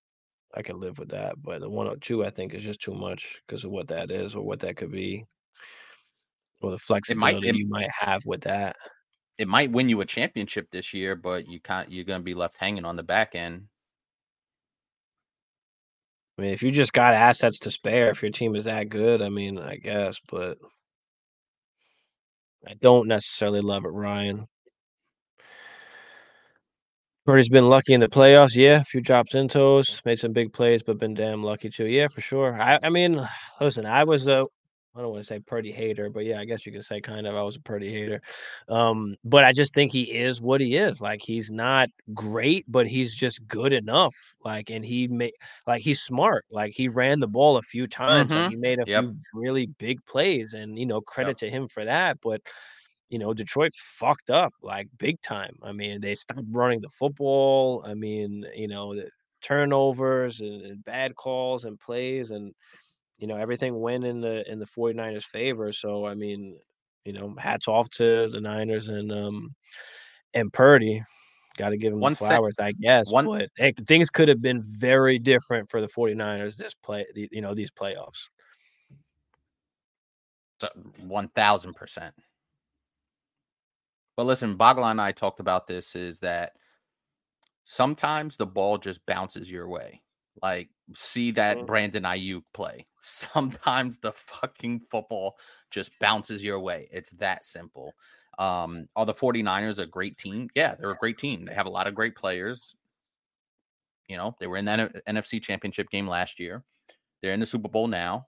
I can live with that. But the 102, I think, is just too much because of what that is or what that could be, or the flexibility it might, it, you might have with that. It might win you a championship this year, but you can't. You're going to be left hanging on the back end. I mean, if you just got assets to spare, if your team is that good, I mean, I guess, but I don't necessarily love it, Ryan. Purdy's been lucky in the playoffs. Yeah, a few drops in toes, made some big plays, but been damn lucky too. Yeah, for sure. I, I mean, listen, I was a I don't want to say Purdy hater, but yeah, I guess you could say kind of I was a Purdy hater. Um, but I just think he is what he is. Like he's not great, but he's just good enough. Like, and he made like he's smart. Like he ran the ball a few times. Mm-hmm. Like, he made a yep. few really big plays, and you know, credit yep. to him for that. But you know, Detroit fucked up like big time. I mean, they stopped running the football. I mean, you know, the turnovers and, and bad calls and plays and you know, everything went in the in the 49ers favor. So I mean, you know, hats off to the Niners and um and Purdy. Got to give him one flowers, sec- I guess. One, but hey, things could have been very different for the 49ers this play, you know, these playoffs. One thousand percent. But listen, Bagla and I talked about this is that sometimes the ball just bounces your way. Like, see that mm-hmm. Brandon Aiyuk play. Sometimes the fucking football just bounces your way. It's that simple. Um, are the 49ers a great team? Yeah, they're a great team. They have a lot of great players. You know, they were in that NFC championship game last year. They're in the Super Bowl now.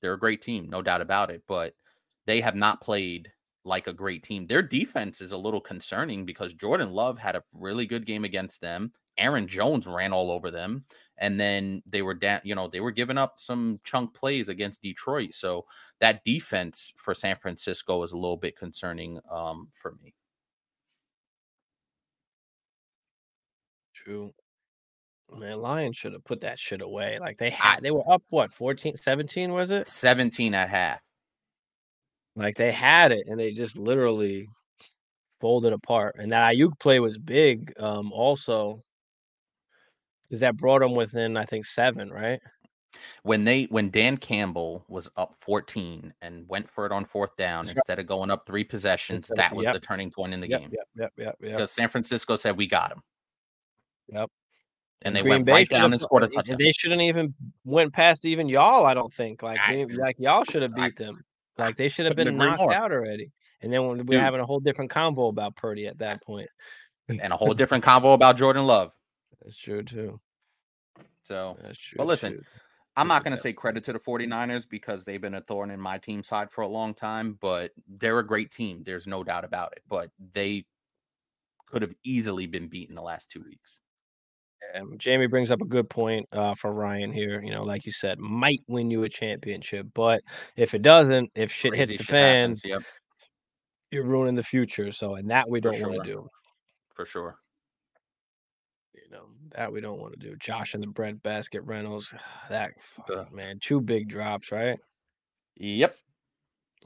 They're a great team, no doubt about it. But they have not played like a great team. Their defense is a little concerning because Jordan Love had a really good game against them. Aaron Jones ran all over them, and then they were down. You know, they were giving up some chunk plays against Detroit. So that defense for San Francisco is a little bit concerning um, for me. True. Man, Lions should have put that shit away. Like they had, they were up what 14, 17, was it? 17 at half. Like they had it and they just literally folded apart. And that Aiyuk play was big. Um, also, because that brought them within, I think, seven, right? When they when Dan Campbell was up 14 and went for it on fourth down yep. instead of going up three possessions, that was yep. the turning point in the yep, game. Yep, yep, yep, yep. Because San Francisco said we got him. Yep. And, they Green went Bay right down and scored a touchdown. They shouldn't even went past even y'all. I don't think like I, like y'all should have beat them. Like they should have been knocked more. out already. And then we're having a whole different convo about Purdy at that point. and a whole different convo about Jordan Love. That's true too. So, That's true. But listen, true. I'm not going to say credit to the 49ers because they've been a thorn in my team side for a long time, but they're a great team. There's no doubt about it. But they could have easily been beaten the last two weeks. Um, Jamie brings up a good point uh, for Ryan here. You know, like you said, might win you a championship, but if it doesn't, if shit Crazy hits the fan, happens, yep. you're ruining the future. So, and that we don't sure. want to do. For sure. You know, that we don't want to do. Josh and the Brent Basket Reynolds, that fuck, man, two big drops, right? Yep.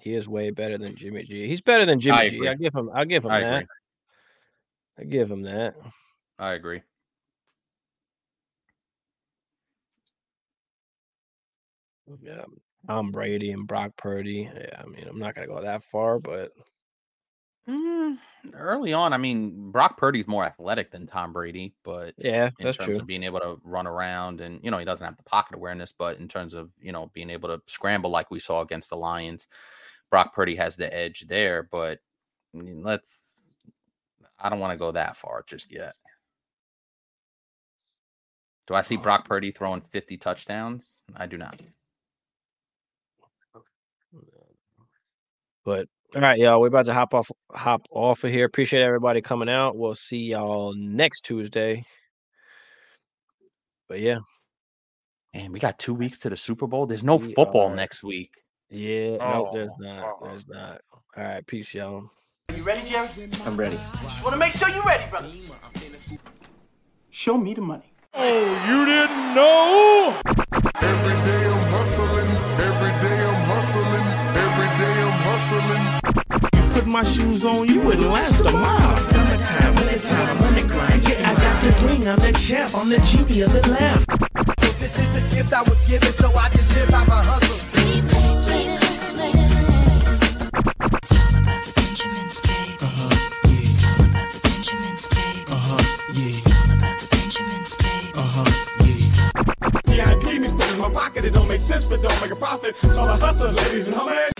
He is way better than Jimmy G. He's better than Jimmy I G. I give him. I'll give him I that. Agree. I give him that. I agree. Yeah, Tom Brady and Brock Purdy. Yeah, I mean, I'm not gonna go that far, but mm, early on, I mean, Brock Purdy's more athletic than Tom Brady, but yeah, in terms true. of being able to run around and you know he doesn't have the pocket awareness, but in terms of you know being able to scramble like we saw against the Lions, Brock Purdy has the edge there. But let's I don't want to go that far just yet. Do I see Brock Purdy throwing 50 touchdowns? I do not. But all right, y'all, we're about to hop off hop off of here. Appreciate everybody coming out. We'll see y'all next Tuesday. But yeah, And we got two weeks to the Super Bowl. There's no We football are- next week. yeah, nope, there's Oh, not. oh. There's not. All right, peace, y'all. You ready, Jerry? I'm ready. Just want to make sure you're ready, brother. Show me the money. Every day I'm hustling. Every day I'm hustling. Every day I'm hustling. Put my shoes on, you wouldn't last a mile. Summertime, wintertime, I'm on the grind. Yeah, I got the ring, I'm the champ, I'm the genie of the lamp. This is the gift I was given, so I just live by my hustle. It's all about the Benjamins, baby. It's all about the Benjamins, baby. It's all about the Benjamins, baby. VIP in my pocket. It don't make sense, but don't make a profit. So I hustle, ladies and homies.